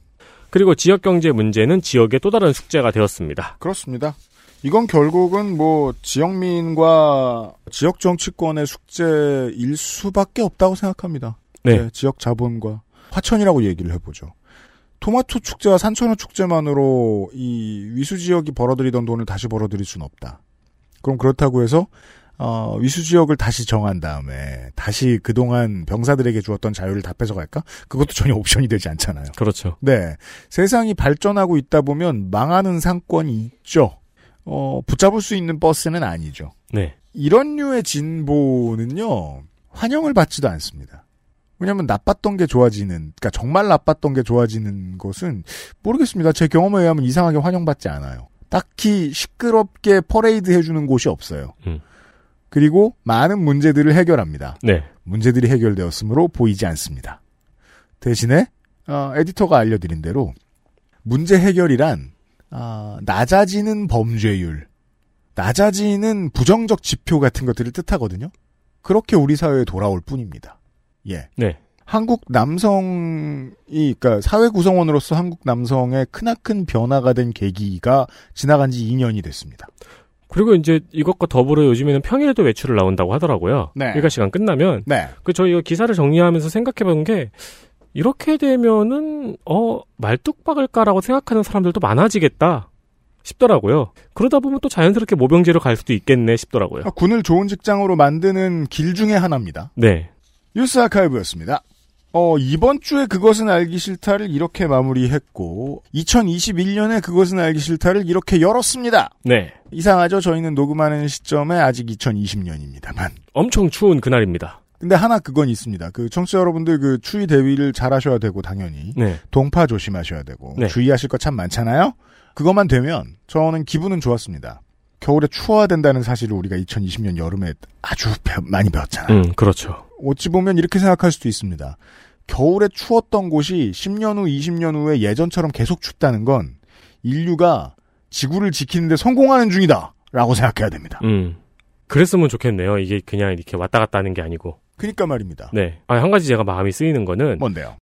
Speaker 4: 그리고 지역 경제 문제는 지역의 또 다른 숙제가 되었습니다.
Speaker 3: 그렇습니다. 이건 결국은 뭐 지역민과 지역 정치권의 숙제일 수밖에 없다고 생각합니다.
Speaker 4: 네.
Speaker 3: 지역 자본과 화천이라고 얘기를 해보죠. 토마토 축제와 산천어 축제만으로 이 위수 지역이 벌어들이던 돈을 다시 벌어들일 수는 없다. 그럼 그렇다고 해서 어, 위수 지역을 다시 정한 다음에 다시 그동안 병사들에게 주었던 자유를 다 뺏어갈까? 그것도 전혀 옵션이 되지 않잖아요.
Speaker 4: 그렇죠.
Speaker 3: 네. 세상이 발전하고 있다 보면 망하는 상권이 있죠. 어, 붙잡을 수 있는 버스는 아니죠.
Speaker 4: 네.
Speaker 3: 이런 류의 진보는요, 환영을 받지도 않습니다. 왜냐면 나빴던 게 좋아지는, 그러니까 정말 나빴던 게 좋아지는 것은 모르겠습니다. 제 경험에 의하면 이상하게 환영받지 않아요. 딱히 시끄럽게 퍼레이드 해주는 곳이 없어요.
Speaker 4: 음.
Speaker 3: 그리고 많은 문제들을 해결합니다.
Speaker 4: 네.
Speaker 3: 문제들이 해결되었으므로 보이지 않습니다. 대신에 어, 에디터가 알려드린 대로 문제 해결이란 아, 낮아지는 범죄율, 낮아지는 부정적 지표 같은 것들을 뜻하거든요. 그렇게 우리 사회에 돌아올 뿐입니다. 예.
Speaker 4: 네.
Speaker 3: 한국 남성이, 그러니까 사회 구성원으로서 한국 남성의 크나큰 변화가 된 계기가 지나간 지 2년이 됐습니다.
Speaker 4: 그리고 이제 이것과 더불어 요즘에는 평일에도 외출을 나온다고 하더라고요.
Speaker 3: 네.
Speaker 4: 일과 시간 끝나면.
Speaker 3: 네.
Speaker 4: 그 저희 이 기사를 정리하면서 생각해 본 게 이렇게 되면은 어 말뚝박을까라고 생각하는 사람들도 많아지겠다 싶더라고요. 그러다 보면 또 자연스럽게 모병제로 갈 수도 있겠네 싶더라고요.
Speaker 3: 아, 군을 좋은 직장으로 만드는 길 중에 하나입니다.
Speaker 4: 네.
Speaker 3: 뉴스 아카이브였습니다. 어, 이번 주에 그것은 알기 싫다를 이렇게 마무리했고, 2021년에 그것은 알기 싫다를 이렇게 열었습니다.
Speaker 4: 네.
Speaker 3: 이상하죠? 저희는 녹음하는 시점에 아직 2020년입니다만.
Speaker 4: 엄청 추운 그날입니다.
Speaker 3: 근데 하나 그건 있습니다. 그 청취자 여러분들 그 추위 대비를 잘 하셔야 되고, 당연히.
Speaker 4: 네.
Speaker 3: 동파 조심하셔야 되고,
Speaker 4: 네.
Speaker 3: 주의하실 것 참 많잖아요? 그것만 되면, 저는 기분은 좋았습니다. 겨울에 추워야 된다는 사실을 우리가 2020년 여름에 아주 배- 많이 배웠잖아요.
Speaker 4: 음, 그렇죠.
Speaker 3: 어찌 보면 이렇게 생각할 수도 있습니다. 겨울에 추웠던 곳이 10년 후, 20년 후에 예전처럼 계속 춥다는 건 인류가 지구를 지키는데 성공하는 중이다! 라고 생각해야 됩니다.
Speaker 4: 음. 그랬으면 좋겠네요. 이게 그냥 이렇게 왔다 갔다 하는 게 아니고.
Speaker 3: 그니까 말입니다.
Speaker 4: 네. 아, 한 가지 제가 마음이 쓰이는 거는
Speaker 3: 뭔데요?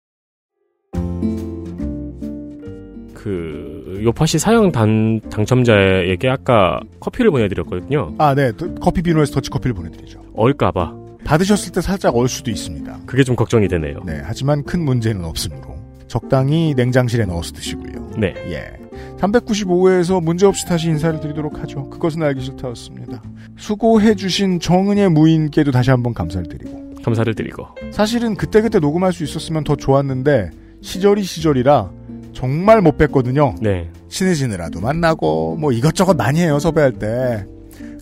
Speaker 4: 그 요파시 사형 단 당첨자에게 아까 커피를 보내드렸거든요.
Speaker 3: 아, 네. 더- 커피 비누에서 더치 커피를 보내드리죠.
Speaker 4: 얼까봐
Speaker 3: 받으셨을 때 살짝 얼 수도 있습니다.
Speaker 4: 그게 좀 걱정이 되네요.
Speaker 3: 네. 하지만 큰 문제는 없으므로 적당히 냉장실에 넣어서 드시고요.
Speaker 4: 네.
Speaker 3: 예. 395회에서 문제없이 다시 인사를 드리도록 하죠. 그것은 알기 싫다였습니다. 수고해주신 정은혜 무인께도 다시 한번 감사를 드리고.
Speaker 4: 감사를 드리고.
Speaker 3: 사실은 그때그때 녹음할 수 있었으면 더 좋았는데, 시절이 시절이라 정말 못 뵀거든요.
Speaker 4: 네.
Speaker 3: 친해지느라도 만나고, 뭐 이것저것 많이 해요, 섭외할 때.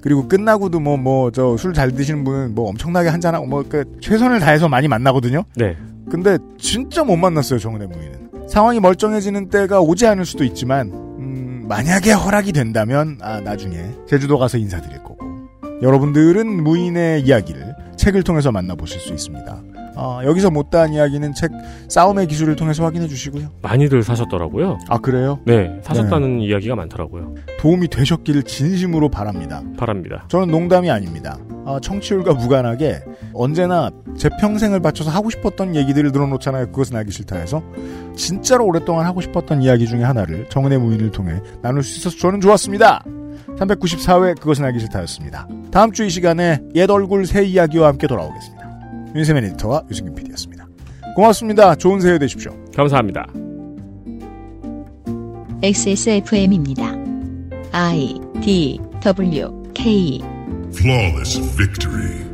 Speaker 3: 그리고 끝나고도 뭐, 뭐, 저 술 잘 드시는 분은 뭐 엄청나게 한잔하고, 뭐, 그, 최선을 다해서 많이 만나거든요?
Speaker 4: 네.
Speaker 3: 근데 진짜 못 만났어요, 정은혜 무인은. 상황이 멀쩡해지는 때가 오지 않을 수도 있지만, 음, 만약에 허락이 된다면, 아, 나중에 제주도 가서 인사드릴 거고. 여러분들은 무인의 이야기를 책을 통해서 만나보실 수 있습니다. 아, 여기서 못다한 이야기는 책 싸움의 기술을 통해서 확인해 주시고요.
Speaker 4: 많이들 사셨더라고요.
Speaker 3: 아, 그래요?
Speaker 4: 네. 사셨다는 이야기가 많더라고요.
Speaker 3: 도움이 되셨기를 진심으로 바랍니다.
Speaker 4: 바랍니다.
Speaker 3: 저는 농담이 아닙니다. 아, 청취율과 무관하게 언제나 제 평생을 바쳐서 하고 싶었던 얘기들을 늘어놓잖아요. 그것은 알기 싫다 해서. 진짜로 오랫동안 하고 싶었던 이야기 중에 하나를 정은의 무인을 통해 나눌 수 있어서 저는 좋았습니다. 394회 그것은 알기 싫다였습니다. 다음 주 이 시간에 옛 얼굴 새 이야기와 함께 돌아오겠습니다. 윤세민 에디터와 유승균 PD였습니다. 고맙습니다. 좋은 새해 되십시오.
Speaker 4: 감사합니다.
Speaker 1: XSFM입니다. I D W K
Speaker 2: Flawless victory.